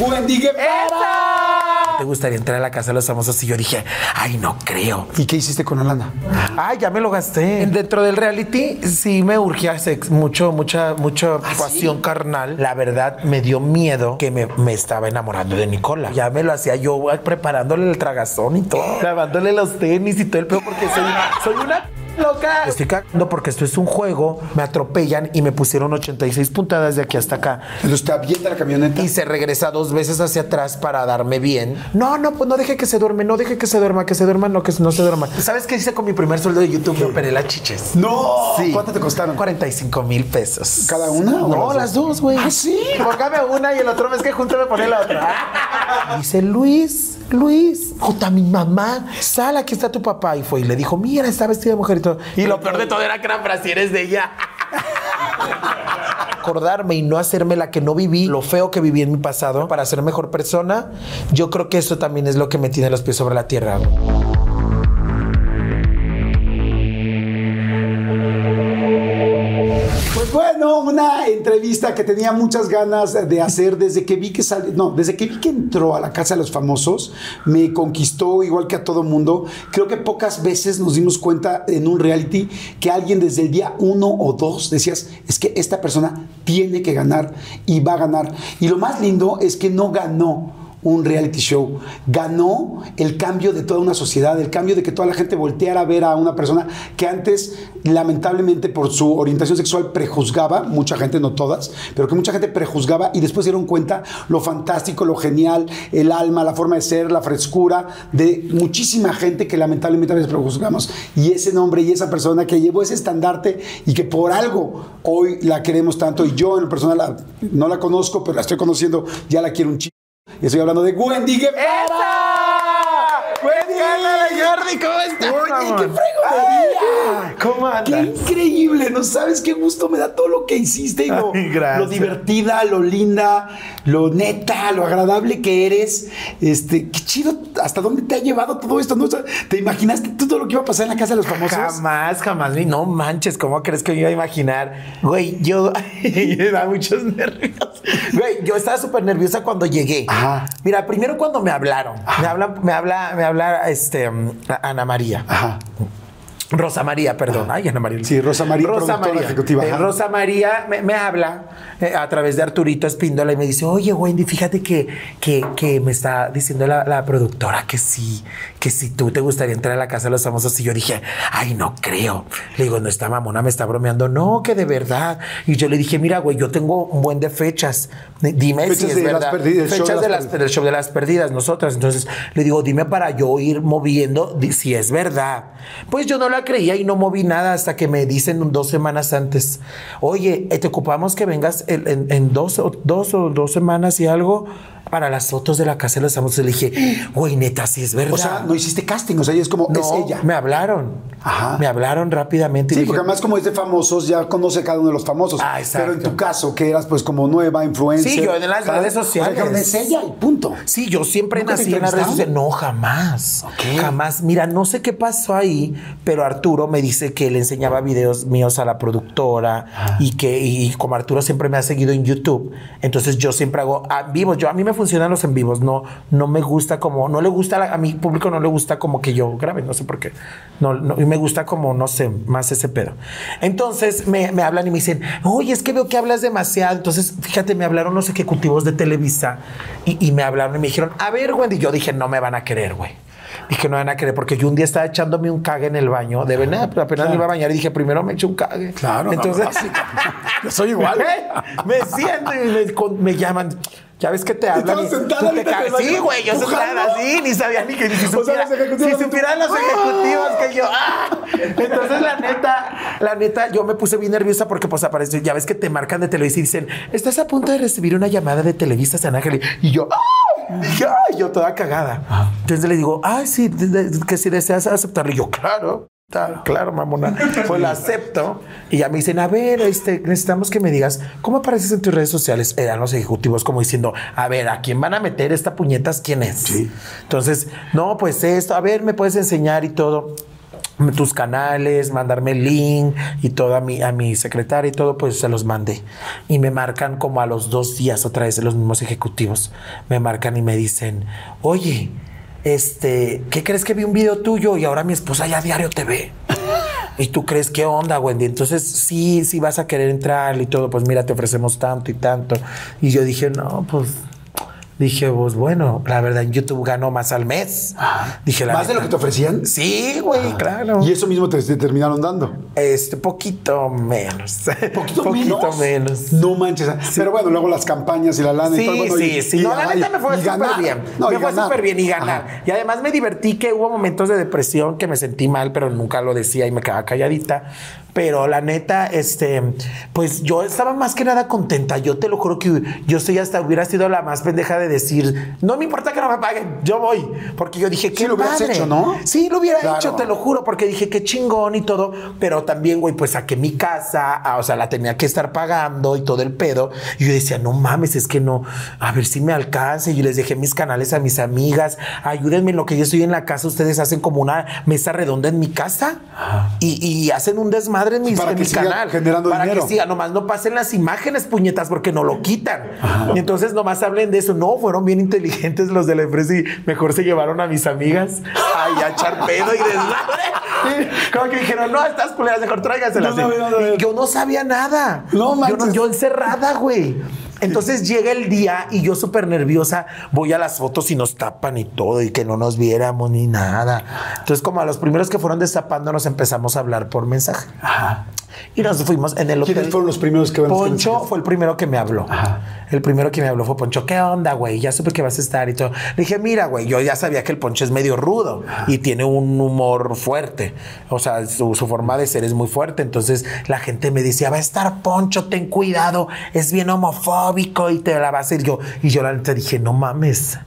Wendy Guevara. ¿Te gustaría entrar a la casa de los famosos? Y yo dije, ay, no creo. ¿Y qué hiciste con la lana? Ay, ya me lo gasté. Dentro del reality sí me urgía sex, mucho, mucha, mucha pasión carnal. La verdad me dio miedo que me, me estaba enamorando de Nicola. Ya me lo hacía yo preparándole el tragazón y todo, lavándole los tenis y todo el pedo porque soy, soy una loca. Estoy cagando porque esto es un juego, me atropellan y me pusieron 86 puntadas de aquí hasta acá. Entonces te avienta la camioneta. Y se regresa dos veces hacia atrás para darme bien. No, no, pues no deje que se duerme, no deje que se duerma, que se duerma, no, que no se duerma. ¿Sabes qué hice con mi primer sueldo de YouTube? Me operé las chiches. No. Sí. ¿Cuánto te costaron? 45 mil pesos. ¿Cada una No, las las dos, güey. ¿Ah, sí? Póngame una y el otro mes que junto me pone la otra. Dice Luis, Luis, Jota, mi mamá, sal, aquí está tu papá. Y fue y le dijo, mira, está vestida de mujer todo. Y lo peor de todo era que eran brasieres de ella. acordarme y no hacerme la que no viví, lo feo que viví en mi pasado, para ser mejor persona, yo creo que eso también es lo que me tiene los pies sobre la tierra. Una entrevista que tenía muchas ganas de hacer desde que vi que salió, no, desde que vi que entró a la casa de los famosos, me conquistó igual que a todo mundo. Creo que pocas veces nos dimos cuenta en un reality que alguien desde el día uno o dos decías, es que esta persona tiene que ganar y va a ganar. Y lo más lindo es que no ganó un reality show. Ganó el cambio de toda una sociedad, el cambio de que toda la gente volteara a ver a una persona que antes, lamentablemente, por su orientación sexual prejuzgaba, mucha gente, no todas, pero que mucha gente prejuzgaba y después dieron cuenta lo fantástico, lo genial, el alma, la forma de ser, la frescura de muchísima gente que lamentablemente a veces prejuzgamos. Y ese nombre y esa persona que llevó ese estandarte y que por algo hoy la queremos tanto y yo en lo personal no la conozco, pero la estoy conociendo, ya la quiero un chico. Y estoy hablando de Wendy Guevara. ¡Wendy! Jordi! ¿Cómo estás? Oye, qué fregonería. ¿Cómo Qué andas? increíble, no sabes qué gusto me da todo lo que hiciste y lo, Ay, gracias. lo divertida, lo linda, lo neta, lo agradable que eres. Este, qué chido, hasta dónde te ha llevado todo esto. ¿no? ¿Te imaginaste todo lo que iba a pasar en la casa de los famosos? Jamás, jamás. No manches, ¿cómo crees que me iba a imaginar? Güey, yo me da muchos nervios. Güey, yo estaba súper nerviosa cuando llegué. Ajá. Mira, primero cuando me hablaron. Me habla, me habla, me habla este, um, Ana María. Rosa María, perdón. Ay, Ana María. Sí, Rosa María, productora ejecutiva, Eh. Rosa María me, me habla eh, a través de Arturito Espíndola y me dice, oye, Wendy, fíjate que, que, que me está diciendo la, la productora que sí, que si tú te gustaría entrar a la casa de los famosos. Y yo dije, ay, no creo. Le digo, no, esta mamona me está bromeando. No, que de verdad. Y yo le dije, mira, güey, yo tengo un buen de fechas. Dime Fechas si es de las verdad. perdidas, el show fechas de de las las, perdidas. del show de las perdidas, nosotras. Entonces le digo, dime para yo ir moviendo si es verdad. Pues yo no la creía y no moví nada hasta que me dicen dos semanas antes, oye, eh, te ocupamos que vengas en, dos o dos semanas y algo para las fotos de la casa de los famosos. Le dije, güey, neta, si es verdad. O sea, no hiciste casting, o sea, es como, No, es ella. me hablaron. Ajá. Me hablaron rápidamente. y Sí, dije, porque además como es de famosos, ya conoce a cada uno de los famosos. Ah, exacto. Pero en tu caso, que eras pues como nueva influencer. Sí, yo en las ¿sabes? redes sociales. O sea, dijeron, es ella y punto. Sí, yo siempre ¿Nunca te nací en las redes sociales. No, jamás. Jamás. Mira, no sé qué pasó ahí, pero Arturo me dice que le enseñaba videos míos a la productora Ah. y que, y como Arturo siempre me ha seguido en YouTube, entonces yo siempre hago a vivos. Yo, a mí me funcionan los en vivos. No, no me gusta como, no le gusta, a mi público no le gusta como que yo grabe, no sé por qué. No, y me gusta como, no sé, más ese pedo. Entonces me, me hablan y me dicen, oye, es que veo que hablas demasiado. Entonces, fíjate, me hablaron los ejecutivos de Televisa y, y me hablaron y me dijeron, a ver, Wendy, yo dije, no me van a querer, güey. Dije, no me van a querer, porque yo un día estaba echándome un cague en el baño, de verdad, apenas me iba a bañar y dije, primero me echo un cague. Claro, no, entonces. Yo soy igual. me siento y me, me llaman. Ya ves que te hablan. Y sentada tú te cagas. Sí, güey, yo sentada así, ni sabía ni que ni si supiera, si supieran los ejecutivos que yo. ¡ah! Entonces, la neta, la neta, yo me puse bien nerviosa porque pues apareció, ya ves que te marcan de Televisa y dicen, estás a punto de recibir una llamada de Televisa San Ángel. Y yo, ¡ah! Dije, ay, yo toda cagada. Entonces le digo, ay, sí, que si deseas aceptarlo. Y yo, claro. Claro, mamona. Pues lo acepto. Y ya me dicen, a ver, este, necesitamos que me digas cómo apareces en tus redes sociales. Eran los ejecutivos como diciendo, a ver, ¿a quién van a meter esta puñetas? ¿Quién es? Sí. Entonces, no, pues esto, a ver, me puedes enseñar y todo. Tus canales, mandarme el link y todo a mi, a mi secretaria y todo, pues se los mandé. Y me marcan como a los dos días otra vez los mismos ejecutivos. Me marcan y me dicen, oye, este, ¿qué crees que vi un video tuyo y ahora mi esposa ya diario te ve? Y tú crees, ¿qué onda, Wendy? Entonces, sí, sí vas a querer entrar y todo, pues mira, te ofrecemos tanto y tanto. Y yo dije, no, pues Dije, pues bueno, la verdad en YouTube ganó más al mes. Dije, ¿Más de lo que te ofrecían? Sí, güey, claro. Y eso mismo te, te, terminaron dando. Este, poquito menos. ¿Poquito, poquito menos? No manches. Pero bueno, luego las campañas y la lana sí, y todo. Bueno, sí, y, sí. Y, no, la neta me fue súper bien. No, me fue súper bien y ganar. Ajá. Y además me divertí que hubo momentos de depresión que me sentí mal, pero nunca lo decía y me quedaba calladita. Pero la neta, este, pues yo estaba más que nada contenta. Yo te lo juro que yo estoy hasta hubiera sido la más pendeja de decir, no me importa que no me paguen, yo voy. Porque yo dije, qué sí, lo hubieras padre. hecho, ¿no? Sí, lo hubiera claro. hecho, te lo juro, porque dije, qué chingón y todo. Pero también, güey, pues saqué mi casa, o sea, la tenía que estar pagando y todo el pedo. Y yo decía, no mames, es que no, a ver si me alcance. Y yo les dejé mis canales a mis amigas, ayúdenme en lo que yo estoy en la casa. Ustedes hacen como una mesa redonda en mi casa y, y hacen un desmadre en, mis, para en que mi siga canal. generando para dinero. que siga, nomás no pasen las imágenes, puñetas, porque no lo quitan. Y entonces nomás hablen de eso. No, fueron bien inteligentes los de la empresa y mejor se llevaron a mis amigas ahí a echar pedo y desmadre. Como que dijeron, no, estas culeras, mejor tráiganselas. No, no, yo no sabía nada. No, yo, no, manches. yo encerrada, güey. Entonces llega el día y yo súper nerviosa voy a las fotos y nos tapan y todo y que no nos viéramos ni nada. Entonces como a los primeros que fueron destapando nos empezamos a hablar por mensaje. Ajá. Y nos fuimos en el hotel. ¿Quiénes fueron los primeros que Poncho fue el primero que me habló. Ajá. El primero que me habló fue Poncho. ¿Qué onda, güey? Ya supe que vas a estar y todo. Le dije, mira, güey, yo ya sabía que el Poncho es medio rudo y tiene un humor fuerte. O sea, su, su, forma de ser es muy fuerte. Entonces la gente me decía, va a estar Poncho, ten cuidado, es bien homofóbico y te la va a hacer yo. Y yo la neta dije, no mames.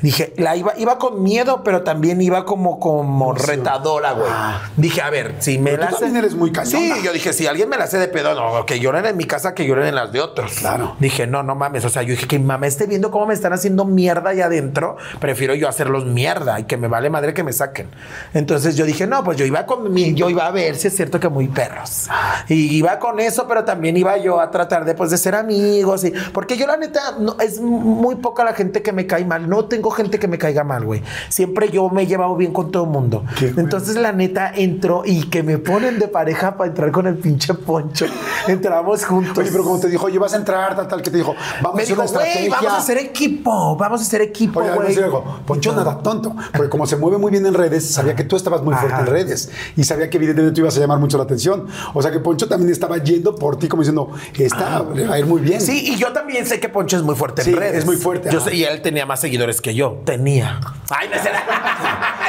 Dije, la iba, iba con miedo, pero también iba como, como Sí. retadora, güey. Ah. Dije, a ver, si me Pero la tú hace- también eres muy cañona. Sí, yo dije, si alguien me la hace de pedo, no, que lloren en mi casa, que lloren en las de otros. Claro. Dije, no, no mames. O sea, yo dije que mi mamá esté viendo cómo me están haciendo mierda allá adentro. Prefiero yo hacerlos mierda y que me vale madre que me saquen. Entonces yo dije, no, pues yo iba con mi, yo iba a ver si es cierto que muy perros. Y iba con eso, pero también iba yo a tratar de, pues, de ser amigos. Y, porque yo, la neta, no, es muy poca la gente que me cae mal. No tengo gente que me caiga mal, güey. Siempre yo me he llevado bien con todo el mundo. Qué. Entonces, la neta, entro y que me ponen de pareja para entrar con el pinche poncho. Entramos juntos. Oye, pero como te dijo, oye, vas a entrar, tal, tal, que te dijo, vamos Me a hacer dijo, una estrategia. vamos a hacer equipo, vamos a hacer equipo, Oye, güey. digo, Poncho nada tonto, porque como se mueve muy bien en redes, sabía que tú estabas muy fuerte en redes y sabía que evidentemente tú ibas a llamar mucho la atención. O sea que Poncho también estaba yendo por ti como diciendo, esta le va a ir muy bien. Sí, y yo también sé que Poncho es muy fuerte Sí, en redes. es muy fuerte, Yo sé, y él tenía más seguidores que yo. Tenía. Ay, no es cierto.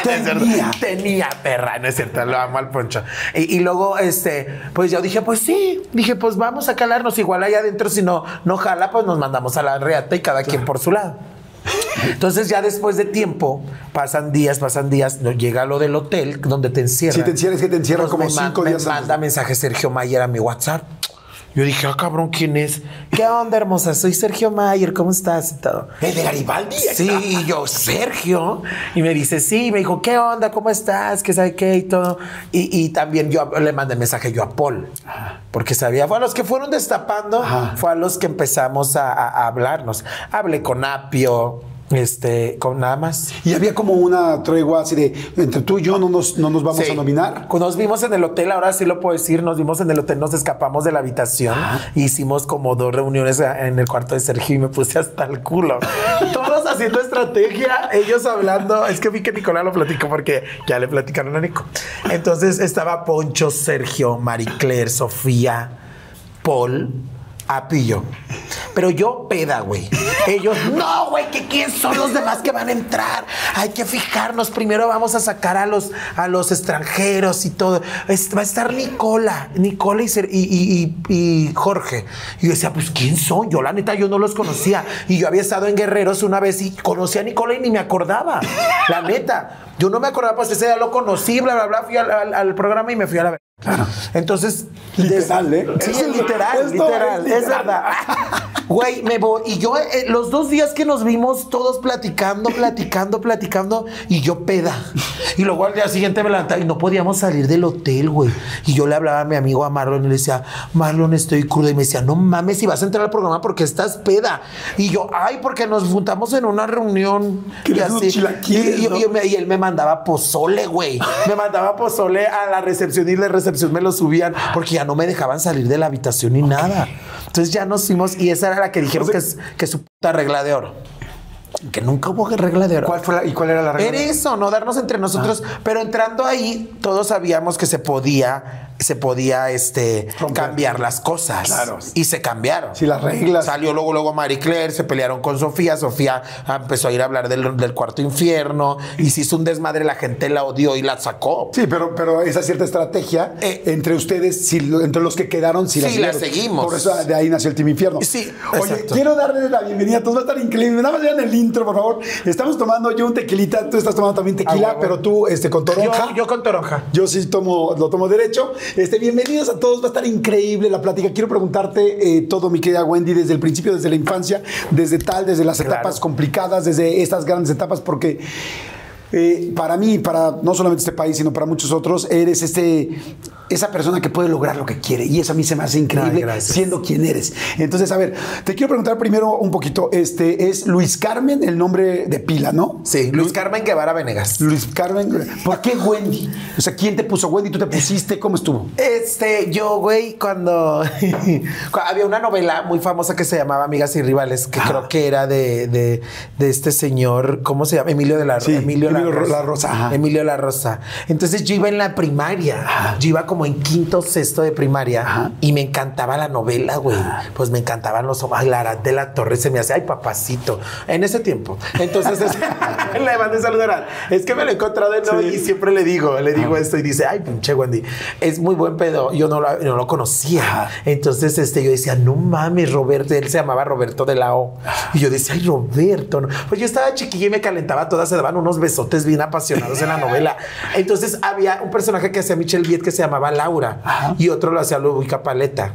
Tenía. Tenía, perra, no es cierto. Lo amo al Poncho. Y, y luego, este, pues yo dije, pues sí. Dije, pues vamos a calarnos. Igual allá adentro, si no, no jala, pues nos mandamos a la reata y cada quien por su lado. Entonces ya después de tiempo, pasan días, pasan días, no llega lo del hotel donde te encierran. Si te encierras, que te encierran Pues como me cinco me días antes. manda mensaje Sergio Mayer a mi WhatsApp. Yo dije, ah, cabrón, ¿quién es? ¿Qué onda, hermosa? Soy Sergio Mayer, ¿cómo estás? Y todo. ¿El de Garibaldi? Sí, y yo, Sergio. Y me dice, sí, me dijo, ¿qué onda? ¿Cómo estás? ¿Qué sabe qué? Y todo. Y, y también yo le mandé mensaje yo a Paul. Porque sabía, fue a los que fueron destapando, Ajá. fue a los que empezamos a, a- a hablarnos. Hablé con Apio, este, con nada más. Y había como una tregua así de, entre tú y yo no nos, no nos vamos Sí. a nominar. Nos vimos en el hotel, ahora sí lo puedo decir, nos vimos en el hotel, nos escapamos de la habitación, hicimos como dos reuniones en el cuarto de Sergio y me puse hasta el culo. Todos haciendo estrategia, ellos hablando, es que vi que Nicolás lo platicó porque ya le platicaron a Nico. Entonces estaba Poncho, Sergio, Maricler, Sofía, Paul, Apillo. Pero yo peda, güey. Ellos, no, güey, que quién son los demás que van a entrar. Hay que fijarnos. Primero vamos a sacar a los, a los extranjeros y todo. Es- va a estar Nicola, Nicola y, y, y- y- Jorge. Y yo decía, pues, ¿quién son? Yo, la neta, yo no los conocía. Y yo había estado en Guerreros una vez y conocí a Nicola y ni me acordaba. La neta. Yo no me acordaba, pues ese día lo conocí, bla, bla, bla. Fui al programa y me fui a la. Claro. Entonces. Literal, des- ¿eh? Sí, es- literal, literal. es verdad. Güey, me voy. Y yo, eh, los dos días que nos vimos, todos platicando, platicando, platicando, y yo peda. Y luego al día siguiente me levantaba y no podíamos salir del hotel, güey. Y yo le hablaba a mi amigo a Marlon y le decía, Marlon, estoy cruda. Y me decía, no mames, si vas a entrar al programa porque estás peda. Y yo, ay, porque nos juntamos en una reunión. Y chilaquiles, Y, y- ¿no? y él me mandaba pozole, güey. Me mandaba pozole a la recepción y la recepción me lo subían porque ya no me dejaban salir de la habitación ni nada. Entonces ya nos fuimos y esa era la que dijeron que es que su puta regla de oro. Que nunca hubo regla de oro. ¿Cuál fue la, ¿Y cuál era la regla? Era eso, no darnos entre nosotros. Pero entrando ahí, todos sabíamos que se podía, se podía este, Romper. cambiar las cosas. Claro. Y se cambiaron. Sí, las reglas. Salió luego, luego Marie Claire, se pelearon con Sofía. Sofía empezó a ir a hablar del, del cuarto infierno y se hizo un desmadre. La gente la odió y la sacó. Sí, pero, pero esa cierta estrategia Eh. entre ustedes, si entre los que quedaron, si Sí, la, seguimos. Por eso de ahí nació el Team Infierno. Sí, Oye, exacto. quiero darle la bienvenida a todos. Va a estar increíble. Nada más vean el intro, por favor. Estamos tomando yo un tequilita. Tú estás tomando también tequila, Ah, pero tú este, con toronja. Yo, yo con toronja. Yo sí tomo, lo tomo derecho. Este, bienvenidos a todos, va a estar increíble la plática. Quiero preguntarte eh, todo, mi querida Wendy, desde el principio, desde la infancia, desde tal, desde las Claro. etapas complicadas, desde estas grandes etapas, porque eh, para mí, para no solamente este país, sino para muchos otros, eres este, esa persona que puede lograr lo que quiere. Y eso a mí se me hace increíble Ay, siendo quien eres. Entonces, a ver, te quiero preguntar primero un poquito, este, es Luis Carmen el nombre de pila, ¿no? Sí, Luis Carmen Guevara Venegas. Luis Carmen, ¿por qué Wendy? O sea, ¿quién te puso Wendy? ¿Tú te pusiste? ¿Cómo estuvo? Este, yo, güey, cuando cu- había una novela muy famosa que se llamaba Amigas y Rivales, que creo que era de, de, de este señor, ¿cómo se llama? Emilio de la Sí, Emilio, Emilio La Rosa. Emilio La Rosa. Entonces yo iba en la primaria, yo iba como en quinto, sexto de primaria Ajá. y me encantaba la novela, güey. Pues me encantaban los ay, la Arad de la Torre, se me hace, ay, papacito. En ese tiempo. Entonces, es- le mandé saludar. Es que me lo he encontrado Sí. y siempre le digo, le digo esto y dice, ay, pinche Wendy, es muy buen pedo. Yo no lo, no lo conocía. Entonces, este, yo decía, no mames, Roberto, él se llamaba Roberto de la O. Y yo decía, ay, Roberto. no. Pues yo estaba chiquilla y me calentaba todas, se daban unos besotes bien apasionados en la novela. Entonces, había un personaje que hacía Michelle Viet que se llamaba Laura y otro lo hacía Lubica Paleta.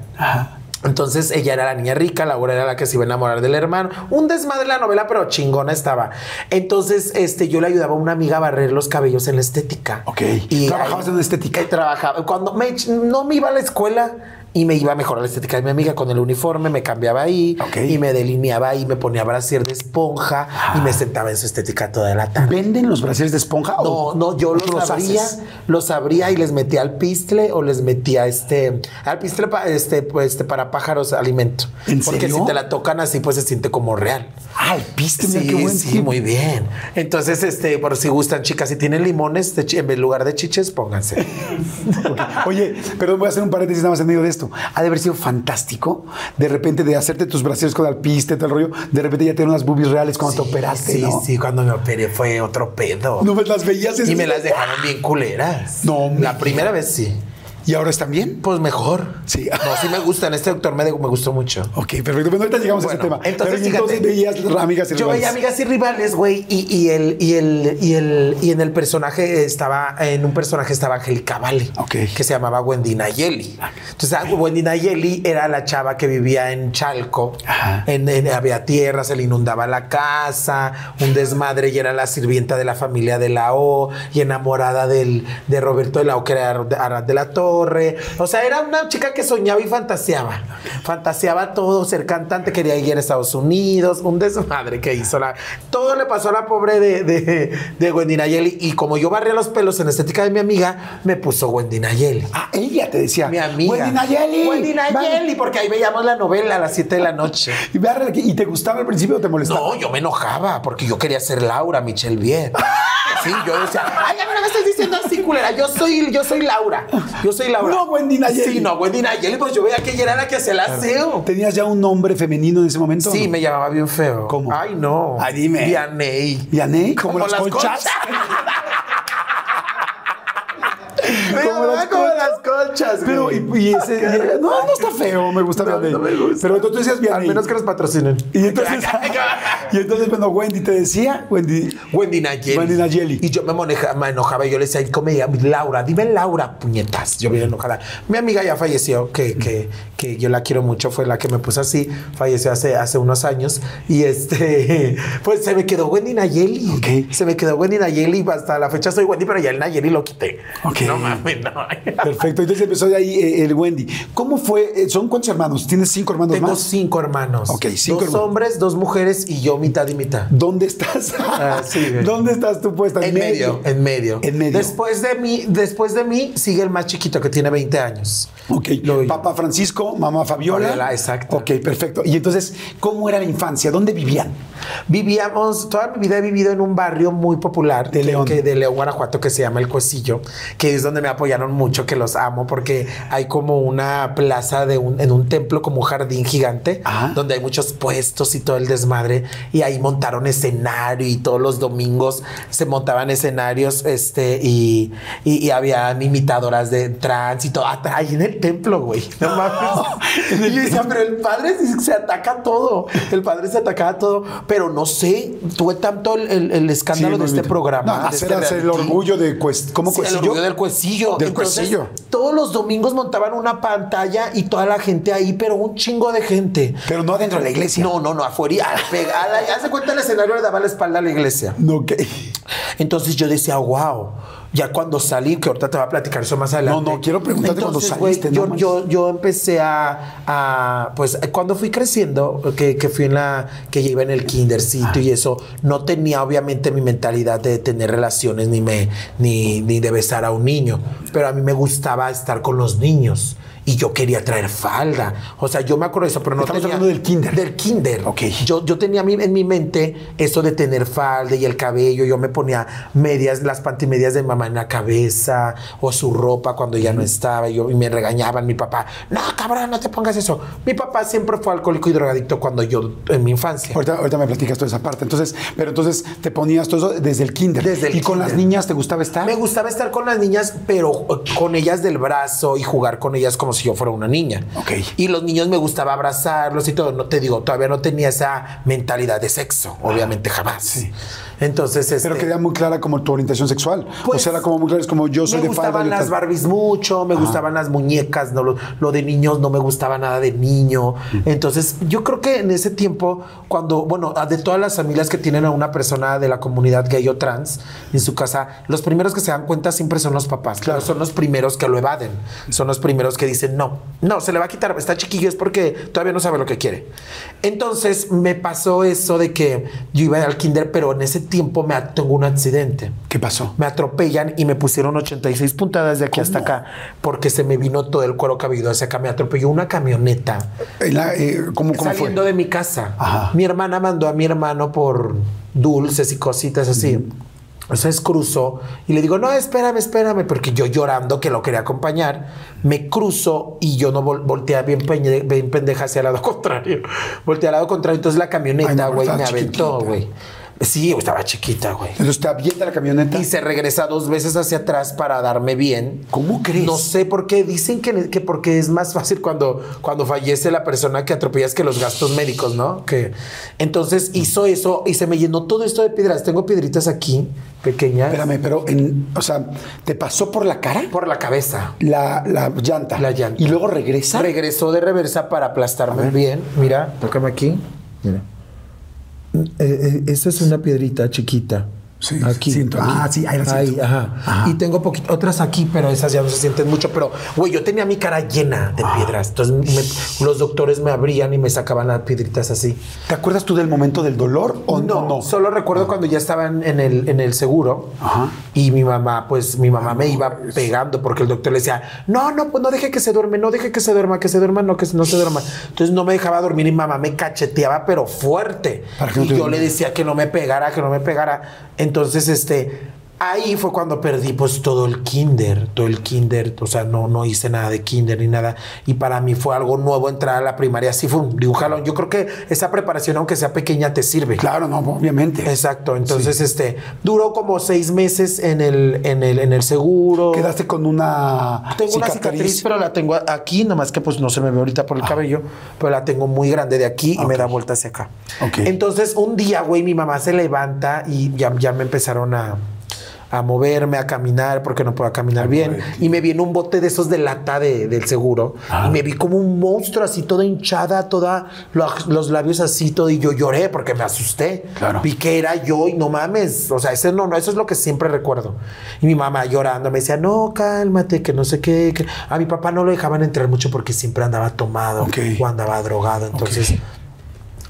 Entonces ella era la niña rica, Laura era la que se iba a enamorar del hermano. Un desmadre la novela, pero chingona estaba. Entonces, este, yo le ayudaba a una amiga a barrer los cabellos en la estética. Ok. ¿Trabajabas en la estética? Trabajaba. Cuando me, no me iba a la escuela y me iba a la estética de mi amiga con el uniforme, me cambiaba ahí y me delineaba ahí, me ponía brasier de esponja y me sentaba en su estética toda la tarde. ¿Venden los brasiles de esponja? No, o no, yo tú los abría, haces? los abría y les metía al pistle o les metía este, al pistle pa- este, pues, este, para pájaros alimento. ¿En Porque serio? si te la tocan así, pues se siente como real. Ah, el mira Sí, qué buen sí, tip. muy bien. Entonces, este, por si gustan, chicas, si tienen limones, de en lugar de chiches, pónganse. Oye, perdón, voy a hacer un paréntesis nada más en medio de esto. Ha de haber sido fantástico de repente de hacerte tus brasiles con alpiste, todo el rollo, de repente ya tener unas boobies reales cuando te operaste, sí, ¿no? sí, cuando me operé fue otro pedo. No me las veías y me las dejaron bien culeras. No La primera vez sí. ¿Y ahora están bien? Pues mejor. Sí. No, sí me gustan. Este doctor me, me gustó mucho. Ok, perfecto. Bueno, ahorita llegamos a ese tema. entonces, Pero entonces veías amigas y Yo rivales. veía amigas y rivales, güey, y, y el, y el, y el, y en el personaje estaba, en un personaje estaba Angélica Vale, Ok. que se llamaba Wendy Nayeli. Entonces, ah, Wendy Nayeli era la chava que vivía en Chalco, Ajá. en, en- había tierra, se le inundaba la casa, un desmadre, y era la sirvienta de la familia de la O, y enamorada del, de Roberto de la O, que era Arad de la Torre. O sea, era una chica que soñaba y fantaseaba. Fantaseaba todo, ser cantante, quería ir a Estados Unidos, un desmadre que hizo la. Todo le pasó a la pobre de, de, de Wendy Nayeli. Y como yo barría los pelos en estética de mi amiga, me puso Wendy Nayeli. Ah, ella te decía. Mi amiga. Wendy Nayeli. Wendy Nayeli, porque ahí veíamos la novela a las 7 de la noche. Y, ve- ¿Y te gustaba al principio o te molestaba? No, yo me enojaba porque yo quería ser Laura Michelle Viet. Sí, yo decía, ay, a mí no me estás diciendo así, culera. Yo soy, yo soy Laura. Yo soy Laura. No, Wendy Nayeli. Sí, no, Wendy Nayeli, pues yo veía que ella era la que hacía el aseo. ¿Tenías ya un nombre femenino en ese momento? Sí, no? me llamaba bien feo. ¿Cómo? Ay, no. Ay, dime. Vianey. ¿Vianey? ¿Como, las, las conchas? como, las, como las colchas, Pero, y, y ese, no, no está feo, me gusta No, no me gusta. Pero tú, tú decías Vianney. Al menos que nos patrocinen. Y entonces, y entonces, bueno, Wendy te decía, Wendy. Wendy Nayeli. Wendy Nayeli. Y yo me, maneja- me enojaba y yo le decía, ¿cómo me llamo? Laura, dime Laura, puñetas. Yo bien enojada. Mi amiga ya falleció, que, que, que yo la quiero mucho, fue la que me puso así. Falleció hace, hace unos años. Y este, pues se me quedó Wendy Nayeli. Ok. Se me quedó Wendy Nayeli. Hasta la fecha soy Wendy, pero ya el Nayeli lo quité. Ok. No mames. Perfecto, entonces empezó de ahí eh, el Wendy. ¿Cómo fue? eh, ¿Son cuántos hermanos? ¿Tienes cinco hermanos Tengo más? cinco hermanos. Ok, cinco Dos hermanos. hombres, dos mujeres y yo mitad y mitad. ¿Dónde estás? Ah, sí. ¿Dónde estás tú puesta? En medio, en medio. En medio. Después de mí, después de mí sigue el más chiquito que tiene 20 años. Ok, Lo- papá Francisco, mamá Fabiola. Fabiola, exacto. Ok, perfecto. Y entonces, ¿cómo era la infancia? ¿Dónde vivían? Vivíamos, toda mi vida he vivido en un barrio muy popular De que- León. que- de León, Guanajuato, que se llama El Cuecillo, que es donde me apoyaron mucho, que los amo, porque hay como una plaza de un, en un templo, como un jardín gigante, Ajá. donde hay muchos puestos y todo el desmadre, y ahí montaron escenario y todos los domingos se montaban escenarios, este, y, y, y había imitadoras de trans y todo, hasta ahí en el templo, güey. No mames. y yo decía, pero el padre se- ataca todo, el padre se atacaba todo, pero no sé, tuve tanto el, el- el escándalo Sí, de este programa. No, de hacer, este hacer el orgullo de cuest, ¿cómo Sí, el cuecillo? orgullo del cuecillo. Del Entonces. Todos los domingos montaban una pantalla y toda la gente ahí, pero un chingo de gente. Pero no adentro de la iglesia. No, no, no, afuera. Hace cuenta el escenario le daba la espalda a la iglesia. No, ok. Entonces yo decía, wow. Ya cuando salí, que ahorita te voy a platicar eso más adelante. No, no, quiero preguntarte cuando Entonces, güey, saliste, no yo, yo, yo empecé a, a, pues, cuando fui creciendo, que, que fui en la, que ya iba en el kindercito y eso, no tenía obviamente mi mentalidad de tener relaciones ni me, ni, ni de besar a un niño, pero a mí me gustaba estar con los niños. Y yo quería traer falda. O sea, yo me acuerdo de eso, pero no Estamos tenía... hablando del kinder. Del kinder. Ok. Yo, yo tenía en mi mente eso de tener falda y el cabello. Yo me ponía medias, las pantimedias de mamá en la cabeza o su ropa cuando ya no estaba. Y, yo, y me regañaban mi papá. No, cabrón, no te pongas eso. Mi papá siempre fue alcohólico y drogadicto cuando yo, en mi infancia. Ahorita, ahorita me platicas toda esa parte. Entonces, pero entonces te ponías todo eso desde el kinder. Desde el ¿Y con las niñas te gustaba estar? Me gustaba estar con las niñas, pero con ellas del brazo y jugar con ellas como si yo fuera una niña. Y los niños me gustaba abrazarlos y todo. No te digo, todavía no tenía esa mentalidad de sexo, obviamente jamás. Entonces, este, Pero quedaba muy clara como tu orientación sexual. Pues, o sea, era como muy claro, es como yo soy me de falda. gustaban yo las. Barbies mucho, me gustaban las muñecas, no lo, lo de niños no me gustaba nada de niño. Entonces, yo creo que en ese tiempo, cuando, bueno, de todas las familias que tienen a una persona de la comunidad gay o trans en su casa, los primeros que se dan cuenta siempre son los papás. Claro, son los primeros que lo evaden. Son los primeros que dicen, no, no, se le va a quitar, está chiquillo, es porque todavía no sabe lo que quiere. Entonces, me pasó eso de que yo iba al kinder, pero en ese tiempo me tengo un accidente ¿Qué pasó? me atropellan y me pusieron 86 puntadas de aquí hasta acá porque se me vino todo el cuero cabelludo hacia acá. Me atropelló una camioneta En la- eh, ¿Cómo, cómo fue? saliendo de mi casa. Ajá. Mi hermana mandó a mi hermano por dulces y cositas así. Entonces cruzó y le digo, no, espérame, espérame, porque yo llorando que lo quería acompañar, me cruzo y yo no vol volteé bien, peñe- bien pendeja hacia el lado contrario. Volteé al lado contrario, entonces la camioneta, güey, me aventó, güey. Sí, estaba chiquita, güey. Entonces te avienta la camioneta. Y se regresa dos veces hacia atrás para darme bien. ¿Cómo crees? No sé por qué. Dicen que, que porque es más fácil cuando, cuando fallece la persona que atropellas que los gastos médicos, ¿no? Que entonces hizo eso y se me llenó todo esto de piedras. Tengo piedritas aquí, pequeñas, Espérame, pero, en, o sea, ¿te pasó por la cara? por la cabeza. La, la llanta. La llanta. Y luego regresa. Regresó de reversa para aplastarme bien. Mira, tócame aquí. Mira. Eh, esta es una piedrita chiquita. Sí, aquí. siento. aquí. Ah, sí, ahí la siento. ajá. Ajá. Y tengo poquito, otras aquí, pero esas ya no se sienten mucho. Pero, güey, yo tenía mi cara llena de piedras. Entonces, me- los doctores me abrían y me sacaban las piedritas así. ¿Te acuerdas tú del momento del dolor o no? No, solo recuerdo cuando ya estaban en el, en el seguro Ajá. y mi mamá, pues mi mamá me iba pegando porque el doctor le decía, no, no, pues no deje que se duerme, no deje que se duerma, que se duerma, no, que no se duerma. Entonces no me dejaba dormir y mamá me cacheteaba, pero fuerte. Y yo le decía que no me pegara, que no me pegara. Entonces, este, Ahí fue cuando perdí pues todo el kinder, todo el kinder, o sea, no, no hice nada de kinder ni nada. Y para mí fue algo nuevo entrar a la primaria. Así fue un, de un jalón. Yo creo que esa preparación, aunque sea pequeña, te sirve. Claro, no, obviamente. Exacto. Entonces, este, duró como seis meses en el, en el, en el seguro. Quedaste con una Tengo una cicatriz, pero la tengo aquí, nomás que pues no se me ve ahorita por el cabello, pero la tengo muy grande de aquí y me da vuelta hacia acá. Ok. Entonces, un día, güey, mi mamá se levanta y ya, ya me empezaron a, a moverme, a caminar, porque no puedo caminar bien. Y me viene un bote de esos de lata de- del seguro. Y me vi como un monstruo, así toda hinchada, toda lo- los labios así, todo. Y yo lloré porque me asusté. Claro. Vi que era yo y no mames. O sea, ese no, no, eso es lo que siempre recuerdo. Y mi mamá llorando me decía, no, cálmate, que no sé qué. que-". A mi papá no lo dejaban entrar mucho porque siempre andaba tomado Ok. o andaba drogado. Entonces,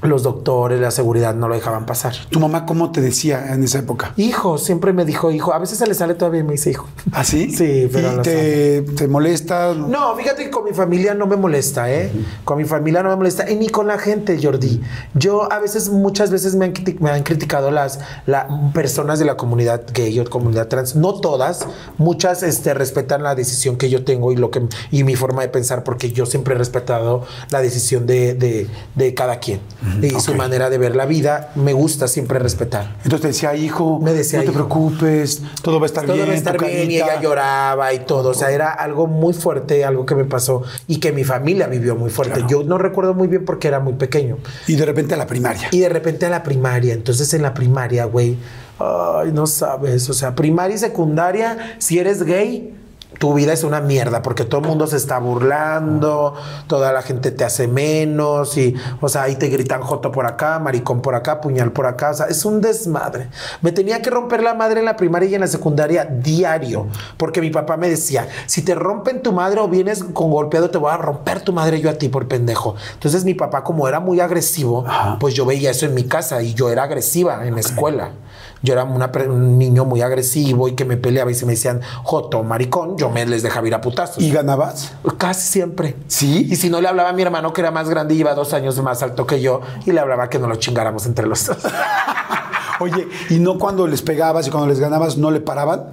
los doctores, la seguridad no lo dejaban pasar. ¿Tu mamá cómo te decía en esa época? Hijo, siempre me dijo hijo. A veces se le sale todavía y me dice hijo. ¿Ah, sí? Sí, pero ¿Y te, te molesta? No, fíjate que con mi familia no me molesta, ¿eh? Con mi familia no me molesta. Y ni con la gente, Jordi. Yo a veces, muchas veces me han, criti- me han criticado las la- personas de la comunidad gay o comunidad trans. No todas. Muchas este, respetan la decisión que yo tengo y, lo que, y mi forma de pensar, porque yo siempre he respetado la decisión de, de- de cada quien. Y su manera de ver la vida, me gusta siempre respetar. Entonces te decía, hijo, Me decía, no te hijo. preocupes, todo va a estar todo bien. va a estar bien y carita". ella lloraba y todo. O sea, era algo muy fuerte, algo que me pasó y que mi familia vivió muy fuerte. Claro. Yo no recuerdo muy bien porque era muy pequeño. Y de repente a la primaria. Y de repente a la primaria, entonces en la primaria, güey, ay, no sabes, o sea, primaria y secundaria, si eres gay, tu vida es una mierda porque todo el mundo se está burlando, toda la gente te hace menos y, o sea, ahí te gritan joto por acá, maricón por acá, puñal por acá, o sea, es un desmadre. Me tenía que romper la madre en la primaria y en la secundaria diario porque mi papá me decía, si te rompen tu madre o vienes con golpeado, te voy a romper tu madre yo a ti por pendejo. Entonces mi papá, como era muy agresivo, pues yo veía eso en mi casa y yo era agresiva en la escuela. Yo era una un niño muy agresivo y que me peleaba y se me decían joto, maricón, yo me les dejaba ir a putazos. ¿Y ganabas? Casi siempre. ¿Sí? Y si no le hablaba a mi hermano que era más grande y iba dos años más alto que yo y le hablaba que no lo chingáramos entre los dos. Oye, ¿y no cuando les pegabas y cuando les ganabas no le paraban?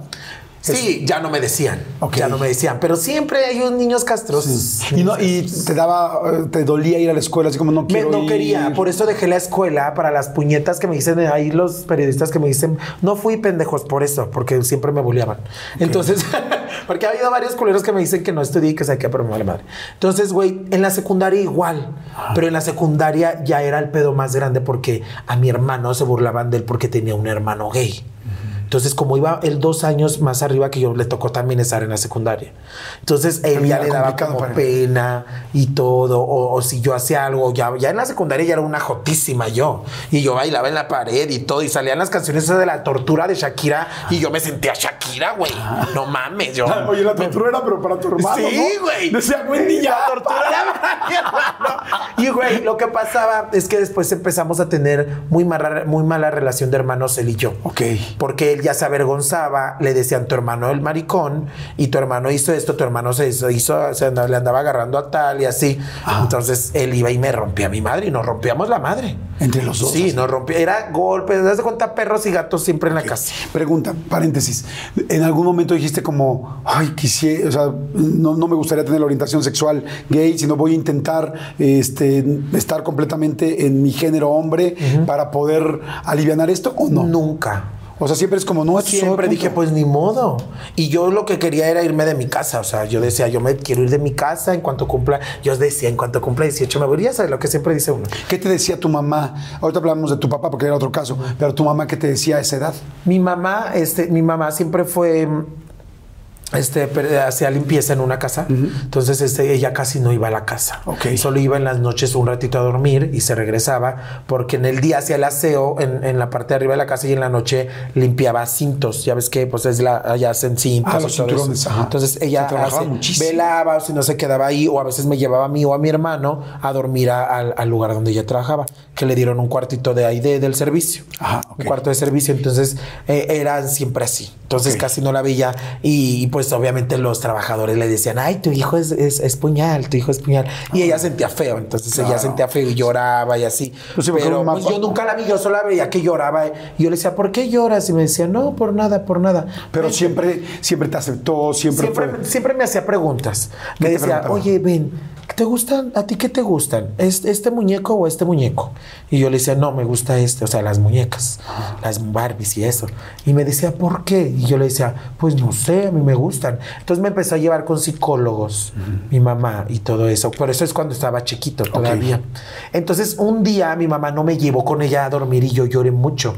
Sí, ya no me decían. Ya no me decían. Pero siempre hay unos niños castrosos. Y, no, y te daba, eh, te dolía ir a la escuela, así como no Me- quiero no ir. quería, por eso dejé la escuela para las puñetas que me dicen ahí los periodistas que me dicen, no fui pendejos por eso, porque siempre me bulleaban. Entonces, porque ha habido varios culeros que me dicen que no estudié y que saqué, pero me vale madre. Entonces, güey, en la secundaria igual, pero en la secundaria ya era el pedo más grande porque a mi hermano se burlaban de él porque tenía un hermano gay. Entonces, como iba él dos años más arriba que yo, le tocó también estar en la secundaria. Entonces, él ya le daba como pena y todo, o, o si yo hacía algo, ya, ya en la secundaria ya era una jotísima yo, y yo bailaba en la pared y todo, y salían las canciones esas de la tortura de Shakira, y yo me sentía Shakira, güey, no mames, yo... Oye, la tortura era, pero para tu hermano. Sí, ¿no? güey. Decía, Wendy, ya. La tortura era para. Y, güey, lo que pasaba es que después empezamos a tener muy mala, muy mala relación de hermanos él y yo. Ok. Porque él ya se avergonzaba, le decían tu hermano el maricón y tu hermano hizo esto, tu hermano se hizo, hizo- se andaba- le andaba agarrando a tal y así. Entonces él iba y me rompía a mi madre y nos rompíamos la madre. Entre los dos, Sí, así. nos rompía. Era golpes, das de cuenta perros y gatos siempre en la casa. Pregunta, paréntesis. ¿En algún momento dijiste como, ay, quisiera, o sea, no, no me gustaría tener la orientación sexual gay, sino voy a intentar este, estar completamente en mi género hombre para poder aliviar esto o no? Nunca. O sea, siempre es como, no, Siempre dije, pues ni modo. Y yo lo que quería era irme de mi casa. O sea, yo decía, yo me quiero ir de mi casa en cuanto cumpla. Yo decía, en cuanto cumpla 18 me voy. Ya sabes lo que siempre dice uno. ¿Qué te decía tu mamá? Ahorita hablamos de tu papá porque era otro caso, pero tu mamá, ¿qué te decía a esa edad? Mi mamá, este, mi mamá siempre fue. Este, hacía limpieza en una casa, entonces este, ella casi no iba a la casa. Ok. Solo iba en las noches un ratito a dormir y se regresaba, porque en el día hacía el aseo en, en la parte de arriba de la casa y en la noche limpiaba cintos. Ya ves que pues es la, allá hacen cintos. Ah, los cinturones, ajá. Entonces ella hace- muchísimo. velaba o si no se quedaba ahí, o a veces me llevaba a mí o a mi hermano a dormir a- al, al lugar donde ella trabajaba, que le dieron un cuartito de ahí de- del servicio. Ajá, ok. Un cuarto de servicio, entonces eh, eran siempre así. Entonces Ok. casi no la veía y, y, pues obviamente los trabajadores le decían, ay, tu hijo es, es, es puñal, tu hijo es puñal. Y ella sentía feo, entonces ella Claro. sentía feo y lloraba y así. Pues sí, Pero pues, yo nunca la vi, yo solo la veía que lloraba. Y yo le decía, ¿por qué lloras? Y me decía, no, por nada, por nada. Pero Vente. siempre, siempre te aceptó, siempre, Siempre, fue. siempre me hacía preguntas. Me decía, preguntaba? oye, ven, ¿te gustan? ¿A ti qué te gustan? ¿Es- ¿Este muñeco o este muñeco? Y yo le decía, no, me gusta este, o sea, las muñecas, las Barbies y eso. Y me decía, ¿por qué? Y yo le decía, pues no sé, a mí me gustan. Entonces me empezó a llevar con psicólogos, mi mamá y todo eso. Por eso es cuando estaba chiquito todavía. Entonces un día mi mamá no me llevó con ella a dormir y yo lloré mucho.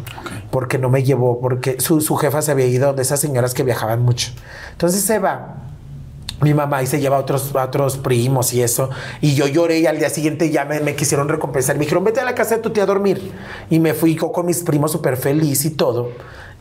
Porque no me llevó, porque su, su jefa se había ido de esas señoras que viajaban mucho. Entonces se va mi mamá y se lleva a otros, a otros primos y eso. Y yo lloré y al día siguiente ya me, me quisieron recompensar. Me dijeron, vete a la casa de tu tía a dormir. Y me fui co- con mis primos súper feliz y todo.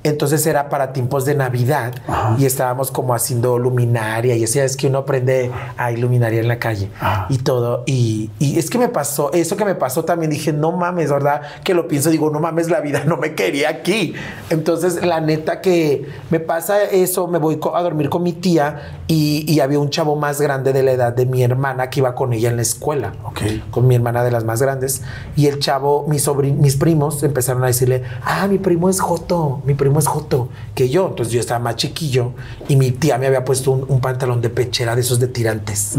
Entonces era para tiempos de Navidad y estábamos como haciendo luminaria y así es que uno aprende a iluminaria en la calle Ajá. y todo. Y, y es que me pasó, eso que me pasó también dije, no mames, ¿verdad? Que lo pienso, digo, no mames, la vida no me quería aquí. Entonces, la neta que me pasa eso, me voy a dormir con mi tía y, y había un chavo más grande de la edad de mi hermana que iba con ella en la escuela, Ok. con mi hermana de las más grandes. Y el chavo, mis, sobrin- mis primos empezaron a decirle, ah, mi primo es Joto, mi primo es Joto, que yo. Entonces yo estaba más chiquillo y mi tía me había puesto un, un pantalón de pechera de esos de tirantes.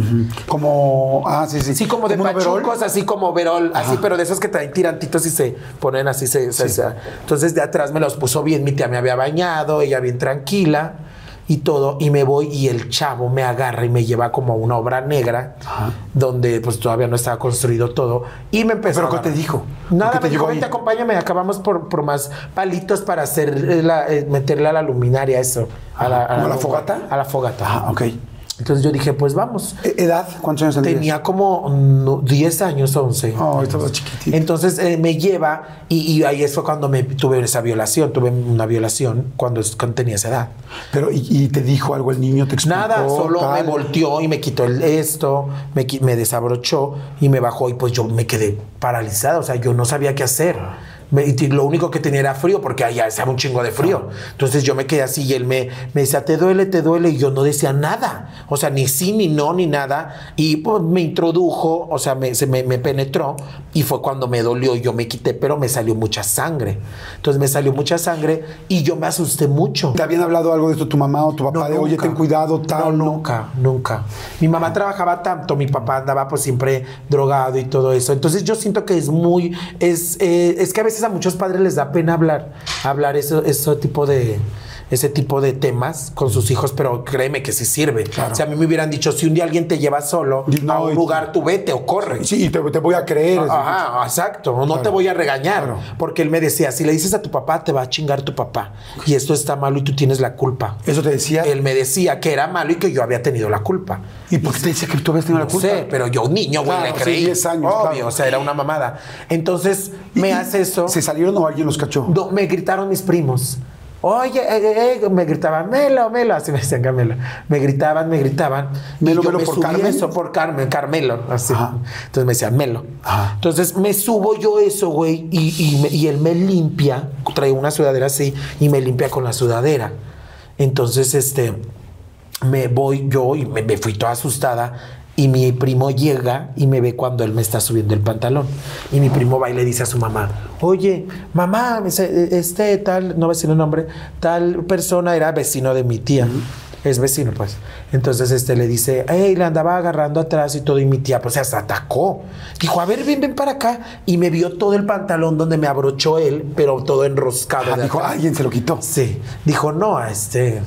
Como, ah, sí, sí. Sí, como de pachucos, así como verol, así, pero de esos que traen tirantitos y se ponen así. Se, se- se- entonces de atrás me los puso bien, mi tía me había bañado, ella bien tranquila y todo, y me voy y el chavo me agarra y me lleva como a una obra negra, donde pues todavía no estaba construido todo, y me empezó ¿Pero a qué te dijo? Nada, ¿Por qué te me dijo, vente, acompáñame, acabamos por, por más palitos para hacer eh, la, eh, meterle a la luminaria eso. A la, ¿Como a la fogata? A la fogata. Ah, ok. Entonces yo dije, pues vamos. E- ¿Edad? ¿Cuántos años tenías? Tenía como mm, 10 años, 11. Oh, estabas chiquitito. Entonces eh, me lleva y, y ahí fue cuando me tuve esa violación, tuve una violación cuando, cuando tenía esa edad. Pero, ¿y, y te dijo algo el niño? ¿Te explicó? Nada, solo tal? me volteó y me quitó el esto, me, me desabrochó y me bajó y pues yo me quedé paralizada, o sea, yo no sabía qué hacer. Y lo único que tenía era frío porque allá estaba un chingo de frío. Entonces yo me quedé así y él me, me decía, te duele, te duele. Y yo no decía nada. O sea, ni sí, ni no, ni nada. Y pues me introdujo, o sea, me, se me, me penetró y fue cuando me dolió. Yo me quité, pero me salió mucha sangre. Entonces me salió mucha sangre y yo me asusté mucho. ¿Te habían hablado algo de esto tu mamá o tu papá? No, de, oye, nunca. ten cuidado, tal. No, nunca, nunca. Mi mamá trabajaba tanto, mi papá andaba pues siempre drogado y todo eso. Entonces yo siento que es muy, es, eh, es que a veces a muchos padres les da pena hablar, hablar eso, tipo de ese tipo de temas con sus hijos, pero créeme que sí sirve. Si a mí me hubieran dicho, si un día alguien te lleva solo Y no, a un y- lugar, tú vete o corre. Sí, te, te voy a creer. Ajá, exacto. No te voy a regañar. Claro. Porque él me decía, si le dices a tu papá, te va a chingar tu papá. Y esto está malo y tú tienes la culpa. Eso te decía. Él me decía que era malo y que yo había tenido la culpa. ¿Y por qué te decía que tú habías tenido la No culpa? sé, pero yo niño, güey, Claro, le sí, creí. 10 años, Obvio, claro. o sea, era una mamada. Entonces, me ¿Y- hace eso. ¿Se salieron o alguien los cachó? No, me gritaron mis primos. Oye, eh, eh, eh", me gritaban, Melo, Melo, así me decían Carmelo. Me gritaban, me gritaban. Y Melo, yo Melo me por Carmen. eso por Carmen, Carmelo, así. Ajá. Entonces me decían Melo. Ajá. Entonces me subo yo eso, güey, y, y me- y él me limpia, trae una sudadera así, y me limpia con la sudadera. Entonces, este, me voy yo y me, me fui toda asustada. Y mi primo llega y me ve cuando él me está subiendo el pantalón. Y mi primo va y le dice a su mamá, oye, mamá, este tal, no voy a decir el nombre, tal persona era vecino de mi tía. Es vecino, pues. Entonces este le dice, hey, le andaba agarrando atrás y todo. Y mi tía, pues, se atacó. Dijo, a ver, ven, ven para acá. Y me vio todo el pantalón donde me abrochó él, pero todo enroscado. Ah, de dijo, atrás. alguien se lo quitó. Sí. Dijo, no, a este.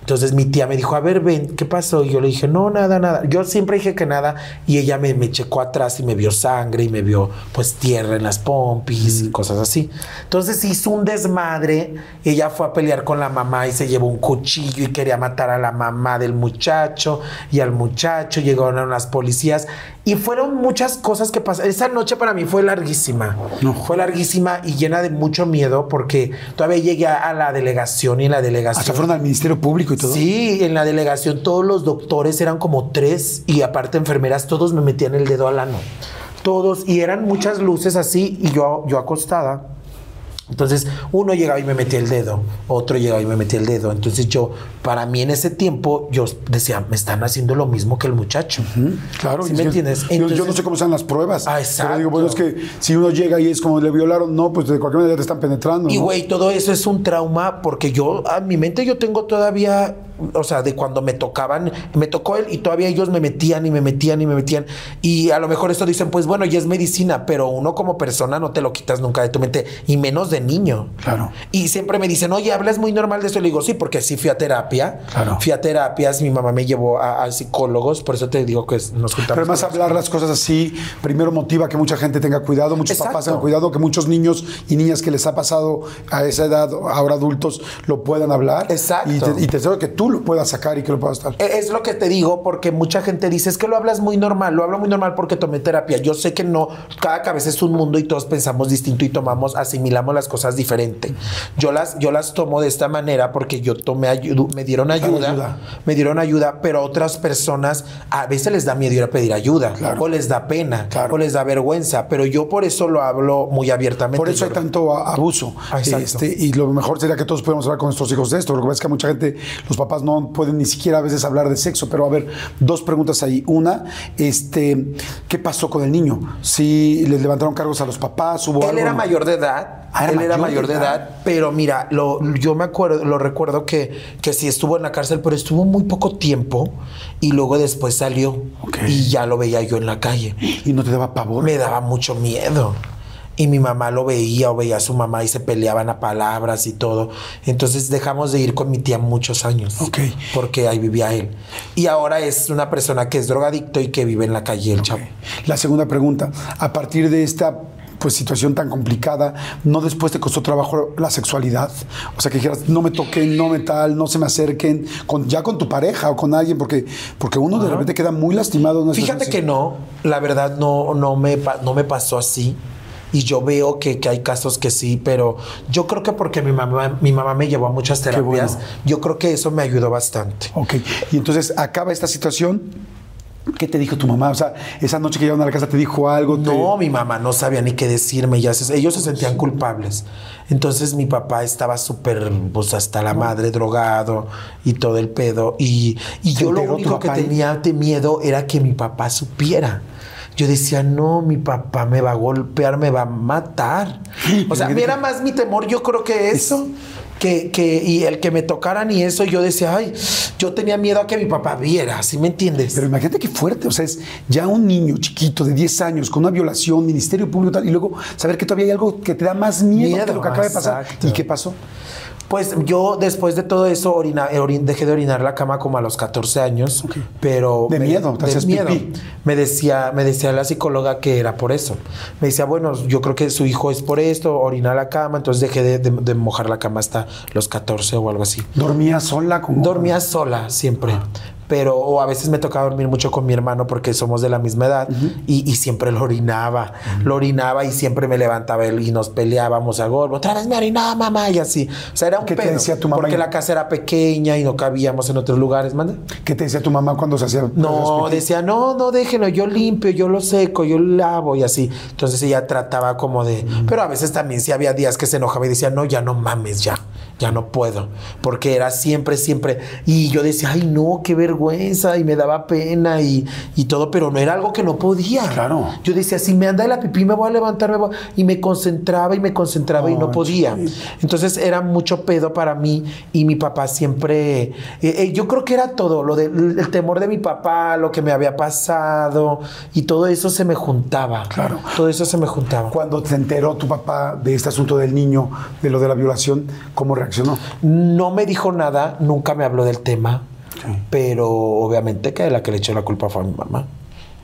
Entonces mi tía me dijo, a ver, ven, ¿qué pasó? Y yo le dije, no, nada, nada. Yo siempre dije que nada. Y ella me, me checó atrás y me vio sangre y me vio, pues, tierra en las pompis y cosas así. Entonces hizo un desmadre. Ella fue a pelear con la mamá y se llevó un cuchillo y quería matar a la mamá del muchacho y al muchacho. Llegaron unas policías y fueron muchas cosas que pasaron. Esa noche para mí fue larguísima. No. Fue larguísima y llena de mucho miedo porque todavía llegué a, a la delegación y en la delegación. Hasta fueron al Ministerio Público Sí, en la delegación todos los doctores eran como tres y aparte enfermeras, todos me metían el dedo al ano. Todos, y eran muchas luces así y yo, yo acostada. Entonces, uno llegaba y me metía el dedo, otro llegaba y me metía el dedo. Entonces, yo, para mí en ese tiempo, yo decía, me están haciendo lo mismo que el muchacho. Claro, ¿Sí me entiendes? yo- yo, no sé cómo sean las pruebas. Ah, Pero digo, bueno, es exacto. que si uno llega y es como le violaron, no, pues de cualquier manera te están penetrando. Y ¿no? güey, todo eso es un trauma porque yo, a mi mente yo tengo todavía, o sea, de cuando me tocaban, me tocó él y todavía ellos me metían y me metían y me metían. Y a lo mejor esto dicen, pues bueno, ya es medicina, pero uno como persona no te lo quitas nunca de tu mente y menos de niño. Claro. Y siempre me dicen, oye, hablas muy normal de eso. Le digo, sí, porque sí fui a terapia. Claro. Fui a terapias, mi mamá me llevó a, a psicólogos, por eso te digo que nos juntamos. Pero además hablar las cosas así, primero motiva que mucha gente tenga cuidado, muchos Exacto. papás tengan cuidado, que muchos niños y niñas que les ha pasado a esa edad, ahora adultos, lo puedan hablar. Exacto. Y te, y te que tú lo puedas sacar y que lo puedas estar. E- Es lo que te digo, porque mucha gente dice, es que lo hablas muy normal, lo hablo muy normal porque tomé terapia. Yo sé que no, cada cabeza es un mundo y todos pensamos distinto y tomamos, asimilamos las cosas diferente. Yo las, yo las tomo de esta manera porque yo tomé ayuda, me dieron ayuda, ayuda. me dieron ayuda, pero a otras personas a veces les da miedo ir a pedir ayuda, Claro. o les da pena, Claro. o les da vergüenza, pero yo por eso lo hablo muy abiertamente. Por eso hay tanto abuso. Ah. Este, y lo mejor sería que todos pudiéramos hablar con nuestros hijos de esto. Lo que pasa es que mucha gente, los papás no pueden ni siquiera a veces hablar de sexo. Pero a ver, dos preguntas ahí. Una, este, ¿qué pasó con el niño? Si les levantaron cargos a los papás, hubo Él algo? era mayor de edad. Ah, era él era mayor mayor de edad. edad, pero mira, lo, yo me acuerdo, lo recuerdo que, que sí estuvo en la cárcel, pero estuvo muy poco tiempo y luego después salió Ok. y ya lo veía yo en la calle. Y no te daba pavor. Me daba mucho miedo. Y mi mamá lo veía o veía a su mamá y se peleaban a palabras y todo. Entonces dejamos de ir con mi tía muchos años. Porque ahí vivía él. Y ahora es una persona que es drogadicto y que vive en la calle, el chavo. La segunda pregunta, a partir de esta pues situación tan complicada, ¿no después te costó trabajo la sexualidad? O sea, que dijeras, no me toquen, no me tal, no se me acerquen, con, ya con tu pareja o con alguien, porque, porque uno de repente queda muy lastimado. en Fíjate situación que no, la verdad no, no, me, no me pasó así. Y yo veo que, que hay casos que sí, pero yo creo que porque mi mamá, mi mamá me llevó a muchas terapias, bueno. yo creo que eso me ayudó bastante. Ok, y entonces acaba esta situación. ¿Qué te dijo tu mamá? O sea, esa noche que llegaron a la casa te dijo algo. te- No, mi mamá no sabía ni qué decirme, ya se- ellos se sentían culpables. Entonces mi papá estaba súper, pues hasta la madre drogado y todo el pedo. Y, y ¿Se yo lo único que tenía de miedo era que mi papá supiera. Yo decía, no, mi papá me va a golpear, me va a matar. O sea, era que- más mi temor, yo creo que eso. Que, que, y el que me tocaran y eso, yo decía, ay, yo tenía miedo a que mi papá viera, ¿sí me entiendes? Pero imagínate qué fuerte, o sea, es ya un niño chiquito de 10 años con una violación, ministerio público tal, y luego saber que todavía hay algo que te da más miedo, que Miedo, lo que acaba de pasar. ¿Y qué pasó? Pues yo después de todo eso orina- eh, orin- dejé de orinar la cama como a los 14 años, pero De me- miedo, de miedo. pipí. Me decía, me decía la psicóloga que era por eso. Me decía, bueno, yo creo que su hijo es por esto, orina la cama, entonces dejé de, de- de mojar la cama hasta los 14 o algo así. ¿Dormía sola? Como... Dormía sola siempre. Pero o a veces me tocaba dormir mucho con mi hermano porque somos de la misma edad y, y siempre lo orinaba. Lo orinaba y siempre me levantaba él y nos peleábamos a golpe. Otra vez me orinaba mamá y así. O sea, era un ¿Qué te pedo. decía tu mamá? Porque la casa era pequeña y no cabíamos en otros lugares. ¿Mande? ¿Qué te decía tu mamá cuando se hacía? No, decía, no, no, déjenlo, yo limpio, yo lo seco, yo lo lavo y así. Entonces ella trataba como de... Pero a veces también sí había días que se enojaba y decía, no, ya no mames, ya, ya no puedo. Porque era siempre, siempre... Y yo decía, ay, no, qué vergüenza y me daba pena y, y todo, pero no era algo que no podía. Claro. Yo decía, si me anda de la pipí me voy a levantar, me voy a-". Y me concentraba y me concentraba y no Ay, podía. Entonces era mucho pedo para mí y mi papá siempre, eh, eh, yo creo que era todo, lo del el temor de mi papá, lo que me había pasado y todo eso se me juntaba. Claro. Todo eso se me juntaba. Cuando te enteró tu papá de este asunto del niño, de lo de la violación, ¿cómo reaccionó? No me dijo nada, nunca me habló del tema, pero obviamente que la que le echó la culpa fue a mi mamá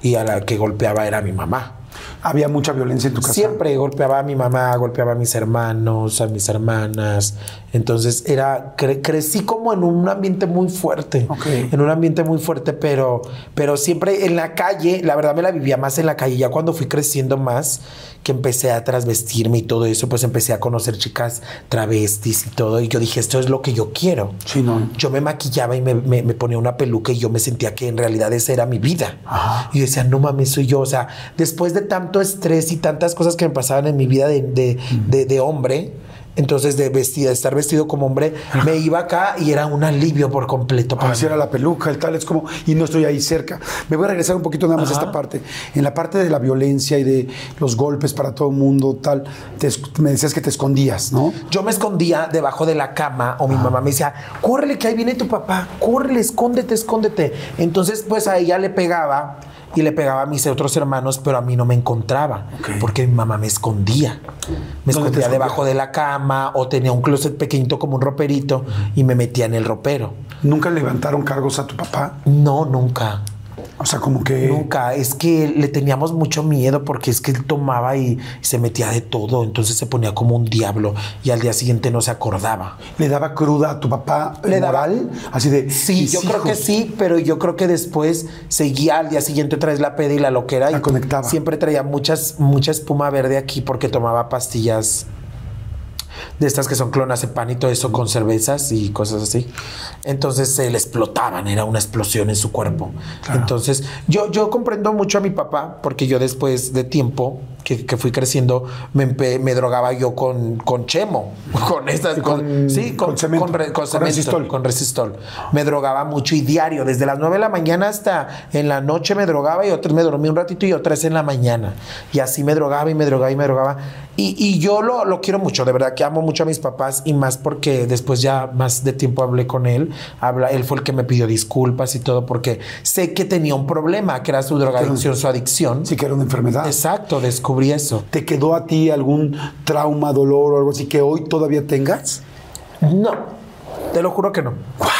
y a la que golpeaba era mi mamá. ¿Había mucha violencia en tu casa? Siempre golpeaba a mi mamá, golpeaba a mis hermanos, a mis hermanas. Entonces era cre- crecí como en un ambiente muy fuerte. Ok. En un ambiente muy fuerte, pero, pero siempre en la calle, la verdad me la vivía más en la calle. Ya cuando fui creciendo más, que empecé a trasvestirme y todo eso, pues empecé a conocer chicas travestis y todo. Y yo dije, esto es lo que yo quiero. Sí, no. Yo me maquillaba y me, me- me ponía una peluca y yo me sentía que en realidad esa era mi vida. Ajá. Y decía, no mames, soy yo. O sea, después de tanto estrés y tantas cosas que me pasaban en mi vida de, de- de- de hombre, Entonces, de vestida, de estar vestido como hombre, me iba acá y era un alivio por completo. para Así era la peluca, el tal, es como, y no estoy ahí cerca. Me voy a regresar un poquito nada más a esta parte. En la parte de la violencia y de los golpes para todo el mundo, tal, te me decías que te escondías, ¿no? Yo me escondía debajo de la cama o mi mamá me decía, córrele que ahí viene tu papá, córrele, escóndete, escóndete. Entonces, pues a ella le pegaba y le pegaba a mis otros hermanos, pero a mí no me encontraba porque mi mamá me escondía. Me ¿Dónde te escondía escondía? debajo de la cama o tenía un closet pequeñito como un roperito y me metía en el ropero. ¿Nunca levantaron cargos a tu papá? No, nunca. O sea, como que... Nunca, es que le teníamos mucho miedo porque es que él tomaba y, se metía de todo, entonces se ponía como un diablo y al día siguiente no se acordaba. ¿Le daba cruda a tu papá Le daba- moral? Así de... Sí, yo creo que sí, pero yo creo que después seguía al día siguiente traes la peda y la loquera La y conectaba. siempre traía muchas mucha espuma verde aquí porque tomaba pastillas de estas que son clonazepam y todo eso con cervezas y cosas así. Entonces se le explotaban, era una explosión en su cuerpo. Entonces yo, yo comprendo mucho a mi papá porque yo después de tiempo que, que fui creciendo me, me drogaba yo con, con chemo, con estas, con- con, sí, con, con cemento, con re- cemento, resistol. con resistol. Me drogaba mucho y diario, desde las 9 de la mañana hasta en la noche me drogaba y otras me dormí un ratito y otras en la mañana. Y así me drogaba y me drogaba y me drogaba. Y, y yo lo, lo quiero mucho, de verdad que amo mucho a mis papás y más porque después ya más de tiempo hablé con él. Habla, él fue el que me pidió disculpas y todo porque sé que tenía un problema, que era su drogadicción, su adicción. Sí, que era una enfermedad. Exacto, descubrí eso. ¿Te quedó a ti algún trauma, dolor o algo así que hoy todavía tengas? No, te lo juro que no.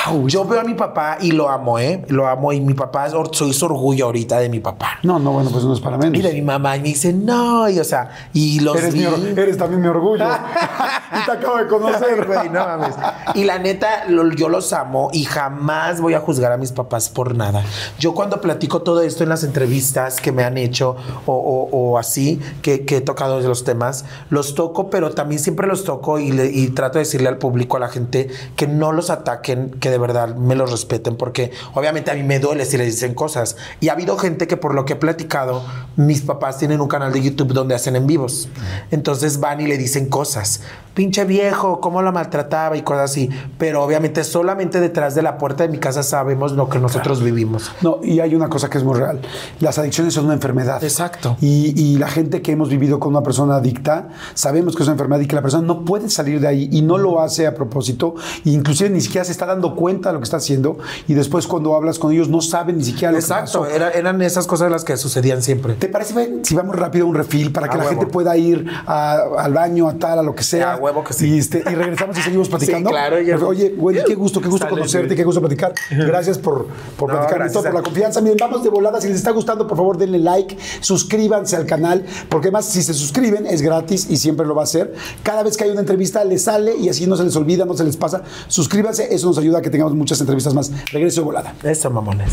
Wow, Yo veo a mi papá y lo amo, ¿eh? Lo amo y mi papá, soy su orgullo ahorita de mi papá. No, no, bueno, pues no es para menos. Y de mi mamá y me dice, no, y o sea, y los Eres, vi. mi or- eres también mi orgullo. y te acabo de conocer. Güey, no mames. Y la neta, lo- yo los amo y jamás voy a juzgar a mis papás por nada. Yo cuando platico todo esto en las entrevistas que me han hecho o, o- o así, que, que he tocado los temas, los toco, pero también siempre los toco y, le- y trato de decirle al público, a la gente, que no los ataquen, que de verdad me los respeten, porque obviamente a mí me duele si les dicen cosas. Y ha habido gente que por lo que he platicado, mis papás tienen un canal de YouTube donde hacen en vivos. Entonces van y le dicen cosas. Pinche viejo, cómo lo maltrataba y cosas así. Pero obviamente solamente detrás de la puerta de mi casa sabemos lo que nosotros vivimos. No, y hay una cosa que es muy real. Las adicciones son una enfermedad. Exacto. Y, y la gente que hemos vivido con una persona adicta, sabemos que es una enfermedad y que la persona no puede salir de ahí y no lo hace a propósito. Inclusive ni siquiera se está dando cuenta de lo que está haciendo. Y después cuando hablas con ellos no saben ni siquiera lo Exacto. que pasó. Era- eran esas cosas las que sucedían siempre. ¿Te parece bien si vamos rápido a un refil para que A la huevo. gente pueda ir a- al baño, a tal, a lo que sea? A huevo que sí. Y, este, y regresamos y seguimos platicando. Sí, claro, ya. Oye, güey, qué gusto, qué gusto Sale, conocerte, qué gusto platicar. Gracias por, por No, platicar y gracias todo, por la confianza. Miren, vamos de volada. Si les está gustando, por favor, denle like, suscríbanse al canal, porque además, si se suscriben, es gratis y siempre lo va a hacer. Cada vez que hay una entrevista, les sale y así no se les olvida, no se les pasa. Suscríbanse, eso nos ayuda a que tengamos muchas entrevistas más. Regreso de volada. Eso, mamones.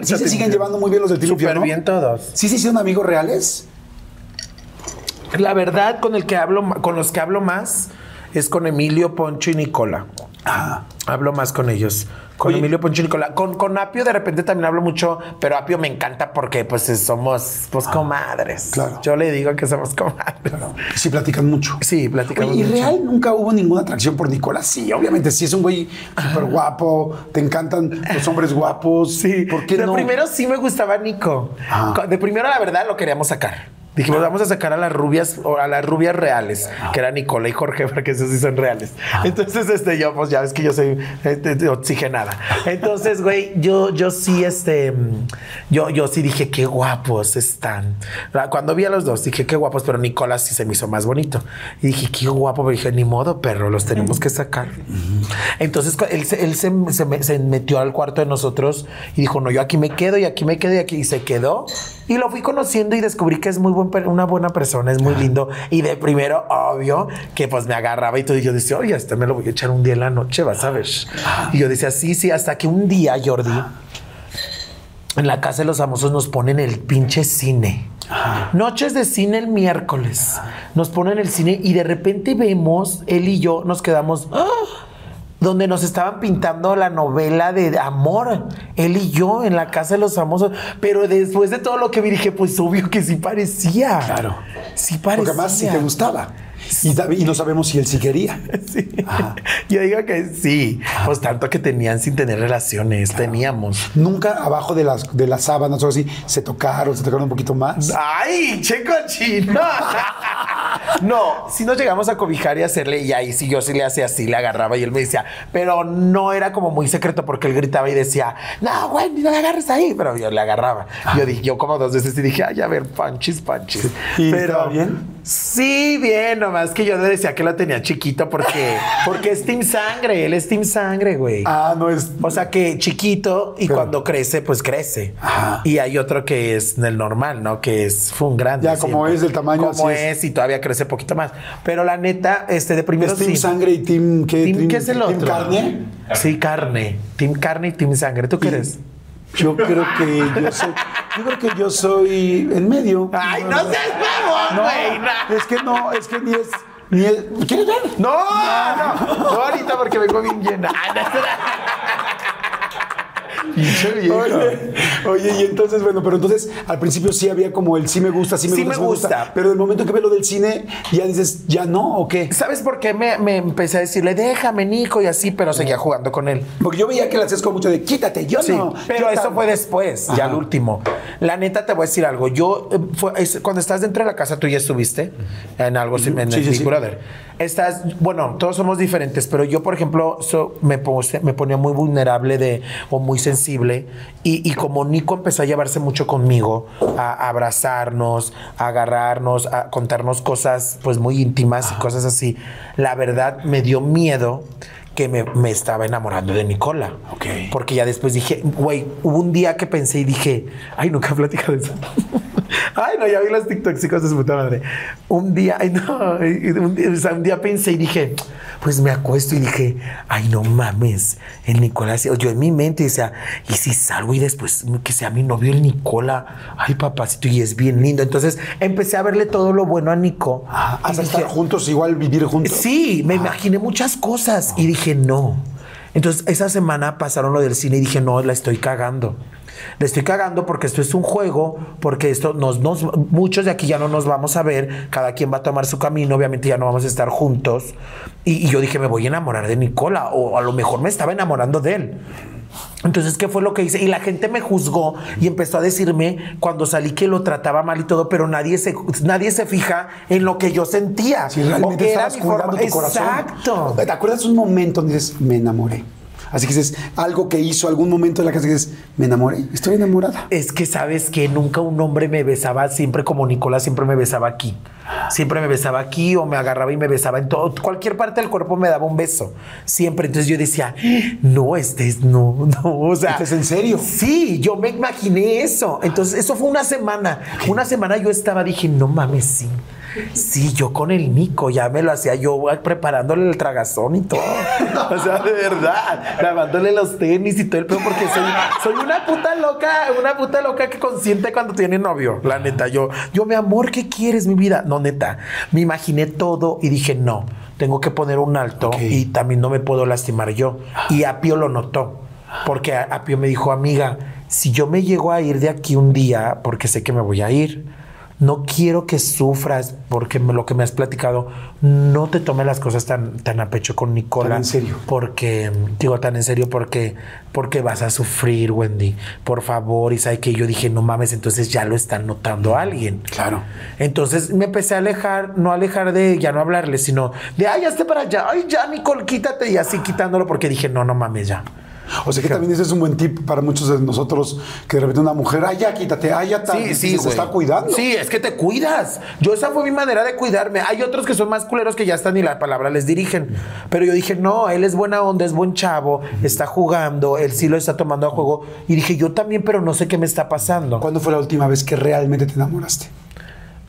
Sí se siguen llevando muy bien los del Tilupio, Súper bien todos. ¿Sí se hicieron amigos reales? La verdad, con el que hablo, con los que hablo más es con Emilio, Poncho y Nicola. Ah. Hablo más con ellos. Con Oye. Emilio Poncho y Nicola. Con, con Apio de repente también hablo mucho, pero Apio me encanta porque pues es- somos pues comadres. claro. Yo le digo que somos comadres. Sí, platican mucho. Sí, platicamos Oye, ¿y mucho. real nunca hubo ninguna atracción por Nicolás? Sí, obviamente, sí es un güey súper guapo, te encantan los hombres guapos. Sí, ¿por qué de no? primero sí me gustaba Nico. Ah. Co- De primero, la verdad, lo queríamos sacar. Dijimos, vamos a sacar a las rubias o a las rubias reales, que era Nicola y Jorge, porque esos sí son reales. Entonces, este, yo, pues ya ves que yo soy este, oxigenada. Entonces, güey, yo, yo sí, este, yo, yo sí dije, qué guapos están. La- Cuando vi a los dos, dije, qué guapos, pero Nicola sí se me hizo más bonito. Y dije, qué guapo, pero dije, ni modo, perro, los tenemos que sacar. Entonces, él, se, él se, se se metió al cuarto de nosotros y dijo, no, yo aquí me quedo y aquí me quedo y aquí y se quedó. Y lo fui conociendo y descubrí que es muy buen, una buena persona, es muy lindo. Y de primero, obvio, que pues me agarraba y todo. Y yo decía, oye, este me lo voy a echar un día en la noche, vas a ver. Y yo decía, sí, sí, hasta que un día, Jordi, en la casa de los famosos nos ponen el pinche cine. Noches de cine el miércoles. Nos ponen el cine y de repente vemos, él y yo nos quedamos. ¡ah! Donde nos estaban pintando la novela de amor, él y yo en la casa de los famosos. Pero después de todo lo que vi, dije, pues obvio que sí parecía. Claro. Sí parecía. Porque además sí te gustaba. Y, y no sabemos si él sí quería. Sí. Yo digo que sí. Pues tanto que tenían sin tener relaciones, teníamos. Nunca abajo de las, de las sábanas o así se tocaron, se tocaron un poquito más. ¡Ay, che cochino! No, si nos llegamos a cobijar y hacerle, y ahí sí yo sí le hacía así, le agarraba y él me decía, pero no era como muy secreto porque él gritaba y decía, no, güey, ni no le agarres ahí, pero yo le agarraba. Yo dije, yo como dos veces y dije, ay, a ver, panchis, panchis. ¿Y pero estaba bien? Sí, bien, nomás que yo le decía que lo tenía chiquito porque, porque es Team Sangre, él es Team Sangre, güey. Ah, no es. O sea que chiquito y cuando crece, pues crece. Ajá. Y hay otro que es el normal, ¿no? Que es fue un grande. Ya, como es del tamaño, Como así es. es. y todavía crece poquito más. Pero la neta, este de primero ¿Es Team sí. Sangre y Team qué? Team, ¿Qué es el Team otro? Carne? Sí, carne. Team carne y Team sangre. ¿Tú qué eres? Yo creo que yo soy. Yo creo que yo soy en medio. Ay, no seas No, güey. No. es que no, es que ni es. Ni es ¿Quieres ver? No, no, no, ahorita porque vengo bien llena. Ah, no, espera. Pinche viejo. Oye, oye, y entonces, bueno, pero entonces al principio sí había como el sí me gusta, sí me Sí gusta, me gusta. Pero el momento que ve lo del cine, ya dices, ¿ya no o qué? ¿Sabes por qué me, me empecé a decirle, déjame, Nico, y así, pero seguía jugando con él? Porque yo veía que le hacías con mucho de quítate, yo Sí, no. pero eso fue después, ya Ajá. al último. La neta te voy a decir algo. Yo, eh, fue- es- cuando estás dentro de la casa, tú ya estuviste en algo, así, en Sí, el sí. Estás, bueno, todos somos diferentes, pero yo, por ejemplo, so- me, puse- me ponía muy vulnerable de, o muy sensible. Y, y como Nico empezó a llevarse mucho conmigo, a, abrazarnos, a agarrarnos, a contarnos cosas pues muy íntimas y cosas así, la verdad me dio miedo que me, me estaba enamorando de Nicola. Porque ya después dije, güey, hubo un día que pensé y dije, ay, nunca he platicado de eso. ay, no, ya vi los TikToks, hijos de su puta madre. Un día, ay, no, un, día, o sea, un día pensé y dije, pues me acuesto y dije, ay, no mames, el Nicolás. Yo en mi mente decía, ¿y si salgo y después que sea mi novio el Nicola? Ay, papacito, y es bien lindo. Entonces empecé a verle todo lo bueno a Nico. Y hasta dije, estar juntos, igual vivir juntos. Sí, me imaginé muchas cosas y dije no. Entonces, esa semana pasaron lo del cine y dije, no, la estoy cagando. La estoy cagando porque esto es un juego, porque esto nos, nos, muchos de aquí ya no nos vamos a ver, cada quien va a tomar su camino, obviamente ya no vamos a estar juntos. Y, y yo dije, me voy a enamorar de Nicola, o a lo mejor me estaba enamorando de él. Entonces, ¿qué fue lo que hice? Y la gente me juzgó y empezó a decirme cuando salí que lo trataba mal y todo, pero nadie se, nadie se fija en lo que yo sentía. Si o realmente que era estabas mi cuidando forma- tu corazón. Exacto. ¿Te acuerdas un momento donde dices, me enamoré? Así que dices, algo que hizo, algún momento en la casa que dices, me enamoré, estoy enamorada. Es que sabes que nunca un hombre me besaba siempre como Nicolás siempre me besaba aquí. Siempre me besaba aquí o me agarraba y me besaba en todo. Cualquier parte del cuerpo me daba un beso. Siempre. Entonces yo decía, no, este es, no, no. O sea. ¿Este es en serio? Sí, yo me imaginé eso. Entonces, eso fue una semana. Una semana yo estaba, dije, no mames, sí. Sí, yo con el Nico, ya me lo hacía yo preparándole el tragazón y todo. O sea, de verdad, lavándole los tenis y todo el pedo, porque soy, soy una puta loca, una puta loca que consiente cuando tiene novio. La neta, yo, yo, mi amor, ¿qué quieres, mi vida? No, neta, me imaginé todo y dije, no, tengo que poner un alto y también no me puedo lastimar yo. Y Apio lo notó, porque Apio me dijo, amiga, si yo me llego a ir de aquí un día, porque sé que me voy a ir, no quiero que sufras porque me- lo que me has platicado, no te tomes las cosas tan, tan a pecho con Nicola. Tan en serio. Porque, digo tan en serio porque, porque vas a sufrir, Wendy. Por favor, y sabe que yo dije, no mames, entonces ya lo están notando alguien. Claro. Entonces me empecé a alejar, no alejar de ya no hablarle, sino de, ay, hazte para allá, ay, ya, Nicole, quítate, y así quitándolo porque dije, no, no mames, ya. O sea que también ese es un buen tip para muchos de nosotros que de repente una mujer, ay, ya quítate, ay, ya. Sí, sí, se está cuidando. Sí, es que te cuidas. Yo esa fue mi manera de cuidarme. Hay otros que son más culeros que ya están y la palabra les dirigen. Pero yo dije, no, él es buena onda, es buen chavo, está jugando, él sí lo está tomando a juego. Y dije, yo también, pero no sé qué me está pasando. ¿Cuándo fue la última vez que realmente te enamoraste?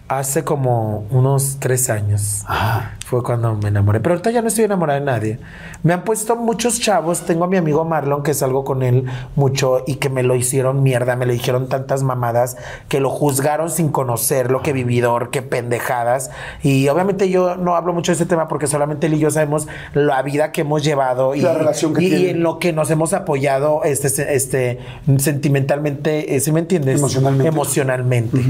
Hace como unos tres años. Ajá. Fue cuando me enamoré. Pero ahorita ya no estoy enamorada de nadie. Me han puesto muchos chavos. Tengo a mi amigo Marlon, que salgo con él mucho y que me lo hicieron mierda. Me le dijeron tantas mamadas que lo juzgaron sin conocer lo que vividor, qué pendejadas. Y obviamente yo no hablo mucho de ese tema porque solamente él y yo sabemos la vida que hemos llevado y, La relación que y- y en lo que nos hemos apoyado este, este, sentimentalmente, eh, ¿sí me entiendes? Emocionalmente. Emocionalmente.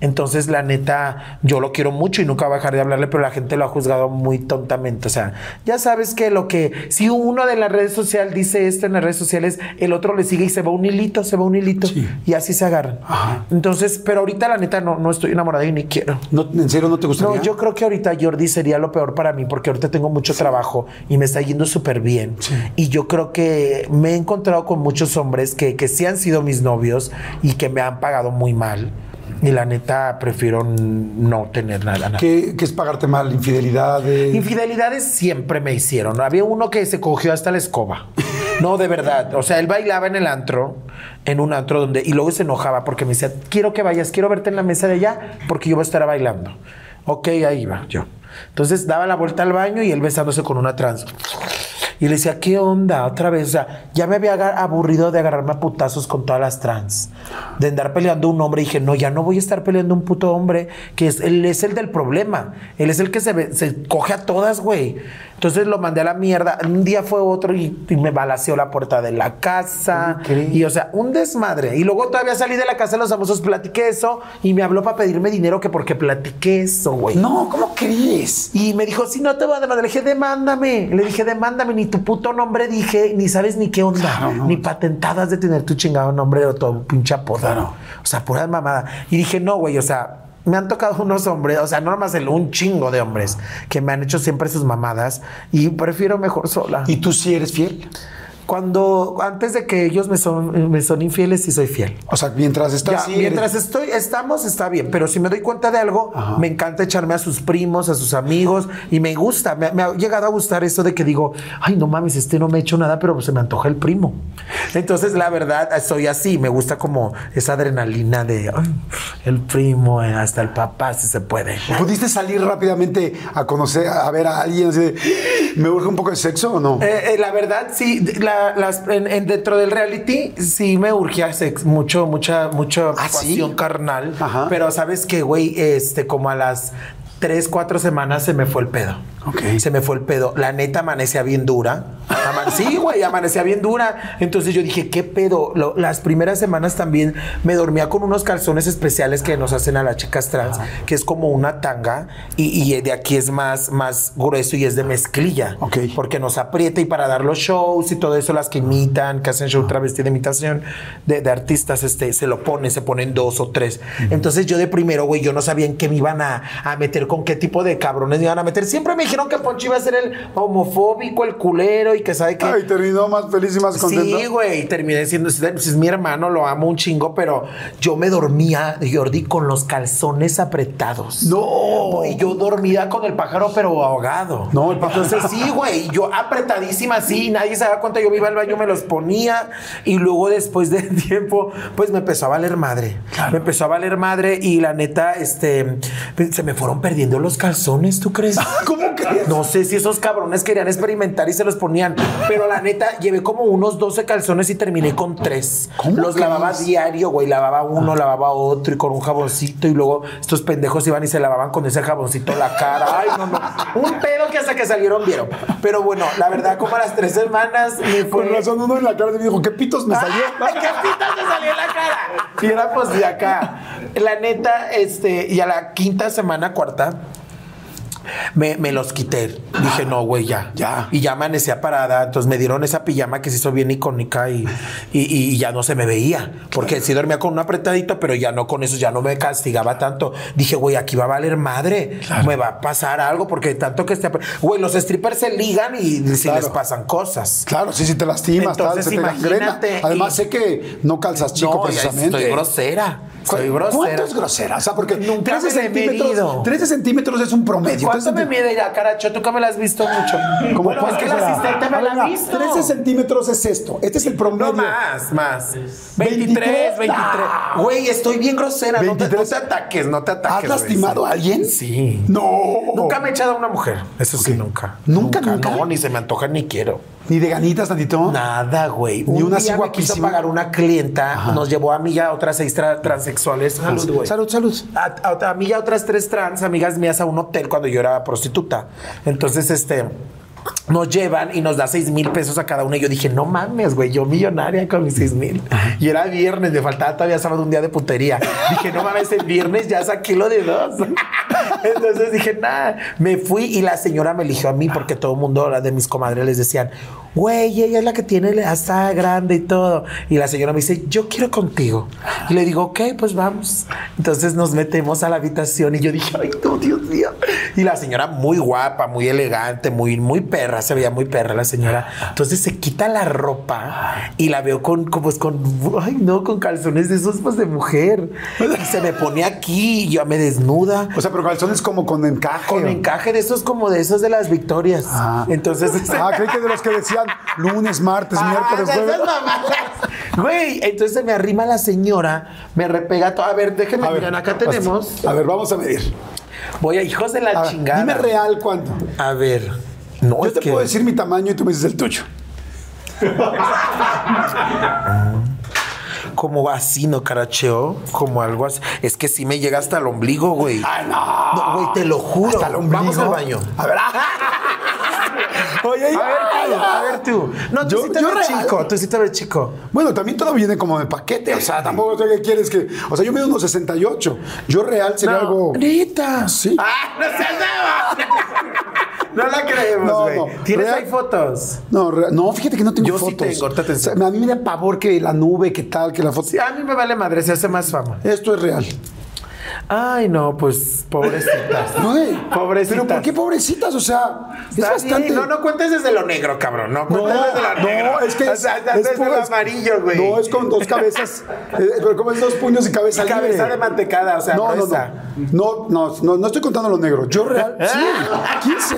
Entonces, la neta, yo lo quiero mucho y nunca voy a dejar de hablarle, pero la gente lo ha juzgado muy tontamente. O sea, ya sabes que lo que, si uno de las redes sociales dice esto en las redes sociales, el otro le sigue y se va un hilito, se va un hilito. Sí. Y así se agarran. Ajá. Entonces, pero ahorita la neta no, no estoy enamorada y ni quiero. No, ¿En serio no te gustaría? No, yo creo que ahorita Jordi sería lo peor para mí porque ahorita tengo mucho trabajo y me está yendo súper bien. Y yo creo que me he encontrado con muchos hombres que, que sí han sido mis novios y que me han pagado muy mal. Y la neta prefiero no tener nada. nada. ¿Qué, qué es pagarte mal? ¿Infidelidad? eh? Infidelidades siempre me hicieron. Había uno que se cogió hasta la escoba. No, de verdad. O sea, él bailaba en el antro, en un antro donde, y luego se enojaba porque me decía, quiero que vayas, quiero verte en la mesa de allá porque yo voy a estar bailando. Ok, ahí va yo. Entonces daba la vuelta al baño y él besándose con una trans. Y le decía, ¿qué onda? Otra vez, o sea, ya me había aburrido de agarrarme a putazos con todas las trans. De andar peleando un hombre. Y dije, no, ya no voy a estar peleando un puto hombre, que es, él es el del problema. Él es el que se, se coge a todas, güey. Entonces lo mandé a la mierda. Un día fue otro y, y me balaceó la puerta de la casa. Y, o sea, un desmadre. Y luego todavía salí de la casa de los famosos, platiqué eso. Y me habló para pedirme dinero que porque platiqué eso, güey. No, ¿cómo crees? Y me dijo, si no te voy a demandar. Le dije, demándame. Le dije, demándame. Ni tu puto nombre dije, ni sabes ni qué onda. Claro, no. Ni patentadas de tener tu chingado nombre o tu pinche apodo. Claro. O sea, pura mamada. Y dije, no, güey, o sea, me han tocado unos hombres, o sea, no nomás el, un chingo de hombres que me han hecho siempre sus mamadas y prefiero mejor sola. ¿Y tú sí eres fiel? Cuando, antes de que ellos me son, me son infieles, sí soy fiel. O sea, mientras estás Ya, mientras eres- estoy, estamos, está bien. Pero si me doy cuenta de algo, me encanta echarme a sus primos, a sus amigos, y me gusta. Me, me ha llegado a gustar eso de que digo, ay, no mames, este no me ha hecho nada, pero se me antoja el primo. Entonces, la verdad, soy así. Me gusta como esa adrenalina de ay, el primo, eh, hasta el papá, si se puede. ¿Pudiste salir rápidamente a conocer, a ver a alguien así de, ¿me urge un poco de sexo o no? Eh, eh, la verdad, sí, la- las- en, en- dentro del reality sí me urgía sex, mucho, mucha, mucha ¿Ah, sí? pasión carnal. Ajá. Pero sabes que, güey, este, como a las tres, cuatro semanas se me fue el pedo. Ok. Se me fue el pedo. La neta amanecía bien dura. Sí, güey, amanecía bien dura. Entonces yo dije, ¿qué pedo? Lo- las primeras semanas también me dormía con unos calzones especiales que nos hacen a las chicas trans, que es como una tanga y, y de aquí es más, más grueso y es de mezclilla. Ok. Porque nos aprieta y para dar los shows y todo eso, las que imitan, que hacen show travesti de imitación de, de artistas, este, se lo ponen, se ponen dos o tres. Entonces yo de primero, güey, yo no sabía en qué me iban a, a meter, con qué tipo de cabrones me iban a meter. Siempre me dijeron que Poncho iba a ser el homofóbico, el culero y que sabe que... Ay, terminó más feliz y más contento. Sí, güey, terminé siendo, si es mi hermano, lo amo un chingo, pero yo me dormía, Jordi, con los calzones apretados. No. Y yo dormía con el pájaro, pero ahogado. No, el pájaro. Entonces sí, güey, yo apretadísima así, nadie se daba cuenta, yo me iba al baño, me los ponía y luego después de tiempo, pues me empezó a valer madre. Me empezó a valer madre y la neta, este, pues, se me fueron perdiendo los calzones, ¿tú crees? ¿Cómo crees? No sé si esos cabrones querían experimentar y se los ponían, pero la neta, llevé como unos 12 calzones y terminé con tres. ¿Cómo Los lavaba diario, güey, lavaba uno, lavaba otro y con un jaboncito y luego estos pendejos iban y se lavaban con ese jaboncito la cara. Ay, no, no. Un pedo que hasta que salieron vieron. Pero bueno, la verdad, como a las tres semanas me fue... Con razón uno en la cara me dijo, ¿qué pitos me salió? ¡Ay, qué pita te salió en la cara! Y era pues de acá. La neta, este, y a la quinta semana, cuarta, me, me los quité. Dije, no, güey, ya. Ya. Y ya amanecía parada. Entonces me dieron esa pijama que se hizo bien icónica y, y, y ya no se me veía. Porque sí dormía con un apretadito, pero ya no con eso, ya no me castigaba tanto. Dije, güey, aquí va a valer madre. Me va a pasar algo porque tanto que esté. apre- Güey, los strippers se ligan y si Claro. les pasan cosas. Claro, sí, sí te lastimas, tal, Entonces, se te Además, y- sé que no calzas chico No, precisamente. Estoy grosera. Soy grosera. ¿Cuánto es grosera? O sea, porque Nunca 13 me la he medido. centímetros, 13 centímetros es un promedio. ¿Cuánto 13 me mide ya, caracho? Tú que me la has visto mucho. ¿Cómo bueno, es que será? asistente me la ha visto. 13 centímetros es esto. Este es el promedio. No más, más. 23. 23, 23. Ah. Güey, estoy bien grosera. No te, no 23. te ataques, no te ataques. ¿Has lastimado a alguien? Sí. No. Nunca me he echado a una mujer. Eso sí, nunca. ¿Nunca, nunca? No, ni se me antoja ni quiero. Ni de ganitas tantito. Nada, güey. Ni Un una día me quiso pagar una clienta, nos llevó a mí y a otras seis tra- transexuales. Salud, güey. Salud, salud. A, a- a mí y a otras tres trans amigas mías a un hotel cuando yo era prostituta. Entonces, este. Nos llevan y nos da seis mil pesos a cada una. Y yo dije, no mames, güey, yo millonaria con mis seis mil. Y era viernes, me faltaba todavía sábado un día de putería. Dije, no mames, el viernes ya saqué lo de dos. Entonces dije, nada, me fui y la señora me eligió a mí porque todo el mundo, la de mis comadres, les decían, güey, ella es la que tiene la está grande y todo. Y la señora me dice, yo quiero contigo. Y le digo, ok, pues vamos. Entonces nos metemos a la habitación y yo dije, ay, no, Dios mío. Y la señora muy guapa, muy elegante, muy, muy perra, se veía muy perra la señora. Entonces se quita la ropa y la veo con, con, pues con, ay, no, con calzones de esos pues de mujer. Y se me pone aquí y yo me desnuda. O sea, pero calzones como con encaje. Con encaje de esos como de esos de las victorias. Ah. Entonces, Ah, creí que de los que decían lunes, martes, Ah, miércoles, jueves. Güey, entonces se me arrima la señora, me repega todo. A ver, déjenme A ver, mirar, acá tenemos. A ver, vamos a medir. Voy a hijos de la A ver, chingada. dime real cuánto. A ver. No, Yo te que- puedo decir mi tamaño y tú me dices el tuyo. Como así, ¿no, caracheo? Como algo así. Es que sí me llega hasta el ombligo, güey. Ay, no. No, güey, te lo juro. Hasta el ombligo. Vamos al baño. A ver. Oye, A ver, tú, a ver tú. No, tú Yo- sí te yo ves real. chico, tú sí te ves chico. Bueno, también todo viene como de paquete. O sea, tampoco sé qué quieres que. O sea, yo mido unos 68. Yo real sería No, algo. Neta. Sí. Ah, no seas nada. No la creemos, No, güey. no. ¿Tienes Real- ahí fotos? No, re- no, fíjate que no tengo Yo sí fotos. tengo, ahorita te O sea, enseño. a mí me da pavor que la nube, que tal, que la foto. Sí, a mí me vale madre, se hace más fama. Esto es real. Ay, no, pues pobrecitas. Güey, Pobrecitas. Pero ¿por qué pobrecitas? O sea, es Está bastante. bien, No, no cuentes desde lo negro, cabrón. No No, cuentes desde lo negro. no, es que O sea, es desde lo amarillo, güey. No, es con dos cabezas. eh, pero como es dos puños y cabeza Y cabeza libre. de mantecada, o sea, no, no, no, no, no, no, no estoy contando lo negro. Yo real, sí, 15.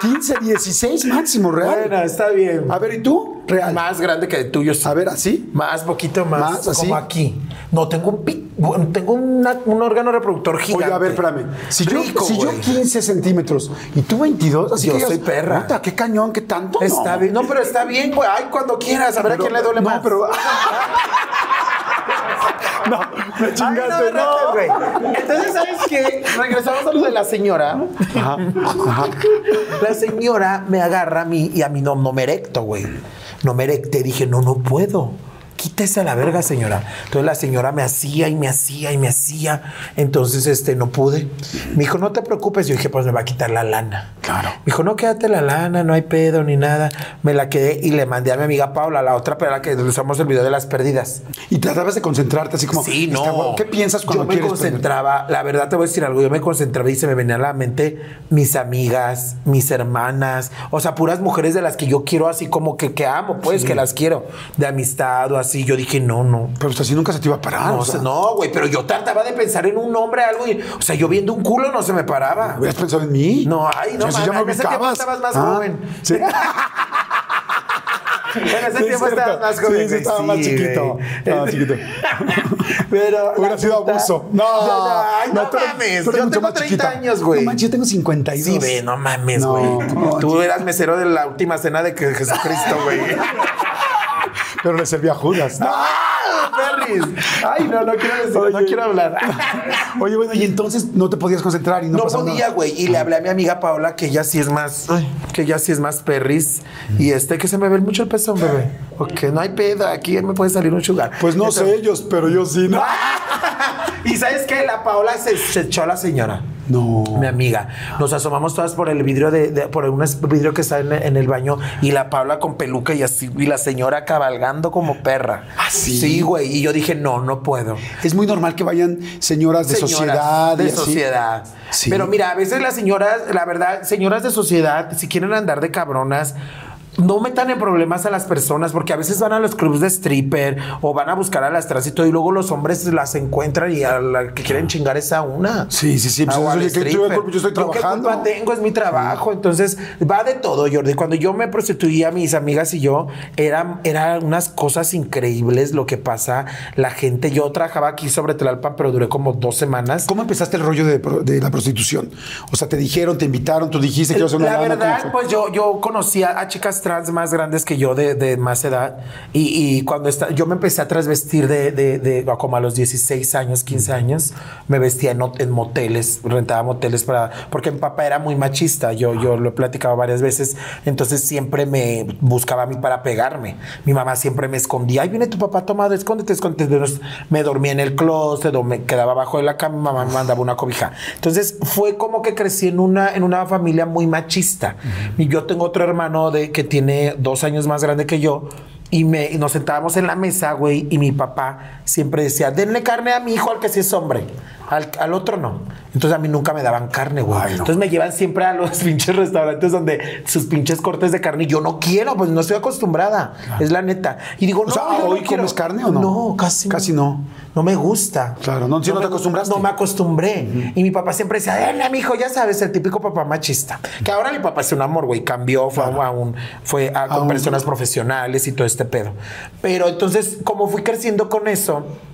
15, 16 máximo, real. Bueno, está bien. A ver, ¿y tú? Real. Más grande que el tuyo, sí. A ver, así. Más, poquito más. Más, así. Como aquí. No, tengo un pi- bueno, tengo una- un órgano reproductor gigante. Oye, a ver, espérame. Si, Rico, yo, si yo güey. 15 centímetros y tú 22, así Yo que digas, soy perra. "Puta, qué cañón, qué tanto. Está no. bien. No, pero está bien, güey. Ay, cuando quieras. A ver a Pero- quién le duele no, más. pero. no, me Ay, chingaste, no, no. no, güey. Entonces, ¿sabes qué? Regresamos a lo de la señora. Ajá, ajá. La señora me agarra a mí y a mí no, no me erecto, güey. No me erecté. Dije, no, no puedo. Quítese a la verga, señora. Entonces la señora me hacía y me hacía y me hacía. Entonces, este, no pude. Me dijo, no te preocupes. Yo dije, pues me va a quitar la lana. Claro. Me dijo, no, quédate la lana, no hay pedo ni nada. Me la quedé y le mandé a mi amiga Paula, la otra, pero la que usamos el video de las perdidas. Y tratabas de concentrarte así como. Sí, no. ¿Qué piensas cuando Yo me quieres concentraba, la verdad te voy a decir algo, yo me concentraba y se me venía a la mente mis amigas, mis hermanas, o sea, puras mujeres de las que yo quiero así como que, que amo, pues, que las quiero, de amistad o así. Yo dije, no, no. Pero pues, así nunca se te iba a parar. No, o sea, no, güey, pero yo trataba de pensar en un nombre, algo, y, o sea, yo viendo un culo no se me paraba. ¿Hubieras pensado en mí? No, ay, no, mames, ya me en ese tiempo ubicabas. estabas más Ah, joven. Sí. En ese Sí, tiempo es estabas más joven. Sí, sí, estaba más sí, chiquito. güey. Estaba chiquito. Pero Hubiera sido abuso. No, no, tú eres- mames. Yo tengo más 30 chiquita. años, güey. No manches, yo tengo 52. Sí, ve, no mames, No, güey. no, Tú eras mesero de la última cena de que Jesucristo, güey. Pero le servía a Judas. ¡Ah, perris! Ay, no, no quiero decir, no quiero hablar. Oye, bueno, y entonces no te podías concentrar y no, No podía, güey. Y le hablé a mi amiga Paola, que ella sí es más, ay, que ella sí es más perris. Y este, que se me ve mucho el pezón, bebé. Ok, no hay pedo, aquí me puede salir un sugar. Pues no Entonces- sé ellos, pero yo sí. No. Y sabes qué? La Paola se, se echó a la señora. No. Mi amiga. Nos asomamos todas por el vidrio de, de- por un vidrio que está en, en el baño y la Paula con peluca y así y la señora cabalgando como perra. ¿Ah, sí? Güey. Y yo dije, no, no puedo. Es muy normal que vayan señoras de Señoras sociedad. y De así. sociedad. Sí. Pero mira, a veces las señoras, la verdad, señoras de sociedad, si quieren andar de cabronas, no metan en problemas a las personas porque a veces van a los clubs de stripper o van a buscar a las trans y todo y luego los hombres las encuentran y a la que quieren chingar es a una. Sí, sí, sí. Pues, o al oye, que yo, yo estoy ¿Yo qué trabajando. culpa tengo? Es mi trabajo. Entonces, va de todo, Jordi. Cuando yo me prostituía, mis amigas y yo, eran, eran unas cosas increíbles lo que pasa. La gente, yo trabajaba aquí sobre Tlalpan, pero duré como dos semanas. ¿Cómo empezaste el rollo de, de la prostitución? O sea, te dijeron, te invitaron, tú dijiste que ibas a hacer una La lana, ¿cómo verdad, pues yo, yo conocí a, a chicas trans más grandes que yo de, de más edad y, y cuando esta- yo me empecé a trasvestir de, de, de- como a los 16 años, 15 años, me vestía en, en moteles, rentaba moteles para, porque mi papá era muy machista, yo, yo lo he platicado varias veces, entonces siempre me buscaba a mí para pegarme. Mi mamá siempre me escondía, ay viene tu papá tomado, escóndete, escóndete. Me dormía en el closet o me quedaba abajo de la cama, mi mamá me mandaba una cobija. Entonces fue como que crecí en una, en una familia muy machista. Y yo tengo otro hermano de, que tiene dos años más grande que yo. Y, me, nos sentábamos en la mesa, güey, y mi papá siempre decía, denle carne a mi hijo al que sí es hombre, al, al otro no. Entonces a mí nunca me daban carne, güey. Ay, no. Entonces me llevan siempre a los pinches restaurantes donde sus pinches cortes de carne y yo no quiero, pues no estoy acostumbrada, es la neta. Y digo, O no, sea, no ¿hoy quiero. comes carne o no? No, casi Casi no. No me gusta. Claro, no, si no te me- acostumbraste. No me acostumbré. Y mi papá siempre decía, dale, mi hijo, ya sabes, el típico papá machista. Que ahora mi papá es un amor, güey, cambió, fue a un, fue a- con un- personas profesionales y todo este pedo. Pero entonces, como fui creciendo con eso, Lord.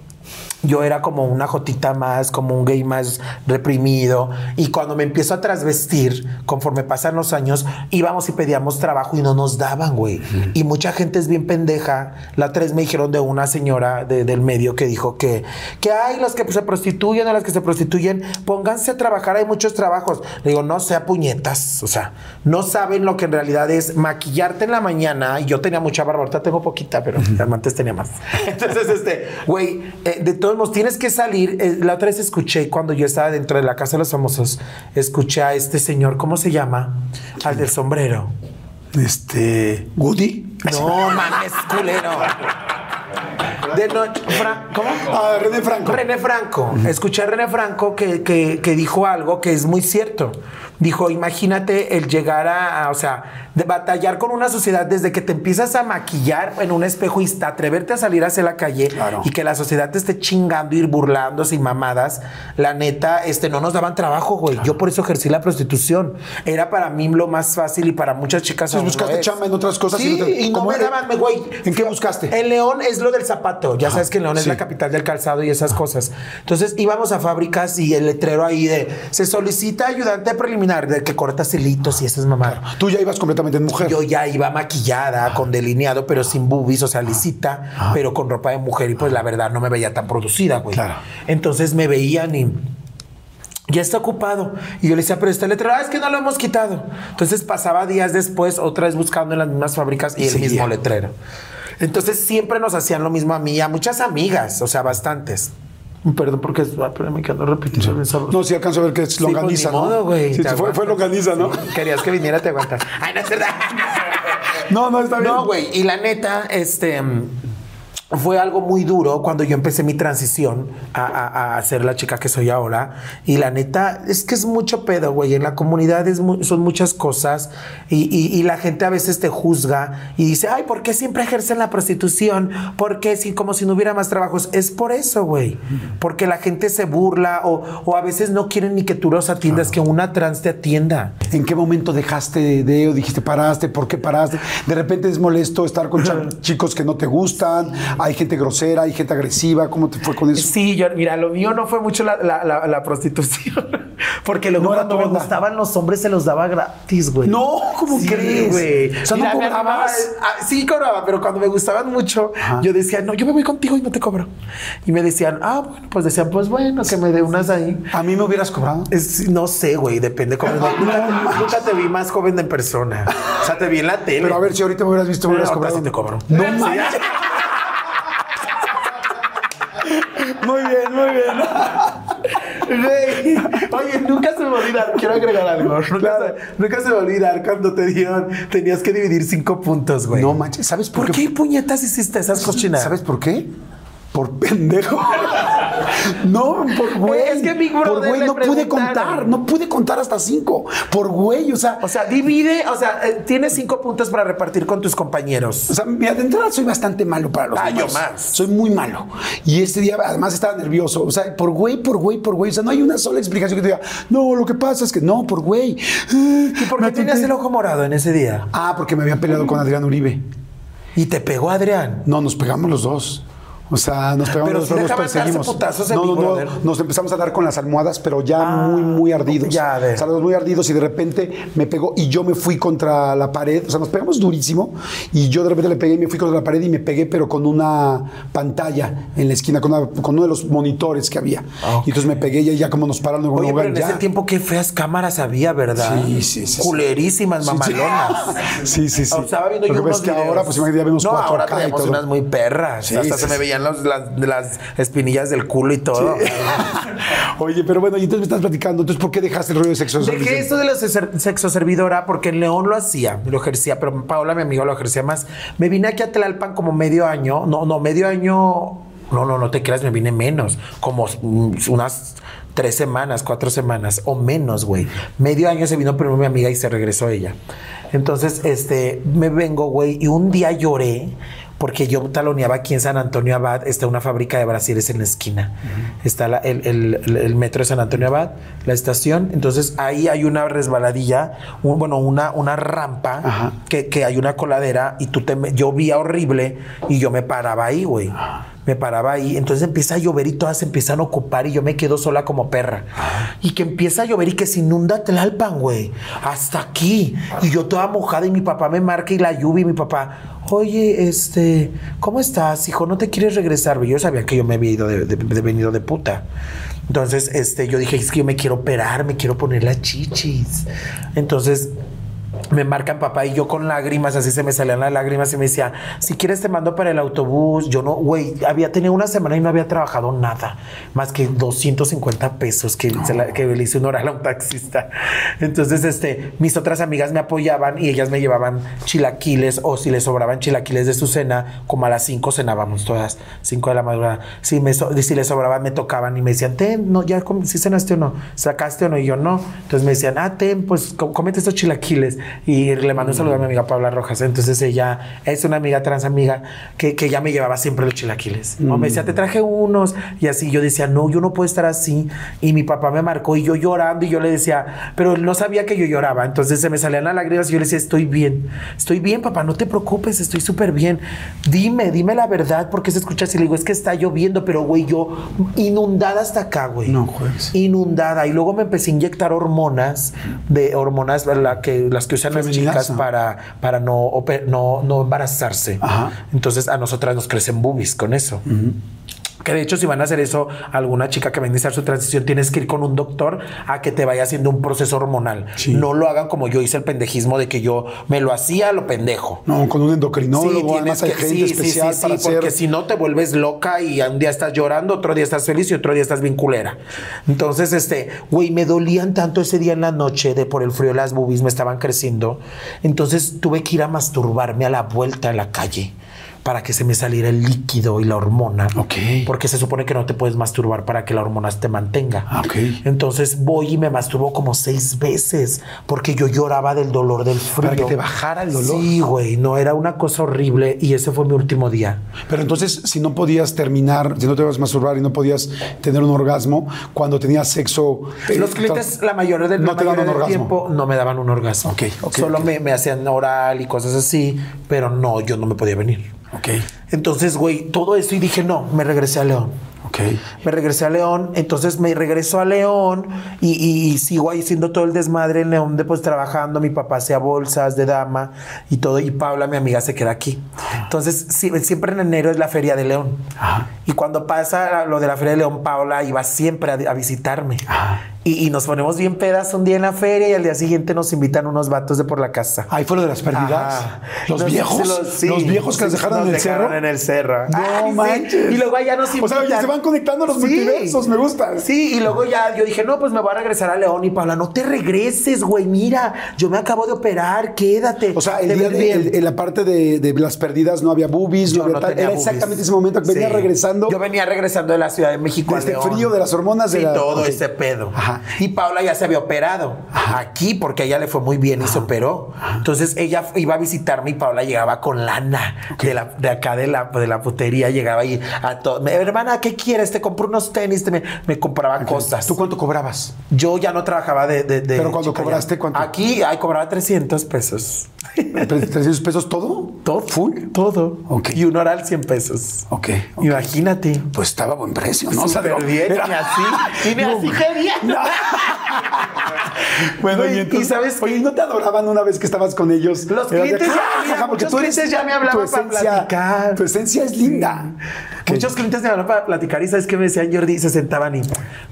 Yo era como una jotita más, como un gay más reprimido. Y cuando me empiezo a trasvestir, conforme pasan los años, íbamos y pedíamos trabajo y no nos daban, güey. Y mucha gente es bien pendeja. La tres me dijeron de una señora de- del medio que dijo que, que hay los que se prostituyen, a las que se prostituyen, pónganse a trabajar, hay muchos trabajos. Le digo, no sea puñetas. O sea, no saben lo que en realidad es maquillarte en la mañana. Y yo tenía mucha barba, ahorita tengo poquita, pero antes tenía más. Entonces, este, güey, eh, de todos modos, tienes que salir. Eh, la otra vez escuché, cuando yo estaba dentro de la casa de los famosos, escuché a este señor, ¿cómo se llama? Al del sombrero. Este. Woody. No mames, culero. De noche, Fra- ¿cómo? Ah, René Franco. René Franco. Escuché a René Franco que, que- que dijo algo que es muy cierto. Dijo, imagínate el llegar a, a, o sea, de batallar con una sociedad desde que te empiezas a maquillar en un espejo y atreverte a salir hacia la calle Claro. y que la sociedad te esté chingando, ir burlándose y mamadas. La neta, este, no nos daban trabajo, güey. Yo por eso ejercí la prostitución. Era para mí lo más fácil y para muchas chicas. Entonces buscaste es. chamba en otras cosas Sí, y no te- y no ¿cómo me daban, güey. ¿En qué buscaste? En León es lo del zapato. Ya sabes que León es sí. la capital del calzado y esas cosas. Entonces íbamos a fábricas y el letrero ahí de se solicita ayudante preliminar de que cortas hilitos y esas mamadas. Tú ya ibas completamente en mujer. Yo ya iba maquillada, con delineado, pero sin boobies, o sea, lisita, pero con ropa de mujer y pues la verdad no me veía tan producida, güey. Claro. Entonces me veían y ya está ocupado. Y yo le decía, pero este letrero, ah, es que no lo hemos quitado. Entonces pasaba días después, otra vez buscando en las mismas fábricas y, Y el seguía. mismo letrero. Entonces siempre nos hacían lo mismo a mí, y a muchas amigas, o sea, bastantes. Perdón, porque es, ah, espérame que ando repitiendo esa voz. No, sí alcanzo a ver que es Sí, pues, longaniza, ni ¿no? modo, güey, Sí, fue, fue longaniza, ¿no? Sí, Querías que viniera, te aguantas. Ay, no es verdad. No, no, está bien. No, güey. Y la neta, este. Fue algo muy duro cuando yo empecé mi transición a, a- a ser la chica que soy ahora. Y la neta, es que es mucho pedo, güey. En la comunidad es son muchas cosas. Y, y- y la gente a veces te juzga y dice, ay, ¿por qué siempre ejercen la prostitución? ¿Por qué? Si, como si no hubiera más trabajos. Es por eso, güey. Porque la gente se burla o, o a veces no quieren ni que tú los atiendas, que una trans te atienda. ¿En qué momento dejaste de o dijiste paraste? ¿Por qué paraste? De repente es molesto estar con chicos que no te gustan, hay gente grosera, hay gente agresiva. ¿Cómo te fue con eso? Sí, yo, mira, lo mío no fue mucho la, la- la- la prostitución. Porque luego No cuando me onda. gustaban los hombres se los daba gratis, güey. No, ¿cómo Sí, crees? güey. O sea, ¿no Mira, cobrabas? amaba- ah, sí, cobraba, pero cuando me gustaban mucho, yo decía, no, yo me voy contigo y no te cobro. Y me decían, ah, bueno, pues decían, pues bueno, que me dé unas ahí. ¿A mí me hubieras cobrado? Es- no sé, güey, depende cómo. nunca, te, nunca te vi más joven de en persona. O sea, te vi en la tele. Pero a ver, si ahorita me hubieras visto, me hubieras cobrado. sí te cobro. No manches. Muy bien, muy bien. Güey, Oye, nunca se me va a olvidar. Quiero agregar algo. Nunca, se, nunca se me va a olvidar cuando te dieron. Tenías que dividir cinco puntos, güey. No manches, ¿sabes por, ¿Por qué puñetas hiciste esas cochinadas? ¿Sabes por qué? Por pendejo. No, por güey. Es que Big por Brother güey le no pude contar, no pude contar hasta cinco. Por güey, o sea, O sea, divide, o sea, eh, tienes cinco puntos para repartir con tus compañeros. O sea, mira, de entrada soy bastante malo para los Ah, yo más. Soy muy malo. Y este día, además, estaba nervioso. O sea, por güey, por güey, por güey. O sea, no hay una sola explicación que te diga, no, lo que pasa es que no, por güey. ¿Y por qué tenías el ojo morado en ese día? Ah, porque me había peleado con Adrián Uribe. Y te pegó Adrián. No, nos pegamos los dos. O sea, nos pegamos Pero nos dejaban darse perseguimos. putazos en No, no, no, nos empezamos a dar con las almohadas, pero ya muy, muy ardidos. ya, a ver. O sea, muy ardidos y de repente me pegó y yo me fui contra la pared. O sea, nos pegamos durísimo y yo de repente le pegué y me fui contra la pared y me pegué, pero con una pantalla en la esquina, con, una- con uno de los monitores que había. Ah. Y entonces me pegué y ya como nos pararon. Oye, bueno, pero en ya. ese tiempo qué feas cámaras había, ¿verdad? Sí, sí, sí. Culerísimas, Sí, mamalonas. Sí, sí, sí. O Estaba viendo yo unos que videos. ahora, pues imagínate, ya vemos No, 4K ahora y tenemos todo. unas muy perras. Sí, Hasta sí, se me sí. Los- las, las espinillas del culo y todo. Oye, pero bueno, y entonces me estás platicando. Entonces, ¿por qué dejaste el rollo de sexo? Dejé esto de la sexo servidora porque en León lo hacía, lo ejercía, pero Paola, mi amigo, lo ejercía más. Me vine aquí a Tlalpan como medio año, no, no, medio año, no, no, no te creas, me vine menos, como mm, unas tres semanas, cuatro semanas o menos, güey. Medio año se vino primero mi amiga y se regresó ella. Entonces, este, me vengo, güey, y un día lloré porque yo taloneaba aquí en San Antonio Abad, está una fábrica de brasiles en la esquina. Está la- el, el- metro de San Antonio Abad, la estación. Entonces ahí hay una resbaladilla, un- bueno, una, una rampa, Ajá. que, que hay una coladera y tú te... Yo vía horrible y yo me paraba ahí, güey. Me paraba ahí. Entonces empieza a llover y todas se empiezan a ocupar y yo me quedo sola como perra. Y que empieza a llover y que se inunda Tlalpan, güey. Hasta aquí. Y yo toda mojada y mi papá me marca y la lluvia y mi papá... Oye, este, ¿cómo estás, hijo? ¿No te quieres regresar? Yo sabía que yo me había ido de, de- de venido de puta. Entonces, este, yo dije, es que yo me quiero operar, me quiero poner las chichis. Entonces, me marcan papá y yo con lágrimas, así se me salían las lágrimas y me decía, si quieres te mando para el autobús. Yo no, güey, había tenido una semana y no había trabajado nada, más que 250 pesos que, que le hice un oral a un taxista. Entonces, este, mis otras amigas me apoyaban y ellas me llevaban chilaquiles o si les sobraban chilaquiles de su cena, como a las 5 cenábamos todas, 5 de la madrugada. Si, me so- si les sobraban, me tocaban y me decían, ten, no, ya, si cenaste o no, sacaste o no, y yo no. Entonces me decían, ah, ten, pues cómete estos chilaquiles. Y le mando un saludo a mi amiga Paula Rojas. Entonces ella es una amiga trans amiga que, que ya me llevaba siempre los chilaquiles. O me decía, te traje unos. Y así yo decía, no, yo no puedo estar así. Y mi papá me marcó y yo llorando y yo le decía, pero él no sabía que yo lloraba. Entonces se me salían las lágrimas y yo le decía, estoy bien. Estoy bien, papá, no te preocupes, estoy súper bien. Dime, dime la verdad, porque se escucha así. Le digo, es que está lloviendo, pero güey, yo inundada hasta acá, güey. No juegues. Inundada. Y luego me empecé a inyectar hormonas, de hormonas la que, las que usan las chicas para, para no, no, no embarazarse. Ajá. Entonces a nosotras nos crecen boobies con eso. Que de hecho, si van a hacer eso, alguna chica que va a iniciar su transición, tienes que ir con un doctor a que te vaya haciendo un proceso hormonal. Sí. No lo hagan como yo hice el pendejismo de que yo me lo hacía a lo pendejo. No, con un endocrinólogo, además hay gente especial para porque si no te vuelves loca y un día estás llorando, otro día estás feliz y otro día estás bien culera. Entonces, este, güey, me dolían tanto ese día en la noche de por el frío las boobies me estaban creciendo. Entonces tuve que ir a masturbarme a la vuelta a la calle para que se me saliera el líquido y la hormona. Ok. Porque se supone que no te puedes masturbar para que la hormona te mantenga. Ah, ok. Entonces voy y me masturbo como seis veces porque yo lloraba del dolor del frío. Para que te bajara el dolor. Sí, güey, no era una cosa horrible y ese fue mi último día. Pero entonces, si no podías terminar, si no te ibas a masturbar y no podías tener un orgasmo, cuando tenías sexo. eh, Los clientes, la mayoría del, no te daban mayoría un del orgasmo. tiempo no me daban un orgasmo. Ok, ok, Solo. Me, me hacían oral y cosas así, pero no, yo no me podía venir. Ok, Entonces, güey, todo eso y dije, no, me regresé a León. ok. Me regresé a León, entonces me regreso a León y, y- y sigo ahí haciendo todo el desmadre en León, después trabajando, mi papá hacía bolsas de dama y todo, y Paula, mi amiga, se queda aquí. Entonces, siempre en enero es la feria de León. Ajá. Y cuando pasa lo de la feria de León, Paula iba siempre a, a visitarme. Ajá. Y, y nos ponemos bien pedas un día en la feria y al día siguiente nos invitan unos vatos de por la casa. Ahí fue lo de las pérdidas. Ajá. Los Nos- viejos. los- sí, los viejos que nos sí, dejaron nos en el cerro. en el cerro. No Ay, sí. manches. Y luego allá nos O sea, invitan. se van conectando los multiversos, me gusta. Sí, y luego ya yo dije, no, pues me voy a regresar a León y Paula, no te regreses, güey, mira, yo me acabo de operar, quédate. O sea, el día de, el- en la parte de, de las pérdidas no había boobies, Yo no había no tal. tenía Era boobies. exactamente ese momento que venía regresando. Yo venía regresando de la Ciudad de México. De a este León. frío, de las hormonas, de la- todo ese pedo. Ajá. Y Paula ya se había operado aquí porque ella le fue muy bien y se operó. Entonces ella iba a visitarme y Paula llegaba con lana de, la, de acá de la, de la putería. Llegaba y a todo. Me- Hermana, ¿qué quieres? Te compro unos tenis. te me, me compraba cosas. ¿Tú cuánto cobrabas? Yo ya no trabajaba de. de- de Pero cuando ya. cobraste, ¿cuánto? Aquí, ay, cobraba 300 pesos. ¿300 pesos todo? Todo. ¿Full? Todo. Ok. Y un oral 100 pesos. Ok. Imagínate. Pues estaba a buen precio, ¿no? O sea, no, bien, era- así, y ni así quería. Bueno, y, y entonces, sabes oye, ¿y ¿no te adoraban una vez que estabas con ellos? Los Era de clientes que, ya- "Ah, mira, porque tú eres- clientes ya me hablaban tu para esencia- platicar. Tu esencia es linda. Muchos clientes me hablaban para platicar y sabes qué me decían Jordi y se sentaban y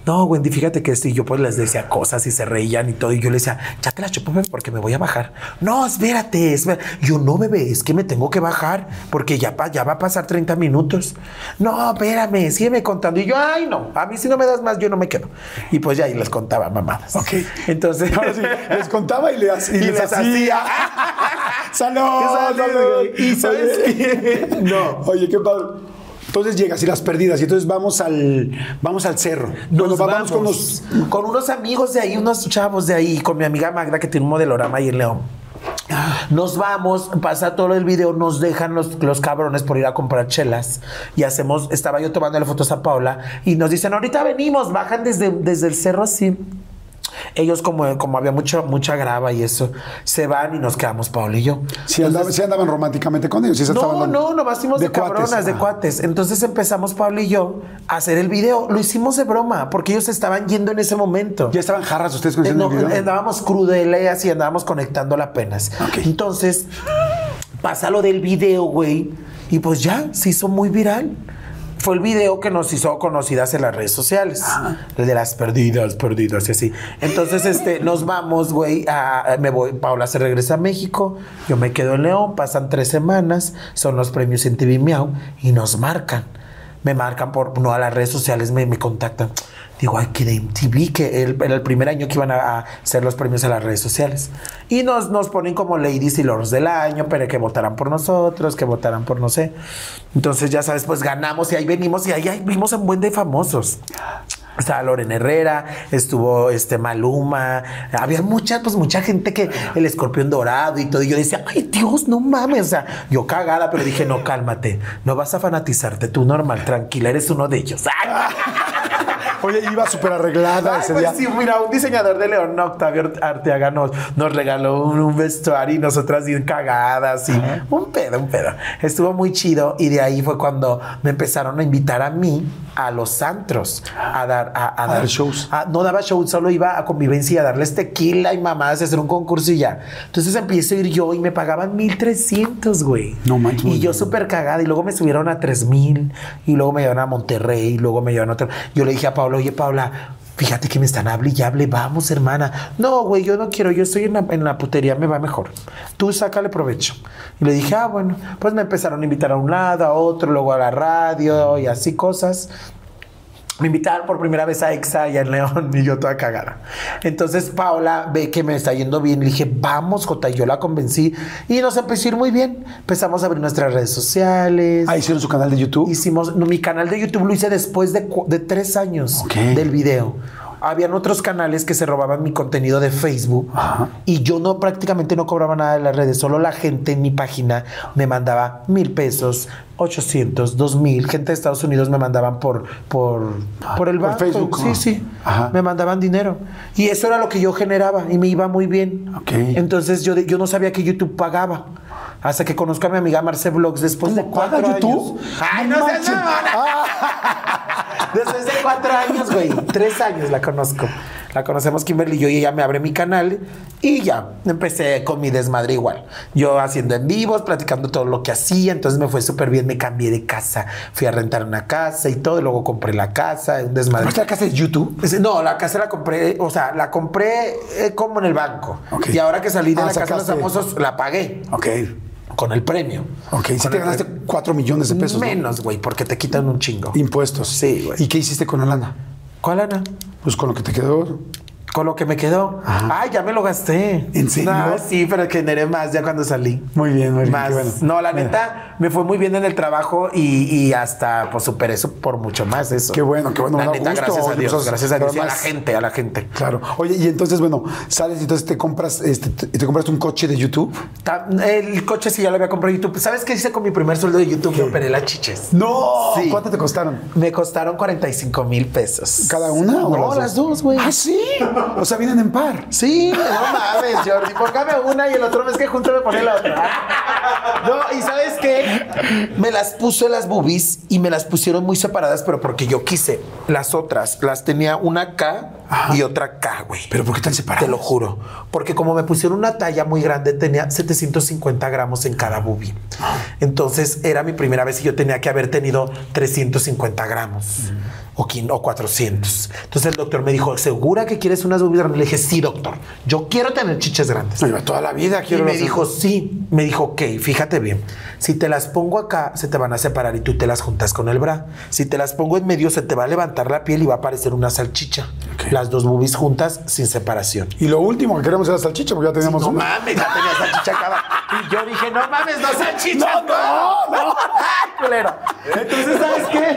no, Wendy, fíjate que esto y yo pues les decía cosas y se reían y todo y yo les decía, ya te la chupo bebé, porque me voy a bajar. No, espérate, espérate. Yo no bebé, es que me tengo que bajar porque ya, va a pasar 30 minutos. No, espérame, sígueme contando. Y yo, ay no, a mí si no me das más yo no me quedo. Y pues ya ahí les contaba mamadas. Ok. Entonces, Ahora sí, les contaba y, le, ha- y Y les, les hacía. ¡Salud! Salud. ¿Y sabes qué? No. Oye, qué padre. Entonces llegas y las perdidas y entonces vamos al vamos al cerro. Nos vamos, con los con unos amigos de ahí, unos chavos de ahí, con mi amiga Magda que tiene un modelorama ahí en León. Nos vamos, pasa todo el video, nos dejan los, los cabrones por ir a comprar chelas y hacemos, estaba yo tomándole fotos a Paula y nos dicen, ahorita venimos, bajan desde, desde el cerro así. Ellos como, como había mucho, mucha grava y eso, se van y nos quedamos Paula y yo. si andaban, sí andaban románticamente con ellos, sí se No, no, nomás fuimos de, cuates. cabronas, de Ah. cuates. Entonces empezamos Pablo y yo a hacer el video. Lo hicimos de broma, porque ellos estaban yendo en ese momento. Ya estaban jarras ustedes con Eh, no, video. andábamos crudeleas y andábamos conectándola apenas. Ok. Entonces, pasa lo del video, güey. Y pues ya, se hizo muy viral. Fue el video que nos hizo conocidas en las redes sociales. De las perdidas, perdidas y así. Entonces, este, nos vamos, güey. a- a- Me voy, Paula se regresa a México. Yo me quedo en León. Pasan tres semanas. Son los premios en TV Miau. Y nos marcan. Me marcan por, no, a las redes sociales me, me contactan. Digo, ay, que de MTV, que el- el primer año que iban a, a hacer los premios a las redes sociales. Y nos, nos ponen como ladies y lords del año, pero que votaran por nosotros, que votaran por no sé. Entonces, ya sabes, pues ganamos y ahí venimos y ahí, ahí vimos un buen de famosos. Estaba Loren Herrera, estuvo este Maluma, había mucha, pues mucha gente que el escorpión dorado y todo. Y yo decía, ay Dios, no mames. O sea, yo cagada, pero dije, no, cálmate, no vas a fanatizarte, tú normal, tranquila, eres uno de ellos. Oye, iba súper arreglada Ay, ese pues día. sí, mira, un diseñador de León, Octavio Arteaga, nos, nos regaló un, un vestuario y nosotras bien cagadas y un pedo, un pedo. Estuvo muy chido y de ahí fue cuando me empezaron a invitar a mí a los antros a dar, a, a dar shows. a- no daba shows, solo iba a convivencia a darles tequila y mamás, a hacer un concurso y ya. Entonces empiezo a ir yo y me pagaban 1300, güey. No manches, Y yo súper cagada y luego me subieron a 3000 y luego me llevaron a Monterrey y luego me llevaron a otro. Yo le dije a Oye Paula, fíjate que me están hable y hable, vamos hermana. No, güey, yo no quiero, yo estoy en la, en la putería, me va mejor. Tú sácale provecho. Y le dije, ah, bueno, pues me empezaron a invitar a un lado, a otro, luego a la radio y así cosas. Me invitaron por primera vez a EXA allá en León y yo toda cagada. Entonces Paula ve que me está yendo bien. Le dije, vamos, Jota. Y yo la convencí y nos empezó a ir muy bien. Empezamos a abrir nuestras redes sociales. Ah, hicieron su canal de YouTube. Hicimos, no, mi canal de YouTube lo hice después de, de tres años del video. Habían otros canales que se robaban mi contenido de Facebook Ajá. y yo no prácticamente no cobraba nada de las redes, solo la gente en mi página me mandaba mil pesos, 800, dos mil, gente de Estados Unidos me mandaban por, por, por el Por. Facebook, Sí, ¿no? sí, Ajá. me mandaban dinero y eso era lo que yo generaba y me iba muy bien. Ok. Entonces yo, yo no sabía que YouTube pagaba. Hasta que conozco a mi amiga Marce Vlogs después de ¿Cómo paga cuatro YouTube? años. Ay, no seas Después de cuatro años, güey. Tres años la conozco. La conocemos Kimberly y yo y ella me abre mi canal y ya empecé con mi desmadre igual. Yo haciendo en vivos, platicando todo lo que hacía, entonces me fue súper bien, me cambié de casa, fui a rentar una casa y todo, y luego compré la casa, un desmadre. ¿Compraste la casa de YouTube? Es- No, la casa la compré, o sea, la compré eh, como en el banco. Ok. Y ahora que salí de Ah, la casa de los famosos, la pagué Ok. Con el premio. Ok. Si te ganaste premio. 4 millones de pesos. ¿no? Menos, güey, porque te quitan un chingo. Impuestos. Sí, güey. ¿Y qué hiciste con la lana? ¿Cuál, Ana? Pues con lo que te quedó. Con lo que me quedó. Ay, ya me lo gasté. ¿En serio? No, sí, pero generé más ya cuando salí. Muy bien, muy bien. Más. bueno. No, la neta, me fue muy bien en el trabajo y, y hasta pues superé eso por mucho más eso. Qué bueno, qué bueno, La neta, gusto, gracias a Dios. pues, gracias a Dios a la gente, a la gente. Claro. Oye, y entonces, bueno, sales y entonces te compras, este, te, te compraste un coche de YouTube. El coche sí ya lo había comprado en YouTube. ¿Sabes qué hice con mi primer sueldo de YouTube? Me operé las chiches. No. Sí. ¿Cuánto te costaron? Me costaron 45 mil pesos. ¿Cada una? o No, las dos, güey. Ah, sí. O sea, vienen en par. Sí, no mames, Jordi. Póngame una y el otro mes que junto me pone la otra. No, y ¿sabes qué? Me las puse las boobies y me las pusieron muy separadas, pero porque yo quise. Las otras las tenía una acá y otra acá, güey. ¿Pero por qué tan separadas? Te lo juro. Porque como me pusieron una talla muy grande, tenía 750 gramos en cada boobie. Entonces era mi primera vez y yo tenía que haber tenido 350 gramos. Quin- o 400. Entonces el doctor me dijo, ¿segura que quieres unas boobies grandes? Le dije, sí, doctor. Yo quiero tener chiches grandes. No, iba toda la vida Y quiero me las- dijo, sí. Me dijo, ok, fíjate bien. Si te las pongo acá, se te van a separar y tú te las juntas con el bra. Si te las pongo en medio, se te va a levantar la piel y va a parecer una salchicha. Las dos boobies juntas sin separación. Y lo último que queremos era salchicha, porque ya teníamos No una. mames, ya tenía salchicha acá. Y yo dije, no mames, no salchicha. No, no, no. Entonces, ¿sabes qué?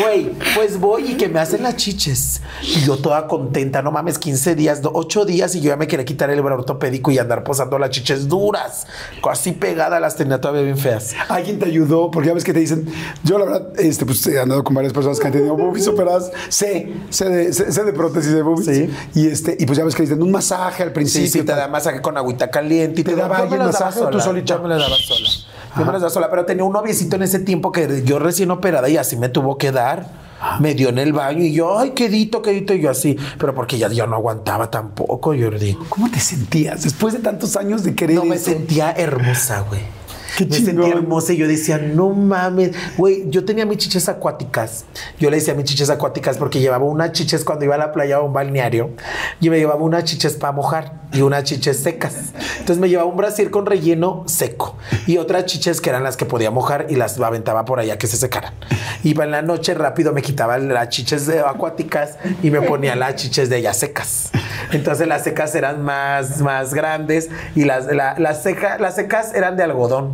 Güey, pues voy y que me hacen las chiches. Y yo toda contenta, no mames, 15 días, 8 días y yo ya me quería quitar el bra ortopédico y andar posando las chiches duras. Así pegadas las tenía todavía bien feas. Alguien te ayudó, porque ya ves que te dicen, yo la verdad, este, pues he andado con varias personas que han tenido boobies operadas, sé, sé de, sé, sé de prótesis de boobies. Sí. Y este, y pues ya ves que dicen un masaje al Sí, principio. sí, te tal. da masaje con agüita caliente y ¿Te te, daba alguien masaje o tú solita? Yo me las daba sola. Yo me las daba sola, pero tenía un noviecito en ese tiempo que yo recién operada y así me tuvo que dar. Me dio en el baño y yo, ay, quedito, quedito, y yo así. Pero porque ya yo no aguantaba tampoco, Jordi. ¿Cómo te sentías después de tantos años de querer No me eso? sentía hermosa, güey. Qué me chingón. sentía hermosa y yo decía, no mames, güey, yo tenía mis chiches acuáticas. Yo le decía mis chiches acuáticas porque llevaba unas chiches cuando iba a la playa o a un balneario. Yo me llevaba unas chiches para mojar y unas chiches secas. Entonces me llevaba un brasier con relleno seco y otras chiches que eran las que podía mojar y las aventaba por allá que se secaran. Iba en la noche rápido, me quitaba las chiches de acuáticas y me ponía las chiches de ellas secas. Entonces las secas eran más, más grandes y las, la- las, seca- las secas eran de algodón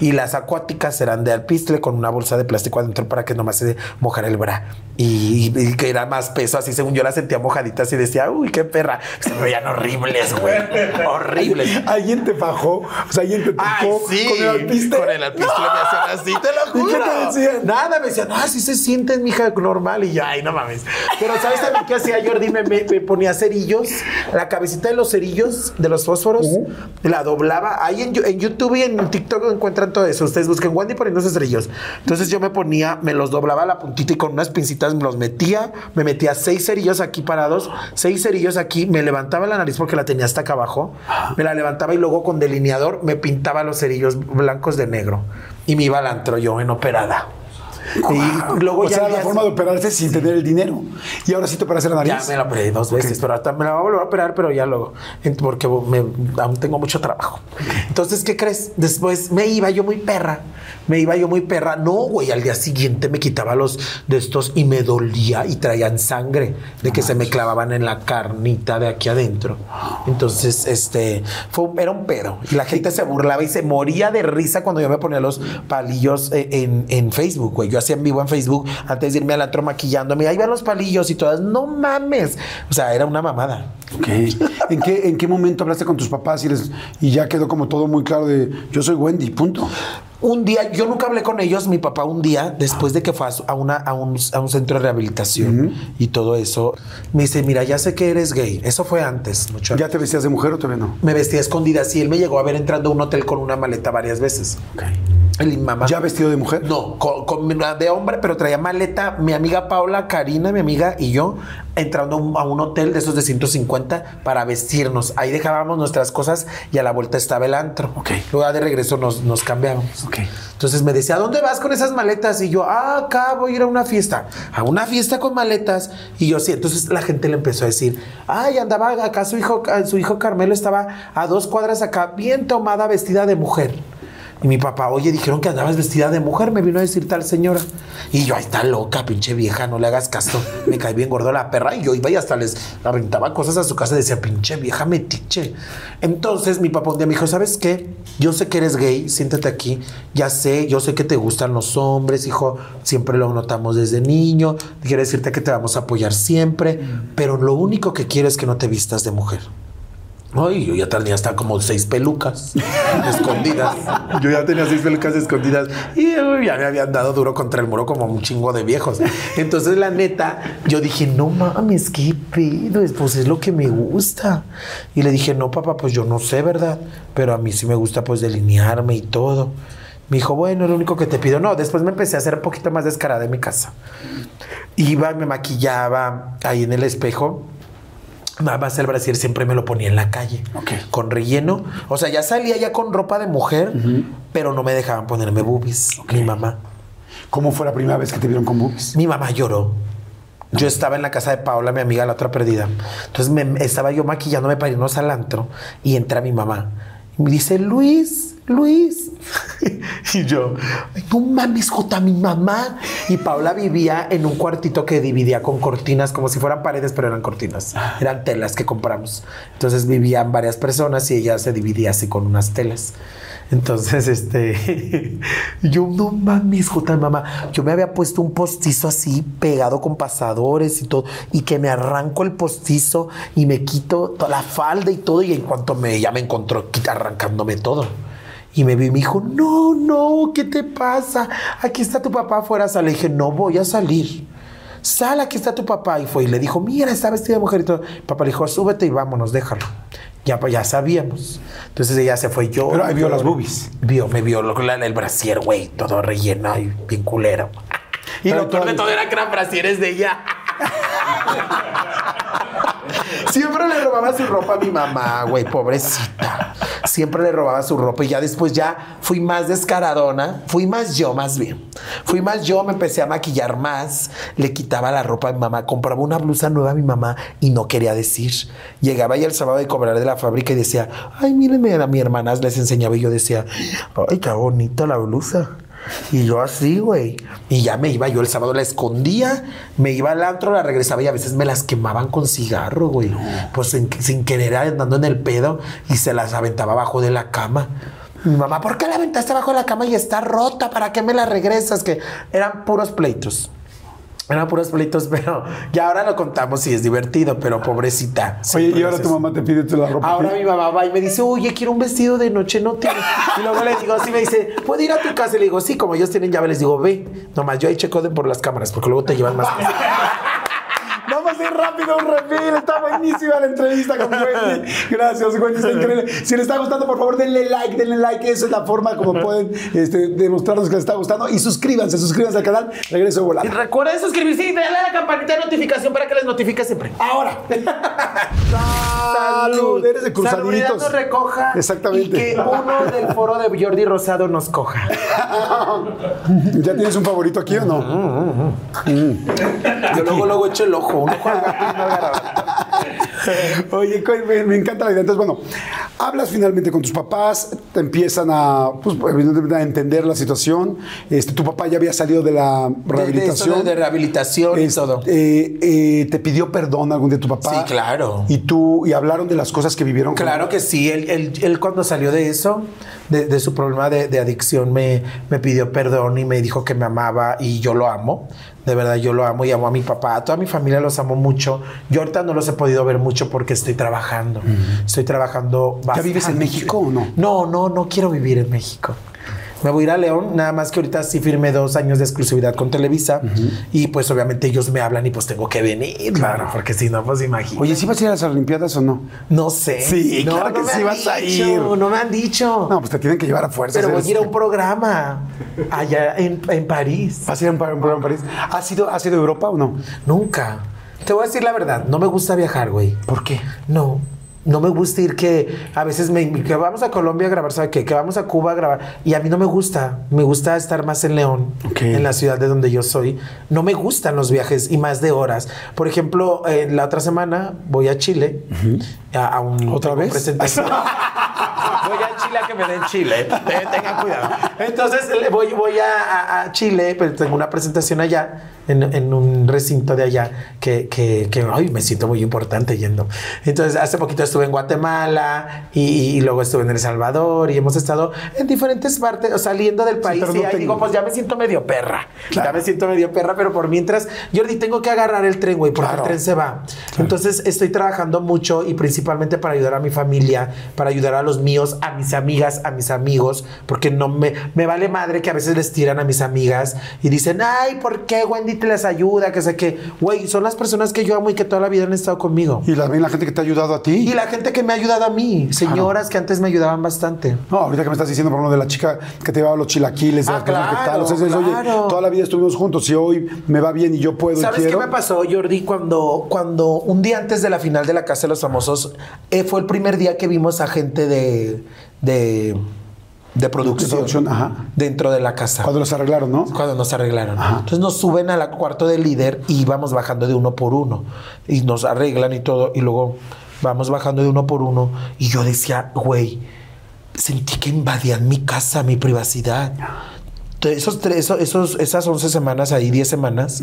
y las acuáticas eran de alpistre con una bolsa de plástico adentro para que nomás se mojara el bra. Y, y que era más peso, así según yo las sentía mojaditas y decía, uy, qué perra. Se veían horribles, güey. Horribles. Alguien te bajó, o sea, alguien te tocó sí. con el alpiste. Con el alpiste me hacían así, te lo ¿Y juro. qué te decían? Nada, me decían, ah, sí se siente, mija, normal. Y yo, ay, no mames. Pero ¿sabes también qué hacía Jordi? Me, me- me ponía cerillos, la cabecita de los cerillos, de los fósforos, la doblaba. Ahí en, en YouTube y en TikTok encuentran todo eso. Ustedes busquen Wendy poniéndose cerillos. Entonces yo me ponía, me los doblaba la puntita y con unas pincitas me los metía. Me metía seis cerillos aquí parados, seis cerillos aquí. Me levantaba la nariz porque la tenía hasta acá abajo. Me la levantaba y luego con delineador me pintaba los cerillos blancos de negro. Y me iba al antro yo en operada. Y luego o ya sea, al la forma de operarse sin tener el dinero. Y ahora sí te operaste la nariz. ya me la operé dos veces, pero hasta me la voy a volver a operar, pero ya luego, porque me- aún tengo mucho trabajo. Entonces, ¿qué crees? Después me iba yo muy perra, me iba yo muy perra. No, güey, al día siguiente me quitaba los de estos y me dolía y traían sangre de que se me clavaban en la carnita de aquí adentro. Entonces, este, fue, un- era un pedo. Y la gente se burlaba y se moría de risa cuando yo me ponía los palillos eh, en, en Facebook, güey. Yo hacía en vivo en Facebook antes de irme al antro maquillándome. Ahí van los palillos y todas. No mames. O sea, era una mamada. Ok. ¿En qué, ¿En qué momento hablaste con tus papás y, les, y ya quedó como todo muy claro de yo soy Wendy, punto? Un día, yo nunca hablé con ellos, mi papá un día, después de que fue a, una, a, un, a un centro de rehabilitación y todo eso, me dice, mira, ya sé que eres gay. Eso fue antes, mucho ¿Ya te vestías de mujer o todavía no? Me vestía a escondidas y él me llegó a ver entrando a un hotel con una maleta varias veces. El mamá. ¿Ya vestido de mujer? No, con, con- de hombre, pero traía maleta. Mi amiga Paula, Karina, mi amiga y yo, entrando a un, hotel de esos de 150 para vestirnos. Ahí dejábamos nuestras cosas y a la vuelta estaba el antro. Ok. Luego de regreso nos, nos cambiamos. Ok. Entonces me decía, ¿a dónde vas con esas maletas? Y yo, ah, acá voy a ir a una fiesta. A una fiesta con maletas. Y yo, sí. Entonces la gente le empezó a decir, ay, andaba acá su hijo, su hijo Carmelo estaba a dos cuadras acá, bien tomada, vestida de mujer. Y mi papá, oye, dijeron que andabas vestida de mujer, me vino a decir tal señora. Y yo, ahí está loca, pinche vieja, no le hagas caso. Me cae bien gordo la perra. Y yo iba y hasta les aventaba cosas a su casa y decía, pinche vieja metiche. Entonces mi papá un día me dijo, ¿sabes qué? Yo sé que eres gay, siéntate aquí. Ya sé, yo sé que te gustan los hombres, hijo. Siempre lo notamos desde niño. Quiero decirte que te vamos a apoyar siempre. Pero lo único que quiero es que no te vistas de mujer. Ay, yo ya tenía hasta como seis pelucas escondidas. Yo ya tenía seis pelucas escondidas y ya me habían dado duro contra el muro como un chingo de viejos. Entonces, la neta, yo dije, no mames, qué pedo, pues es lo que me gusta. Y le dije, no, papá, pues yo no sé, ¿verdad? Pero a mí sí me gusta pues delinearme y todo. Me dijo, bueno, lo único que te pido. No, después me empecé a hacer un poquito más descarada en mi casa. Iba, me maquillaba ahí en el espejo más el brasier siempre me lo ponía en la calle. Con relleno. O sea, ya salía ya con ropa de mujer, pero no me dejaban ponerme boobies. Mi mamá. ¿Cómo fue la primera vez que te vieron con boobies? Mi mamá lloró. Yo estaba en la casa de Paula, mi amiga, la otra perdida. Entonces me, estaba yo maquillándome para irnos al antro y entra mi mamá. Me dice, Luis, Luis. y yo, no mames, Jota, mi mamá. Y Paula vivía en un cuartito que dividía con cortinas, como si fueran paredes, pero eran cortinas. Eran telas que compramos. Entonces vivían varias personas y ella se dividía así con unas telas. Entonces, este, yo no mames, Jota, mamá. Yo me había puesto un postizo así pegado con pasadores y todo, y que me arranco el postizo y me quito toda la falda y todo, y en cuanto me, ya me encontró arrancándome todo. Y me vi y me dijo, no, no, ¿qué te pasa? Aquí está tu papá afuera. Le dije, no voy a salir. Sal, aquí está tu papá. Y fue y le dijo, mira, está vestida de mujer y todo. papá le dijo, súbete y vámonos, déjalo. Ya, pues ya sabíamos. Entonces ella se fue yo. Pero ahí vio las boobies. Vio, me vio el brasier, güey, todo relleno y bien culero. Y lo peor de todo era que eran brasieres de ella. Siempre le robaba su ropa a mi mamá, güey, pobrecita. Siempre le robaba su ropa y ya después ya fui más descaradona, fui más yo más bien. Fui más yo, me empecé a maquillar más, le quitaba la ropa a mi mamá, compraba una blusa nueva a mi mamá y no quería decir. Llegaba ya el sábado de cobrar de la fábrica y decía, ay, mírenme a mi hermana, les enseñaba y yo decía, ay, qué bonita la blusa. Y yo así, güey. Y ya me iba yo el sábado, la escondía, me iba al antro, la regresaba y a veces me las quemaban con cigarro, güey. Pues sin, querer andando en el pedo y se las aventaba abajo de la cama. Mi mamá, ¿por qué la aventaste abajo de la cama y está rota? ¿Para qué me la regresas? Que eran puros pleitos. Eran puros pleitos, pero ya ahora lo contamos y es divertido, pero pobrecita. Oye, y ahora tu mamá te pide la ropa. Ahora mi mamá va y me dice, oye, quiero un vestido de noche, no tienes. Y luego le digo así, me dice, ¿puedo ir a tu casa? Y le digo, sí, como ellos tienen llave, les digo, ve. Nomás yo ahí checo por las cámaras, porque luego te llevan más cosas. Ir rápido un refil. Está buenísima la entrevista con Wendy. Gracias, Wendy. Está increíble. Si les está gustando, por favor, denle like, denle like. Esa es la forma como pueden este, demostrarnos que les está gustando. Y suscríbanse, suscríbanse al canal. Regreso volando. Y recuerden suscribirse y darle a la campanita de notificación para que les notifique siempre. Ahora. Salud. Eres de cruzaditos. nos recoja. Exactamente. Y que uno del foro de Jordi Rosado nos coja. ¿Ya tienes un favorito aquí o no? Mm, mm, mm. Yo luego, luego echo el ojo. Oye, me, encanta la idea. Entonces, bueno, hablas finalmente con tus papás, te empiezan a, pues, a entender la situación. Este, tu papá ya había salido de la rehabilitación. De, de, rehabilitación y todo. Eh, eh, ¿Te pidió perdón algún de tu papá? Sí, claro. ¿Y tú, y hablaron de las cosas que vivieron? Claro que sí. Él, él, cuando salió de eso, de, su problema de, adicción, me, me pidió perdón y me dijo que me amaba y yo lo amo. De verdad, yo lo amo y amo a mi papá. A toda mi familia los amo mucho. Yo ahorita no los he podido ver mucho porque estoy trabajando. Estoy trabajando bastante. ¿Ya vives en México o no? No, no, no quiero vivir en México. Me voy a ir a León, nada más que ahorita sí firmé dos años de exclusividad con Televisa y pues obviamente ellos me hablan y pues tengo que venir, claro, porque si no, pues imagínate. Oye, ¿sí vas a ir a las Olimpiadas o no? No sé. Sí, no, claro que sí vas a ir. No me han dicho. No, pues te tienen que llevar a fuerza. Pero voy a ir a un programa allá en, París. ¿Vas a ir a un, programa en París? ¿Has ido, ¿Has ido a Europa o no? Nunca. Te voy a decir la verdad, no me gusta viajar, güey. ¿Por qué? No no me gusta ir que a veces me que vamos a Colombia a grabar, ¿sabe qué? Que vamos a Cuba a grabar. Y a mí no me gusta. Me gusta estar más en León, en la ciudad de donde yo soy. No me gustan los viajes y más de horas. Por ejemplo, en la otra semana voy a Chile a, un otra vez. voy a Chile a que me den Chile. Eh, Tengan cuidado. Entonces voy, voy a, a- a Chile, pero tengo una presentación allá, en, en un recinto de allá, que, que, que ay, me siento muy importante yendo. Entonces, hace poquito estuve en Guatemala y, y luego estuve en El Salvador y hemos estado en diferentes partes, o saliendo del país. y ahí digo, pues ya me siento medio perra. Claro. Ya me siento medio perra, pero por mientras, Jordi, tengo que agarrar el tren, güey, porque Claro. el tren se va. Entonces, estoy trabajando mucho y principalmente para ayudar a mi familia, para ayudar a los míos, a mis amigas, a mis amigos, porque no me, me vale madre que a veces les tiran a mis amigas y dicen, ay, ¿por qué Wendy te les ayuda? Que sé que, güey, son las personas que yo amo y que toda la vida han estado conmigo. Y la, la gente que te ha ayudado a ti. Y la gente que me ha ayudado a mí, señoras que antes me ayudaban bastante. No, ahorita que me estás diciendo, por ejemplo, de la chica que te llevaba los chilaquiles, Ah, las cosas que tal. claro, O sea, claro. oye, toda la vida estuvimos juntos y hoy me va bien y yo puedo ¿Sabes y qué me pasó, Jordi? Cuando, cuando un día antes de la final de la Casa de los Famosos, eh, fue el primer día que vimos a gente de, de, de producción, De producción, ajá. dentro de la casa. Cuando los arreglaron, ¿no? Cuando nos arreglaron. Ajá. Entonces nos suben al cuarto del líder y vamos bajando de uno por uno. Y nos arreglan y todo. Y luego vamos bajando de uno por uno. Y yo decía, güey, sentí que invadían mi casa, mi privacidad. Esos tres, esos, esos- esas 11 semanas ahí, 10 semanas,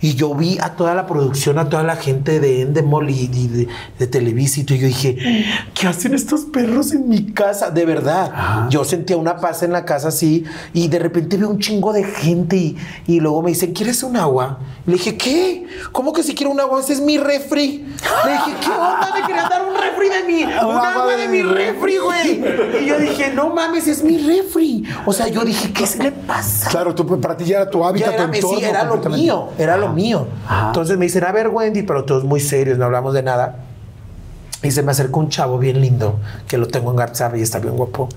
y yo vi a toda la producción, a toda la gente de Endemol y, y de, de Televisa, y yo dije, ¿qué hacen estos perros en mi casa? De verdad, yo sentía una paz en la casa así, y de repente vi un chingo de gente, y, y luego me dicen, ¿quieres un agua? Le dije, ¿qué? ¿Cómo que si quiero un agua? Ese es mi refri. Le dije, ¿qué onda? Me querían dar un refri de mi, un agua de mi refri, güey. Y yo dije, no mames, es mi refri. O sea, yo dije, ¿qué se le pasa? Claro, tú, para ti ya era tu hábitat, era, tu sí, entorno. era lo mío, era lo mío. Ajá. Entonces me dicen, a ver, Wendy, pero todos muy serios, no hablamos de nada. Y se me acercó un chavo bien lindo, que lo tengo en WhatsApp y está bien guapo.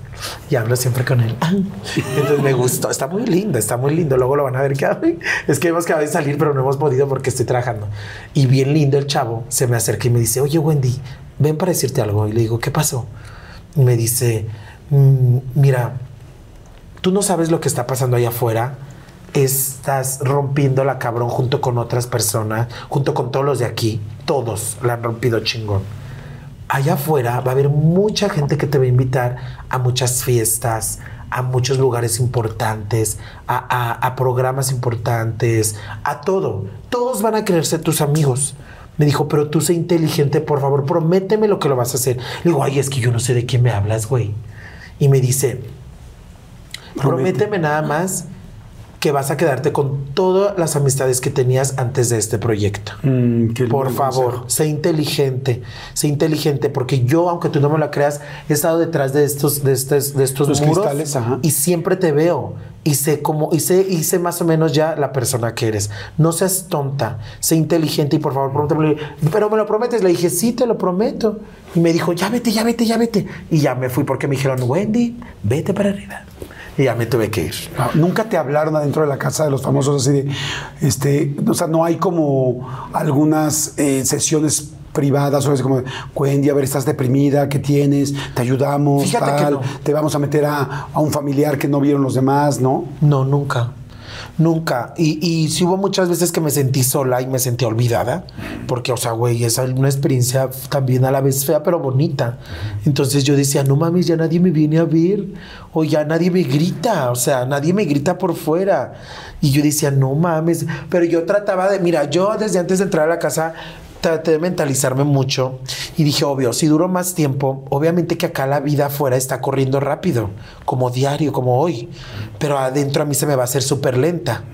Y hablo siempre con él. Entonces me gustó, está muy lindo, está muy lindo. Luego lo van a ver que es que hemos quedado de salir, pero no hemos podido porque estoy trabajando. Y bien lindo el chavo, se me acerca y me dice, oye, Wendy, ven para decirte algo. Y le digo, ¿qué pasó? Y me dice, "Mm, mira, tú no sabes lo que está pasando allá afuera. Estás rompiendo la cabrón junto con otras personas, junto con todos los de aquí. Todos la han rompido chingón. Allá afuera va a haber mucha gente que te va a invitar a muchas fiestas, a muchos lugares importantes, a, programas importantes, a todo. Todos van a querer ser tus amigos. Me dijo, pero tú sé inteligente, por favor, prométeme lo que lo vas a hacer. Le digo, ay, es que yo no sé de quién me hablas, güey. Y me dice, Promete. prométeme nada más que vas a quedarte con todas las amistades que tenías antes de este proyecto. Mm, Por favor, consejo. sé inteligente, sé inteligente, porque yo, aunque tú no me lo creas, he estado detrás de estos, de estos, de estos Los muros cristales, ajá. y siempre te veo y sé cómo, y sé, y sé más o menos ya la persona que eres. No seas tonta, sé inteligente y por favor, prométeme. Pero me lo prometes. Le dije, sí, te lo prometo. Y me dijo, ya vete, ya vete, ya vete. Y ya me fui porque me dijeron, Wendy, vete para arriba. Y ya me tuve que ir. Nunca te hablaron adentro de la casa de los famosos así de, este, o sea, no hay como algunas eh, sesiones privadas o es como, Wendy, a ver, estás deprimida, ¿qué tienes? Te ayudamos, Fíjate que tal, no. te vamos a meter a, a un familiar que no vieron los demás, ¿no? No, nunca. Nunca. Y, y hubo muchas veces que me sentí sola y me sentí olvidada. Porque, o sea, güey, es una experiencia también a la vez fea, pero bonita. Entonces yo decía, no mames, ya nadie me viene a ver. O ya nadie me grita. O sea, nadie me grita por fuera. Y yo decía, no mames. Pero yo trataba de, mira, yo desde antes de entrar a la casa traté de mentalizarme mucho y dije, obvio, si duro más tiempo, obviamente que acá la vida afuera está corriendo rápido, como diario, como hoy, pero adentro a mí se me va a hacer súper lenta.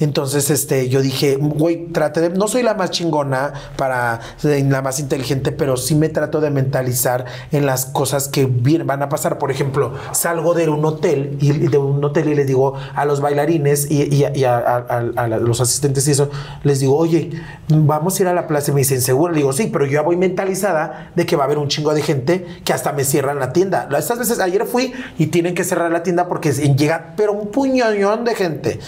Entonces, este, yo dije, güey, trate de, no soy la más chingona para eh, la más inteligente, pero sí me trato de mentalizar en las cosas que bien- van a pasar. Por ejemplo, salgo de un hotel y de un hotel y les digo a los bailarines y, y- y a, a- a- a los asistentes y eso, les digo, oye, vamos a ir a la plaza y me dicen, seguro, le digo, sí, pero yo ya voy mentalizada de que va a haber un chingo de gente que hasta me cierran la tienda. Estas veces, ayer fui y tienen que cerrar la tienda porque llega, pero un puñón de gente.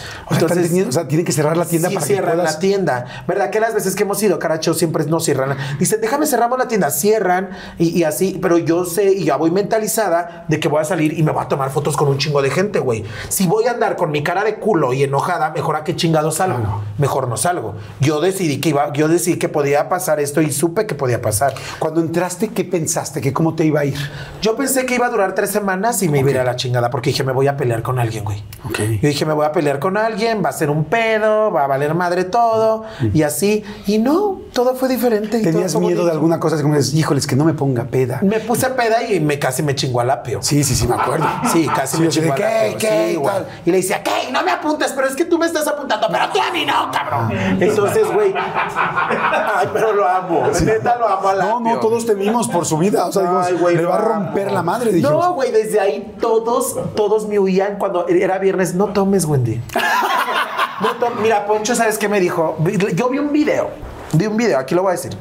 O sea, tienen que cerrar la tienda sí, para que cierran puedas... la tienda. ¿Verdad que las veces que hemos ido, Caracho, siempre no cierran? Dicen, déjame cerramos la tienda, cierran y, y así, pero yo sé y ya voy mentalizada de que voy a salir y me voy a tomar fotos con un chingo de gente, güey. Si voy a andar con mi cara de culo y enojada, mejor a qué chingado salgo. Mejor no salgo. Yo decidí que iba, yo decidí que podía pasar esto y supe que podía pasar. Cuando entraste, ¿qué pensaste? ¿Que cómo te iba a ir? Yo pensé que iba a durar tres semanas y me iba a ir a la chingada porque dije, me voy a pelear con alguien, güey. Yo dije, me voy a pelear con alguien, va a ser un pedo, va a valer madre todo y así. Y no, todo fue diferente. y todo ¿Tenías fue miedo de alguna cosa? Como dices, híjoles, que no me ponga peda. Me puse peda y me casi me chingó al apio. Sí, sí, sí, me acuerdo. Sí, casi Sí, me chingó al ¿qué? apio. ¿Qué? Sí, güey. Tal. Y le decía, ¿qué? No me apuntes, pero es que tú me estás apuntando, pero tú a mí no, cabrón. Entonces, güey. Ay, pero lo amo. Neta lo amo al No, no, apio. todos temimos por su vida. O sea, dijimos, Ay, güey, le va a romper la madre, dijimos. No, güey, desde ahí todos, todos me huían cuando era viernes. No tomes, Wendy. Mira, Poncho, ¿sabes qué me dijo? Yo vi un video. Vi un video, aquí lo voy a decir.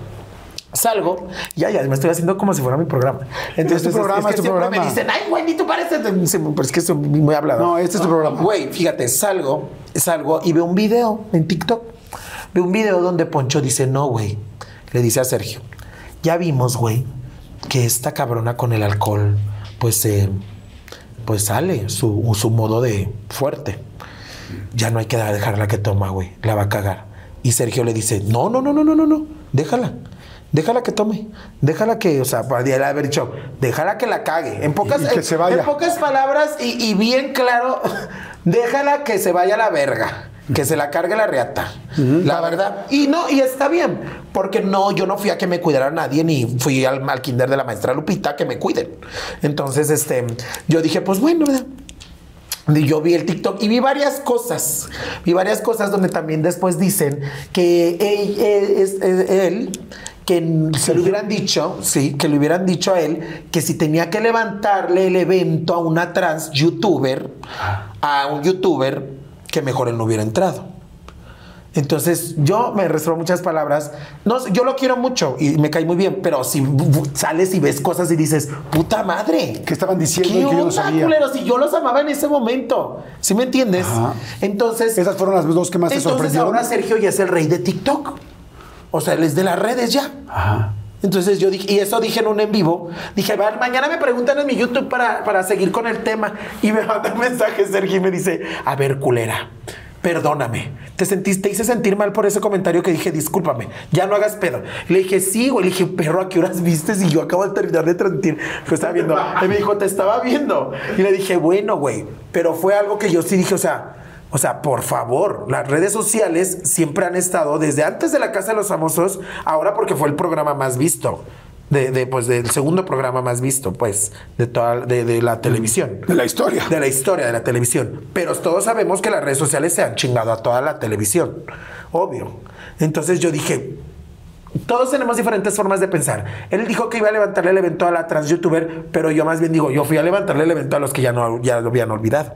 Salgo, ya, ya, me estoy haciendo como si fuera mi programa. Entonces, Es tu programa, que es tu siempre programa. me dicen, ay, Wendy, tú pareces. de-". Sí, Pero es que soy muy hablado. No, este es tu programa. Güey, fíjate, salgo, salgo y veo un video en TikTok. Veo un video donde Poncho dice, no, güey. Le dice a Sergio, ya vimos, güey, que esta cabrona con el alcohol, pues, eh, pues sale su, su modo de fuerte. Ya no hay que dejarla que toma, güey. La va a cagar. Y Sergio le dice, no, no, no, no, no, no, no. Déjala. Déjala que tome. Déjala que, o sea, podría haber dicho, déjala que la cague. En pocas, Y que en- se vaya. en pocas palabras y, y bien claro, déjala que se vaya a la verga. Que se la cargue la reata. La verdad. Y no, y está bien. Porque no, yo no fui a que me cuidara nadie, ni fui al, al kinder de la maestra Lupita que me cuiden. Entonces, este, yo dije, pues bueno, ¿verdad? Y Yo vi el TikTok y vi varias cosas. Vi varias cosas donde también después dicen que él, él- que se le hubieran dicho, sí, que le hubieran dicho a él que si tenía que levantarle el evento a una trans youtuber, a un youtuber, que mejor él no hubiera entrado. Entonces, yo me reservo muchas palabras. No, yo lo quiero mucho y me cae muy bien, pero si sales y ves cosas y dices, puta madre. ¿Qué estaban diciendo ¿Qué y que yo no onda, sabía? culeros? Si yo los amaba en ese momento. ¿Sí me entiendes? Ajá. Entonces. Esas fueron las dos que más te entonces sorprendieron. ahora Sergio ya es el rey de TikTok. O sea, él es de las redes ya. Ajá. Entonces yo dije, y eso dije en un en vivo, dije, a ver, mañana me preguntan en mi YouTube para, para seguir con el tema. Y me manda un mensaje Sergio y me dice, a ver, culera, perdóname. Te sentiste, te hice sentir mal por ese comentario que dije, discúlpame, ya no hagas pedo. Le dije, sí, güey. Le dije, perro, ¿a qué horas viste? Y yo acabo de terminar de transmitir. Que estaba viendo. Y me dijo, te estaba viendo. Y le dije, bueno, güey. Pero fue algo que yo sí dije, o sea, o sea, por favor, las redes sociales siempre han estado desde antes de la Casa de los Famosos, ahora porque fue el programa más visto. De, de, pues del segundo programa más visto, pues, de toda de, de la televisión. De la historia. De la historia de la televisión. Pero todos sabemos que las redes sociales se han chingado a toda la televisión. Obvio. Entonces yo dije, todos tenemos diferentes formas de pensar. Él dijo que iba a levantarle el evento a la trans youtuber, pero yo más bien digo, yo fui a levantarle el evento a los que ya no ya lo habían olvidado.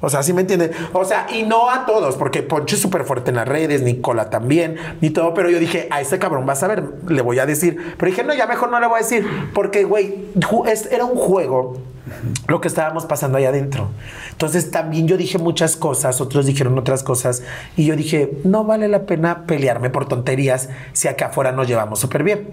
O sea, ¿sí me entienden? O sea, y no a todos, porque Poncho es súper fuerte en las redes, Nicola también, ni todo, pero yo dije, a ese cabrón vas a ver, le voy a decir. Pero dije, no, ya mejor no le voy a decir, porque, güey, era un juego lo que estábamos pasando ahí adentro. Entonces también yo dije muchas cosas, otros dijeron otras cosas, y yo dije, no vale la pena pelearme por tonterías si acá afuera nos llevamos súper bien.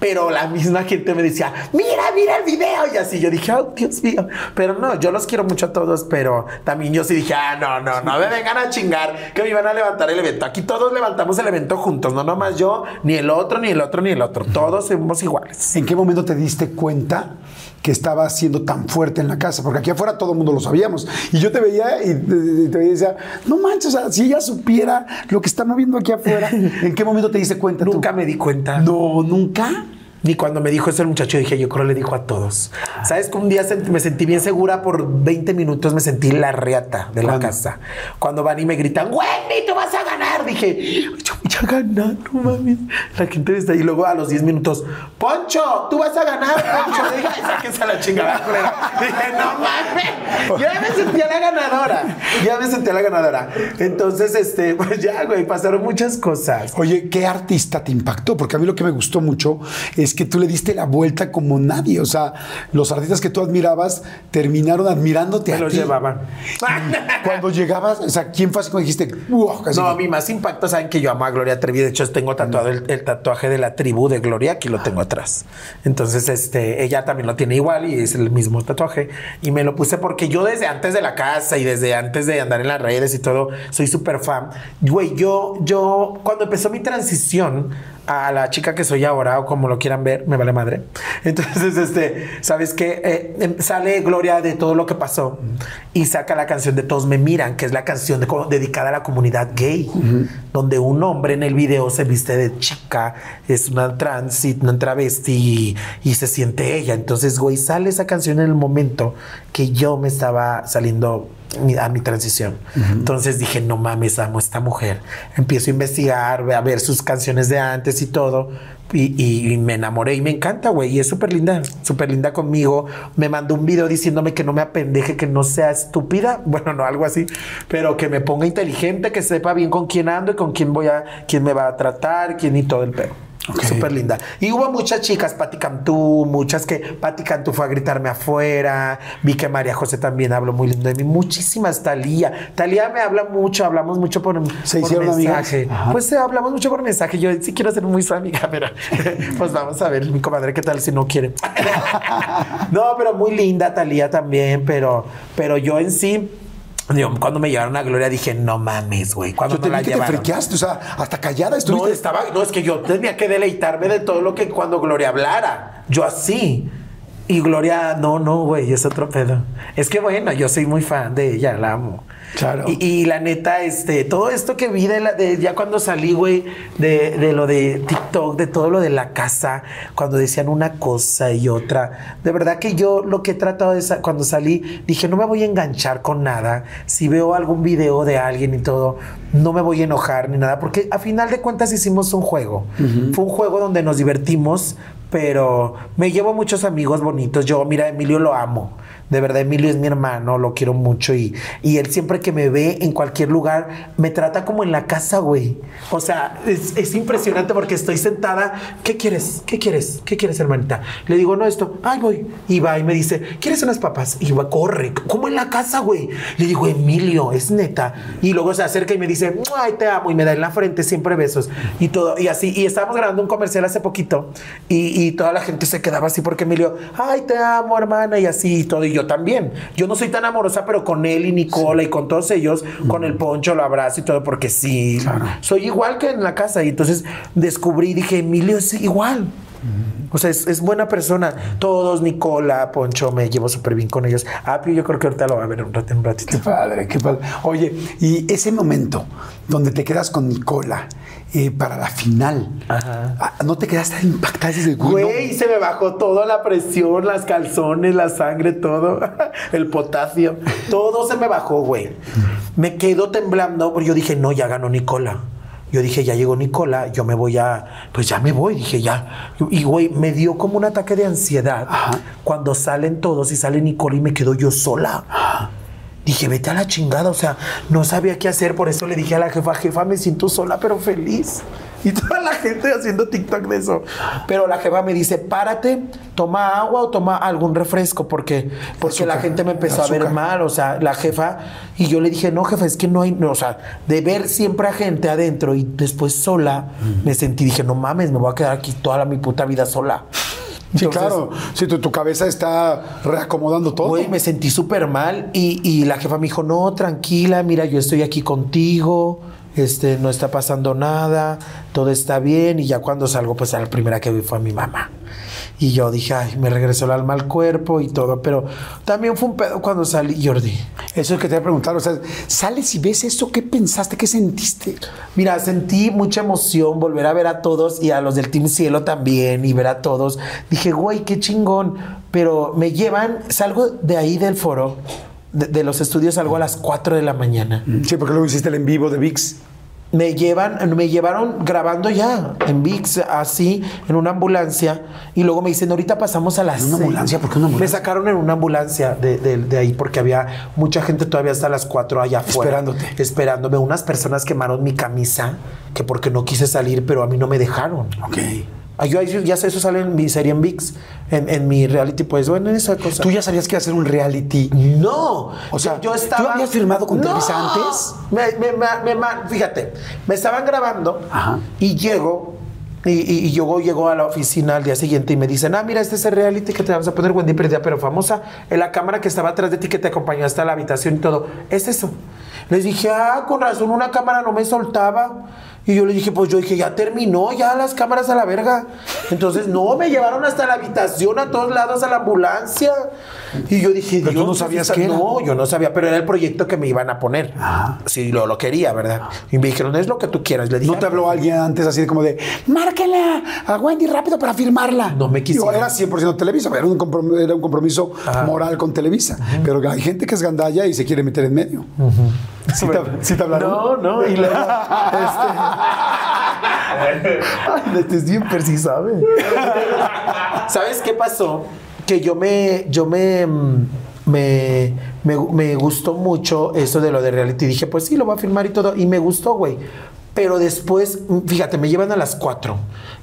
Pero la misma gente me decía, mira, mira el video, y así yo dije, oh, Dios mío. Pero no, yo los quiero mucho a todos, pero también yo sí dije, ah, no, no, no me vengan a chingar que me iban a levantar el evento. Aquí todos levantamos el evento juntos, no nomás yo, ni el otro, ni el otro, ni el otro. Todos somos iguales. ¿En qué momento te diste cuenta que estaba siendo tan fuerte en la casa? Porque aquí afuera todo el mundo lo sabíamos. Y yo te veía y te, te veía y decía, no manches, o sea, si ella supiera lo que está moviendo aquí afuera, ¿en qué momento te diste cuenta tú? Nunca me di cuenta. No, nunca. Ni cuando me dijo eso el muchacho, dije, yo creo le dijo a todos. ¿Sabes que un día me sentí bien segura por 20 minutos, me sentí la reata de la ¿Cuándo? casa. Cuando van y me gritan, Wendy, tú vas a ganar. Dije, yo voy a ganar, no mames. La gente está ahí. Y luego a los 10 minutos, Poncho, tú vas a ganar, Poncho. Dije, "Ay, sáquense a la chingada, culera". Dije, no mames. Ya me sentía la ganadora. Ya me sentía la ganadora. Entonces, este, pues ya, güey, pasaron muchas cosas. Oye, ¿qué artista te impactó? Porque a mí lo que me gustó mucho es es que tú le diste la vuelta como nadie. O sea, los artistas que tú admirabas terminaron admirándote Me a los ti. llevaban. Cuando llegabas, o sea, ¿quién fue así como dijiste? "Wow", casi No, a mí más impacto, saben que yo amo a Gloria Trevi. De hecho, tengo tatuado el, el tatuaje de la tribu de Gloria, aquí lo tengo atrás. Entonces, este, ella también lo tiene igual y es el mismo tatuaje. Y me lo puse porque yo desde antes de la casa y desde antes de andar en las redes y todo, soy súper fan. Güey, yo, yo, cuando empezó mi transición a la chica que soy ahora, o como lo quieran ver, me vale madre. Entonces, este, ¿sabes qué? Eh, em, sale Gloria de todo lo que pasó y saca la canción de Todos me miran, que es la canción de- dedicada a la comunidad gay, donde un hombre en el video se viste de chica, es una trans una travesti y, y se siente ella. Entonces, güey, sale esa canción en el momento que yo me estaba saliendo a mi transición. Entonces dije, no mames, amo a esta mujer. Empiezo a investigar, a ver sus canciones de antes y todo. Y, y- y me enamoré y me encanta, güey. Y es súper linda, súper linda conmigo. Me mandó un video diciéndome que no me apendeje, que no sea estúpida. Bueno, no, algo así. Pero que me ponga inteligente, que sepa bien con quién ando y con quién voy a, quién me va a tratar, quién y todo el pedo. Ok. Súper linda. Y hubo muchas chicas, Patti Cantú, muchas que Patti Cantú fue a gritarme afuera. Vi que María José también habló muy lindo de mí. Muchísimas, Talía. Talía me habla mucho, hablamos mucho por, mensaje. Pues eh, hablamos mucho por mensaje. Yo sí quiero ser muy su amiga, pero pues vamos a ver, mi comadre, qué tal si no quiere. no, pero muy linda Talía también, pero, pero yo en sí. Digo, cuando me llevaron a Gloria dije, no mames, güey. Cuando Yo te la vi que te llevaron. friqueaste, o sea, hasta callada No, estuviste. estaba, no, es que yo tenía que deleitarme de todo lo que cuando Gloria hablara. Yo así. Y Gloria, no, no, güey, es otro pedo. Es que bueno, yo soy muy fan de ella, la amo. Claro. Y, y la neta, este, todo esto que vi de, la, de ya cuando salí, güey, de, de lo de TikTok, de todo lo de la casa, cuando decían una cosa y otra, de verdad que yo lo que he tratado de, cuando salí, dije, no me voy a enganchar con nada. Si veo algún video de alguien y todo, no me voy a enojar ni nada, porque a final de cuentas hicimos un juego. Fue un juego donde nos divertimos, pero me llevo muchos amigos bonitos. Yo, mira, Emilio lo amo. De verdad, Emilio es mi hermano, lo quiero mucho y, y él siempre que me ve en cualquier lugar me trata como en la casa, güey. O sea, es, es impresionante porque estoy sentada. ¿Qué quieres? ¿Qué quieres? ¿Qué quieres, hermanita? Le digo, no, esto. Ay, voy. Y va y me dice, ¿quieres unas papas? Y va, corre. Como en la casa, güey. Le digo, Emilio, es neta. Y luego se acerca y me dice, ay, te amo. Y me da en la frente siempre besos. Y todo. Y así. Y estábamos grabando un comercial hace poquito. Y, y toda la gente se quedaba así porque Emilio, ay, te amo, hermana. Y así y todo. Y yo también. Yo no soy tan amorosa, pero con él y Nicola y con todos ellos, con el poncho, lo abrazo y todo, porque sí, soy igual que en la casa. Y entonces descubrí, dije, Emilio es igual. O sea, es, es buena persona. Todos, Nicola, Poncho, me llevo súper bien con ellos. Apio, yo creo que ahorita lo va a ver un, rat- en un ratito. Qué padre, qué padre. Oye, y ese momento donde te quedas con Nicola eh, para la final, Ajá. ah, ¿no te quedaste impactada? Dices, Güey, se me bajó todo, la presión, las calzones, la sangre, todo, el potasio, todo se me bajó, güey. Me quedo temblando porque yo dije, no, ya ganó Nicola. Yo dije, ya llegó Nicola, yo me voy a, pues ya me voy, dije, ya. Y güey, me dio como un ataque de ansiedad Ajá. cuando salen todos y sale Nicola y me quedo yo sola. Dije, vete a la chingada, o sea, no sabía qué hacer, por eso le dije a la jefa, jefa, me siento sola, pero feliz. Y toda la gente haciendo TikTok de eso. Pero la jefa me dice, párate, toma agua o toma algún refresco, porque, porque la gente me empezó a ver mal, o sea, la jefa, y yo le dije, no, jefa, es que no hay, no, o sea, de ver siempre a gente adentro y después sola, me sentí, dije, no mames, me voy a quedar aquí toda la, mi puta vida sola. Sí, Entonces, claro. Sí, tu, tu cabeza está reacomodando todo. Güey, me sentí súper mal y, y la jefa me dijo, no, tranquila, mira, yo estoy aquí contigo, este, no está pasando nada, todo está bien. Y ya cuando salgo, pues a la primera que vi fue a mi mamá. Y yo dije, ay, me regresó el alma al cuerpo y todo, pero también fue un pedo cuando salí, Jordi. Eso es que te voy a preguntar. O sea, sales y ves eso, ¿qué pensaste? ¿Qué sentiste? Mira, sentí mucha emoción volver a ver a todos y a los del Team Cielo también y ver a todos. Dije, güey, qué chingón. Pero me llevan, salgo de ahí del foro, de, de los estudios, salgo a las 4 de la mañana. Sí, porque luego hiciste el en vivo de VIX. Me llevan, me llevaron grabando ya en VIX, así, en una ambulancia. Y luego me dicen, ahorita pasamos a las ¿En una seis". ambulancia? ¿Por qué una ambulancia? Me sacaron en una ambulancia de, de- de ahí porque había mucha gente todavía hasta las 4 allá afuera. Esperándote. Esperándome. Unas personas quemaron mi camisa, que porque no quise salir, pero a mí no me dejaron. Ok. Ah, Yo ya sé, eso sale en mi serie en VIX, en, en mi reality, pues bueno, en esa cosa. ¿Tú ya sabías que iba a ser un reality? No, O sea, yo estaba. ¿tú habías firmado con No. Televisa antes? Me, me- me- me fíjate, me estaban grabando Ajá. y llego. Y, y, y yo llego a la oficina al día siguiente y me dicen, ah, mira, este es el reality que te vamos a poner Wendy Perdida, pero famosa, en la cámara que estaba atrás de ti, que te acompañó hasta la habitación y todo. Es eso. Les dije, ah, con razón, una cámara no me soltaba. Y yo le dije, pues yo dije, ya terminó, ya las cámaras a la verga. Entonces, no, me llevaron hasta la habitación, a todos lados, a la ambulancia. Y yo dije, Pero tú no sabías qué. No, yo no sabía, pero era el proyecto que me iban a poner. Ajá. Si lo, lo quería, ¿verdad? Y me dijeron, es lo que tú quieras. Le dije, ¿No te habló alguien antes así como de, márquenla a Wendy rápido para firmarla? No me quisieron. Era 100% Televisa, era un compromiso, era un compromiso moral con Televisa. Pero hay gente que es gandalla y se quiere meter en medio. ¿Sí, te, sí te hablaron? No, no, y luego, este, Ay, este es bien persi, ¿sabe? ¿Sabes qué pasó? Que yo me, yo me, mm, me, me, me gustó mucho eso de lo de reality. Dije, pues sí, lo voy a filmar y todo. Y me gustó, güey. Pero después, mm, fíjate, me llevan a las 4.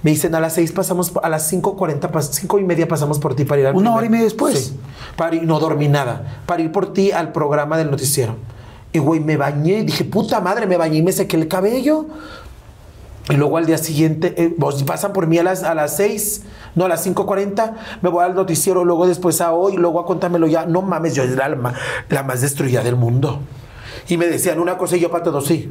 Me dicen a las 6 pasamos, a las 5.40, pas- 5 y media pasamos por ti para ir al ¿Una primer- hora y media después? Sí. Para ir, no dormí nada. Para ir por ti al programa del noticiero. Y güey, me bañé. Dije, puta madre, me bañé y me sequé el cabello. Y luego al día siguiente, eh, vos pasan por mí a las, a las 6, no, a las 5.40, me voy al noticiero, luego después a hoy, luego a contármelo ya. No mames, yo era la, la más destruida del mundo. Y me decían una cosa y yo para todo, sí.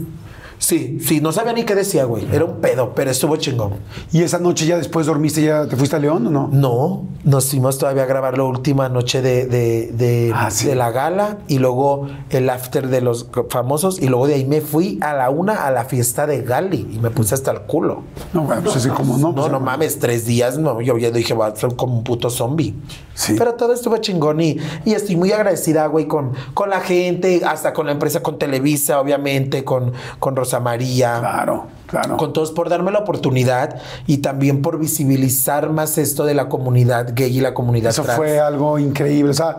Sí, sí, no sabía ni qué decía, güey. Era un pedo, pero estuvo chingón. ¿Y esa noche ya después dormiste, ya te fuiste a León o no? No, nos fuimos todavía a grabar la última noche de, de, de- Ah, sí. de la gala y luego el after de los famosos y luego de ahí me fui a la una a la fiesta de Gali y me puse hasta el culo. No, bueno, pues así como no. No, pues, no mames, tres días, no, yo ya dije, voy a ser como un puto zombie. Sí. Pero todo estuvo chingón y, y estoy muy agradecida, güey, con, con la gente, hasta con la empresa, con Televisa, obviamente, con, con Rosa María. Claro, claro. Con todos por darme la oportunidad y también por visibilizar más esto de la comunidad gay y la comunidad Eso trans. fue algo increíble. O sea,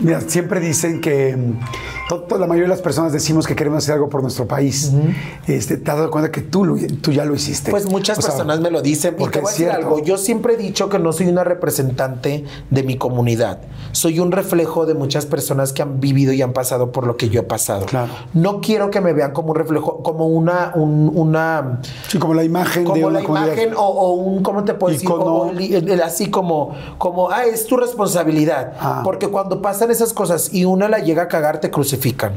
mira, siempre dicen que mm, to- to- la mayoría de las personas decimos que queremos hacer algo por nuestro país. este, te has dado cuenta que tú, tú ya lo hiciste. Pues muchas O sea, personas me lo dicen. porque voy a decir algo. Yo siempre he dicho que no soy una representante de mi comunidad. Soy un reflejo de muchas personas que han vivido y han pasado por lo que yo he pasado. Claro. No quiero que me vean como un reflejo, como una, un- una Sí, como la imagen de como una la comunidad. imagen o, o un, ¿cómo te puedo decir? El- el- así como, como, ah, es tu responsabilidad. Ah. Porque cuando pasan esas cosas y una la llega a cagar, te crucifican.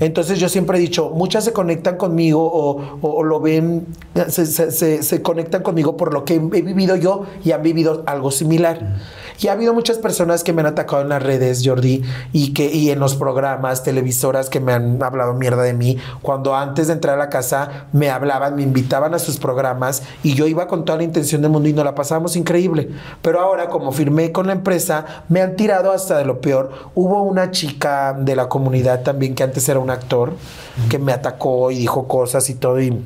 Entonces yo siempre he dicho, muchas se conectan conmigo o, o- o lo ven, se, se- se- se conectan conmigo por lo que he vivido yo y han vivido algo similar. Y ha habido muchas personas que me han atacado en las redes, Jordi, y que y en los programas, televisoras que me han hablado mierda de mí. Cuando antes de entrar a la casa me hablaban, me invitaban a sus programas y yo iba con toda la intención del mundo y nos la pasábamos increíble. Pero ahora, como firmé con la empresa, me han tirado hasta de lo peor. Hubo una chica de la comunidad también que antes era un actor que me atacó y dijo cosas y todo y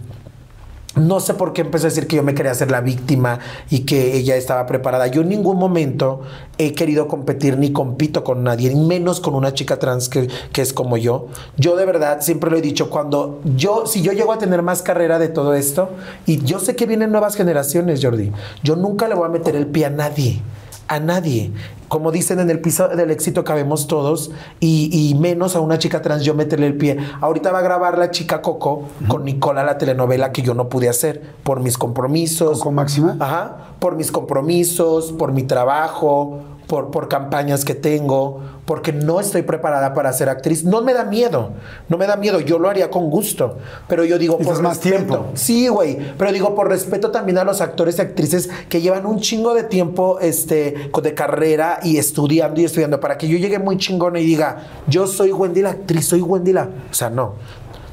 no sé por qué empezó a decir que yo me quería hacer la víctima y que ella estaba preparada. Yo en ningún momento he querido competir ni compito con nadie, ni menos con una chica trans que, que es como yo. Yo de verdad siempre lo he dicho, cuando yo, si yo llego a tener más carrera de todo esto, y yo sé que vienen nuevas generaciones, Jordi, yo nunca le voy a meter el pie a nadie. A nadie. Como dicen en el piso del éxito cabemos todos y, y menos a una chica trans yo meterle el pie. Ahorita va a grabar la chica Coco con Nicola la telenovela que yo no pude hacer por mis compromisos. ¿Coco Máxima? Ajá. Por mis compromisos, por mi trabajo, por, por campañas que tengo, porque no estoy preparada para ser actriz. No me da miedo, no me da miedo, yo lo haría con gusto, pero yo digo Necesitas más tiempo. Sí, güey, pero digo por respeto también a los actores y actrices que llevan un chingo de tiempo este, de carrera y estudiando y estudiando para que yo llegue muy chingona y diga, yo soy Wendy la actriz, soy Wendy la... O sea, no,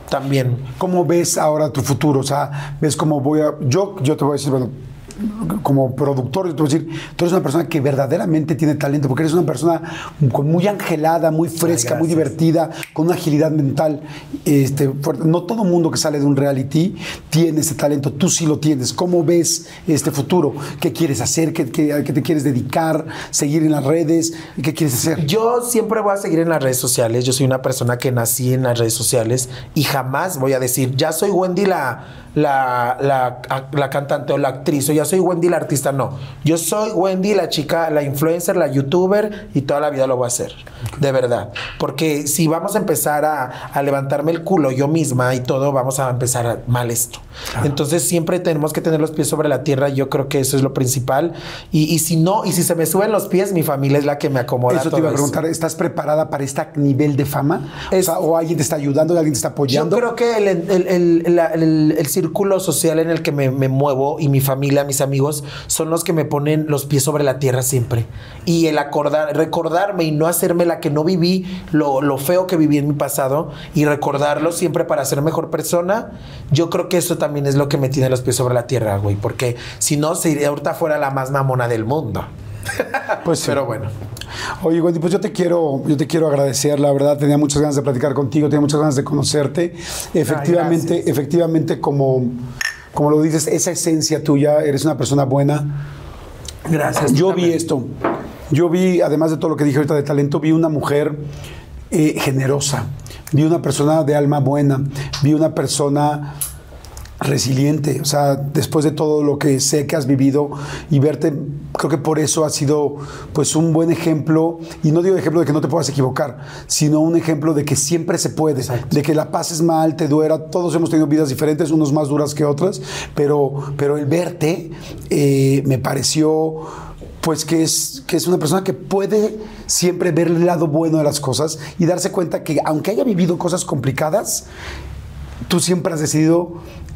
también. ¿Cómo ves ahora tu futuro? O sea, ves cómo voy a. Yo, yo te voy a decir, bueno, como productor, yo te voy a decir, tú eres una persona que verdaderamente tiene talento, porque eres una persona con- muy angelada, muy fresca, muy divertida, con una agilidad mental este, fuerte. No todo mundo que sale de un reality tiene ese talento, tú sí lo tienes. ¿Cómo ves este futuro? ¿Qué quieres hacer? ¿Qué, qué- a qué te quieres dedicar? ¿Seguir en las redes? ¿Qué quieres hacer? Yo siempre voy a seguir en las redes sociales. Yo soy una persona que nací en las redes sociales y jamás voy a decir, ya soy Wendy la, la, la, la cantante o la actriz o ya yo soy Wendy la artista, no. Yo soy Wendy la chica, la influencer, la youtuber y toda la vida lo voy a hacer. De verdad. Porque si vamos a empezar a, a levantarme el culo yo misma y todo, vamos a empezar mal esto. Entonces siempre tenemos que tener los pies sobre la tierra. Yo creo que eso es lo principal. Y, y si no, y si se me suben los pies, mi familia es la que me acomoda. Eso te todo iba a preguntar, ¿estás preparada para este nivel de fama? Es- o, sea, ¿o alguien te está ayudando, alguien te está Yo apoyando? creo que el, el- el- el círculo social en el que me, me muevo y mi familia, mis amigos, son los que me ponen los pies sobre la tierra siempre. Y el acordar, recordarme y no hacerme la que no viví, lo, feo que viví en mi pasado, y recordarlo siempre para ser mejor persona, yo creo que eso también es lo que me tiene los pies sobre la tierra, güey. Porque si no, sería ahorita fuera la más mamona del mundo. Pues sí. Pero bueno. Oye, Wendy, pues yo te quiero, yo te quiero agradecer, la verdad, tenía muchas ganas de platicar contigo, tenía muchas ganas de conocerte. Efectivamente, efectivamente, como, como lo dices, esa esencia tuya, eres una persona buena. Gracias. Yo vi esto. Yo vi, además de todo lo que dije ahorita de talento, vi una mujer eh, generosa, vi una persona de alma buena, vi una persona resiliente, o sea, después de todo lo que sé que has vivido y verte, creo que por eso ha sido pues un buen ejemplo, y no digo ejemplo de que no te puedas equivocar, sino un ejemplo de que siempre se puede, de que la pases mal, te duera, todos hemos tenido vidas diferentes, unos más duras que otras, pero, pero el verte eh, me pareció pues que es, que es una persona que puede siempre ver el lado bueno de las cosas y darse cuenta que aunque haya vivido cosas complicadas, tú siempre has decidido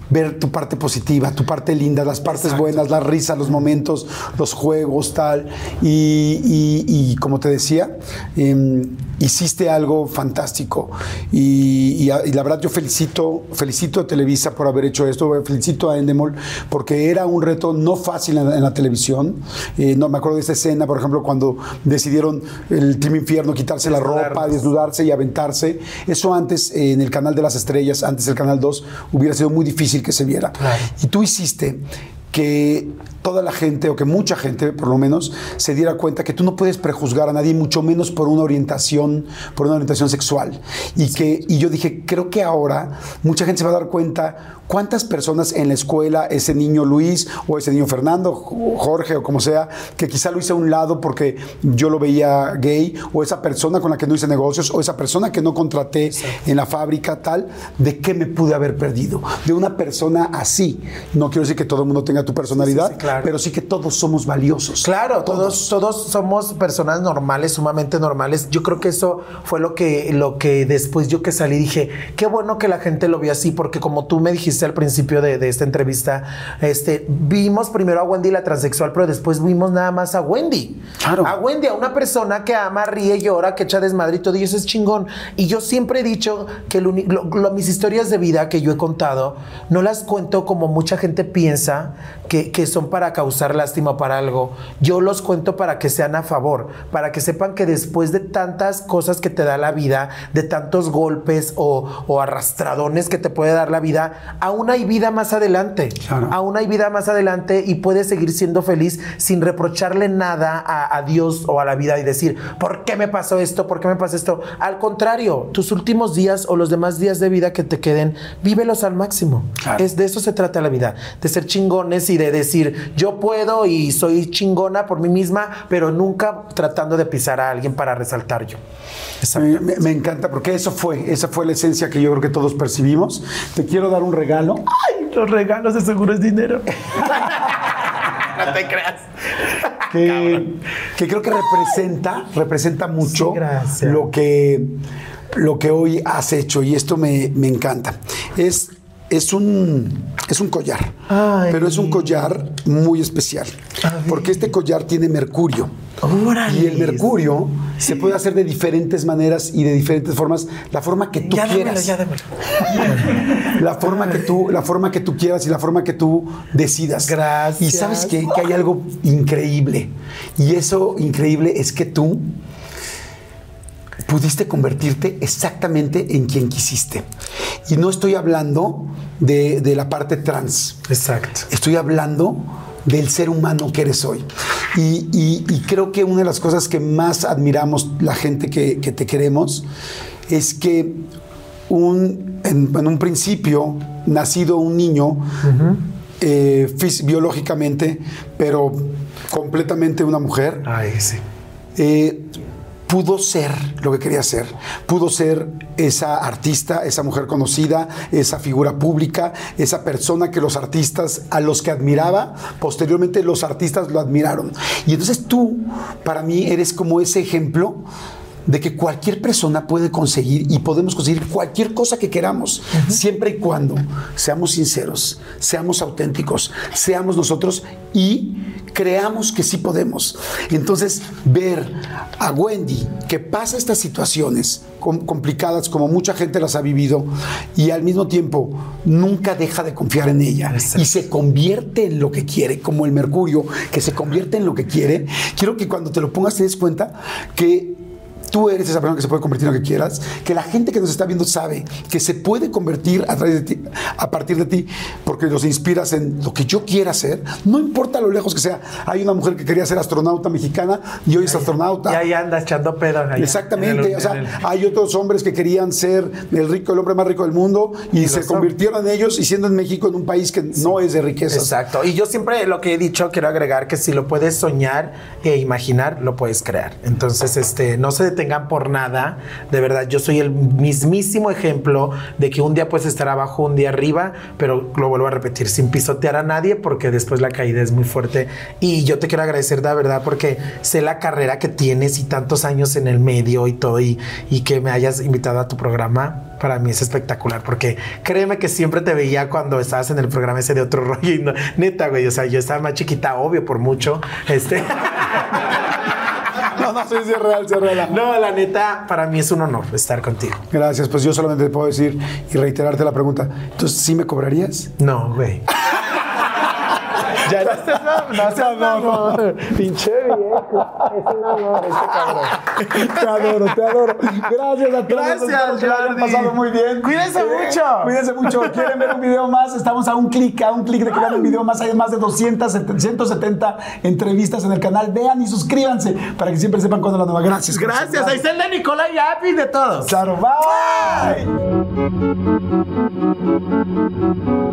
ver tu parte positiva, tu parte linda, las partes buenas, las risas, los momentos, los juegos, tal. Y, y- y como te decía, em, hiciste algo fantástico. Y, y la verdad yo felicito, felicito a Televisa por haber hecho esto, felicito a Endemol porque era un reto no fácil en la, en la televisión. Eh, no me acuerdo de esta escena, por ejemplo, cuando decidieron el Team Infierno quitarse la ropa, desnudarse y aventarse. Eso antes, eh, en el canal de las estrellas, antes del canal 2, hubiera sido muy difícil que se viera. Claro. Y tú hiciste que toda la gente, o que mucha gente por lo menos, se diera cuenta que tú no puedes prejuzgar a nadie, mucho menos por una orientación, por una orientación sexual. Y que, y yo dije, creo que ahora mucha gente se va a dar cuenta cuántas personas en la escuela, ese niño Luis, o ese niño Fernando, Jorge, o como sea, que quizá lo hice a un lado porque yo lo veía gay, o esa persona con la que no hice negocios, o esa persona que no contraté en la fábrica, tal, ¿de qué me pude haber perdido? De una persona así. No quiero decir que todo el mundo tenga tu personalidad, Sí, sí, claro. pero sí que todos somos valiosos. Claro, todos, todos somos personas normales, sumamente normales. Yo creo que eso fue lo que, lo que después yo que salí dije, qué bueno que la gente lo vio así, porque como tú me dijiste al principio de, de esta entrevista, este, vimos primero a Wendy la transexual, pero después vimos nada más a Wendy. Claro. A Wendy, a una persona que ama, ríe, llora, que echa desmadre y todo, y eso es chingón. Y yo siempre he dicho que lo uni- lo- lo- mis historias de vida que yo he contado, no las cuento como mucha gente piensa que, que son para causar lástima para algo. Yo los cuento para que sean a favor, para que sepan que después de tantas cosas que te da la vida, de tantos golpes o, o arrastradones que te puede dar la vida, aún hay vida más adelante. Claro. Aún hay vida más adelante y puedes seguir siendo feliz sin reprocharle nada a, a Dios o a la vida y decir, ¿por qué me pasó esto? ¿Por qué me pasó esto? Al contrario, tus últimos días o los demás días de vida que te queden, vívelos al máximo. Claro. Es de eso se trata la vida, de ser chingones y de decir, yo puedo y soy chingona por mí misma, pero nunca tratando de pisar a alguien para resaltar yo. Me, me- me encanta porque eso fue, esa fue la esencia que yo creo que todos percibimos. Te quiero dar un regalo. Ay, los regalos de seguro es dinero. no te creas. que, que creo que representa, representa mucho Sí, lo que, lo que hoy has hecho y esto me, me encanta. Es, es, un, es un collar, Ay. pero es un collar muy especial porque este collar tiene mercurio. Y el mercurio se puede hacer de diferentes maneras y de diferentes formas, la forma que tú Ya dámelo, quieras. ya. La forma que tú, la forma que tú quieras y la forma que tú decidas. Gracias. Y sabes qué? que hay algo increíble. Y eso increíble es que tú pudiste convertirte exactamente en quien quisiste. Y no estoy hablando de, de la parte trans. Exacto. Estoy hablando del ser humano que eres hoy. Y, y- y creo que una de las cosas que más admiramos la gente que, que te queremos es que un, en, en un principio, nacido un niño, eh, fis- biológicamente, pero completamente una mujer, Ay, sí. eh, pudo ser lo que quería ser. Pudo ser esa artista, esa mujer conocida, esa figura pública, esa persona que los artistas, a los que admiraba, posteriormente los artistas lo admiraron. Y entonces tú, para mí, eres como ese ejemplo de que cualquier persona puede conseguir y podemos conseguir cualquier cosa que queramos, siempre y cuando seamos sinceros, seamos auténticos, seamos nosotros y creamos que sí podemos. Entonces, ver a Wendy que pasa estas situaciones com- complicadas como mucha gente las ha vivido y al mismo tiempo nunca deja de confiar en ella Exacto. y se convierte en lo que quiere, como el mercurio que se convierte en lo que quiere, quiero que cuando te lo pongas te des cuenta que Tú eres esa persona que se puede convertir en lo que quieras, que la gente que nos está viendo sabe que se puede convertir a, través de ti, a partir de ti, porque los inspiras en lo que yo quiera hacer, no importa lo lejos que sea. Hay una mujer que quería ser astronauta mexicana y hoy es astronauta. Y ahí anda echando pedo. allá, Exactamente, en el- o sea, el- hay otros hombres que querían ser el rico, el hombre más rico del mundo y, Y se convirtieron en ellos y siendo en México en un país que no es de riqueza. Exacto. Y yo siempre lo que he dicho, quiero agregar que si lo puedes soñar e imaginar, lo puedes crear. Entonces, este, no se detengan por nada. De verdad, yo soy el mismísimo ejemplo de que un día puedes estar abajo, un día arriba, pero lo vuelvo a repetir, sin pisotear a nadie, porque después la caída es muy fuerte. Y yo te quiero agradecer de verdad, porque sé la carrera que tienes y tantos años en el medio y todo, y, y que me hayas invitado a tu programa para mí es espectacular porque créeme que siempre te veía cuando estabas en el programa ese de otro rollo y no- neta, güey, o sea, yo estaba más chiquita, obvio, por mucho. Este, No, no, sí, sí, es real, sí, es real. no, la neta, para mí es un honor estar contigo. Gracias, pues yo solamente te puedo decir y reiterarte la pregunta. Entonces, ¿sí me cobrarías? No, güey. ya no estés no, seas mamón. Pinche viejo. Es un honor este cabrón. Te adoro, te adoro. Gracias a todos. Gracias, que Jordi. pasado muy bien. Cuídense mucho. Cuídense mucho. ¿Quieren ver un video más? Estamos a un clic, a un clic de que vean un video más. Hay más de 200, 170 entrevistas en el canal. Vean y suscríbanse para que siempre sepan cuándo la nueva. Gracias. Gracias. Ahí está el de Nicolás y de todos. Claro, bye.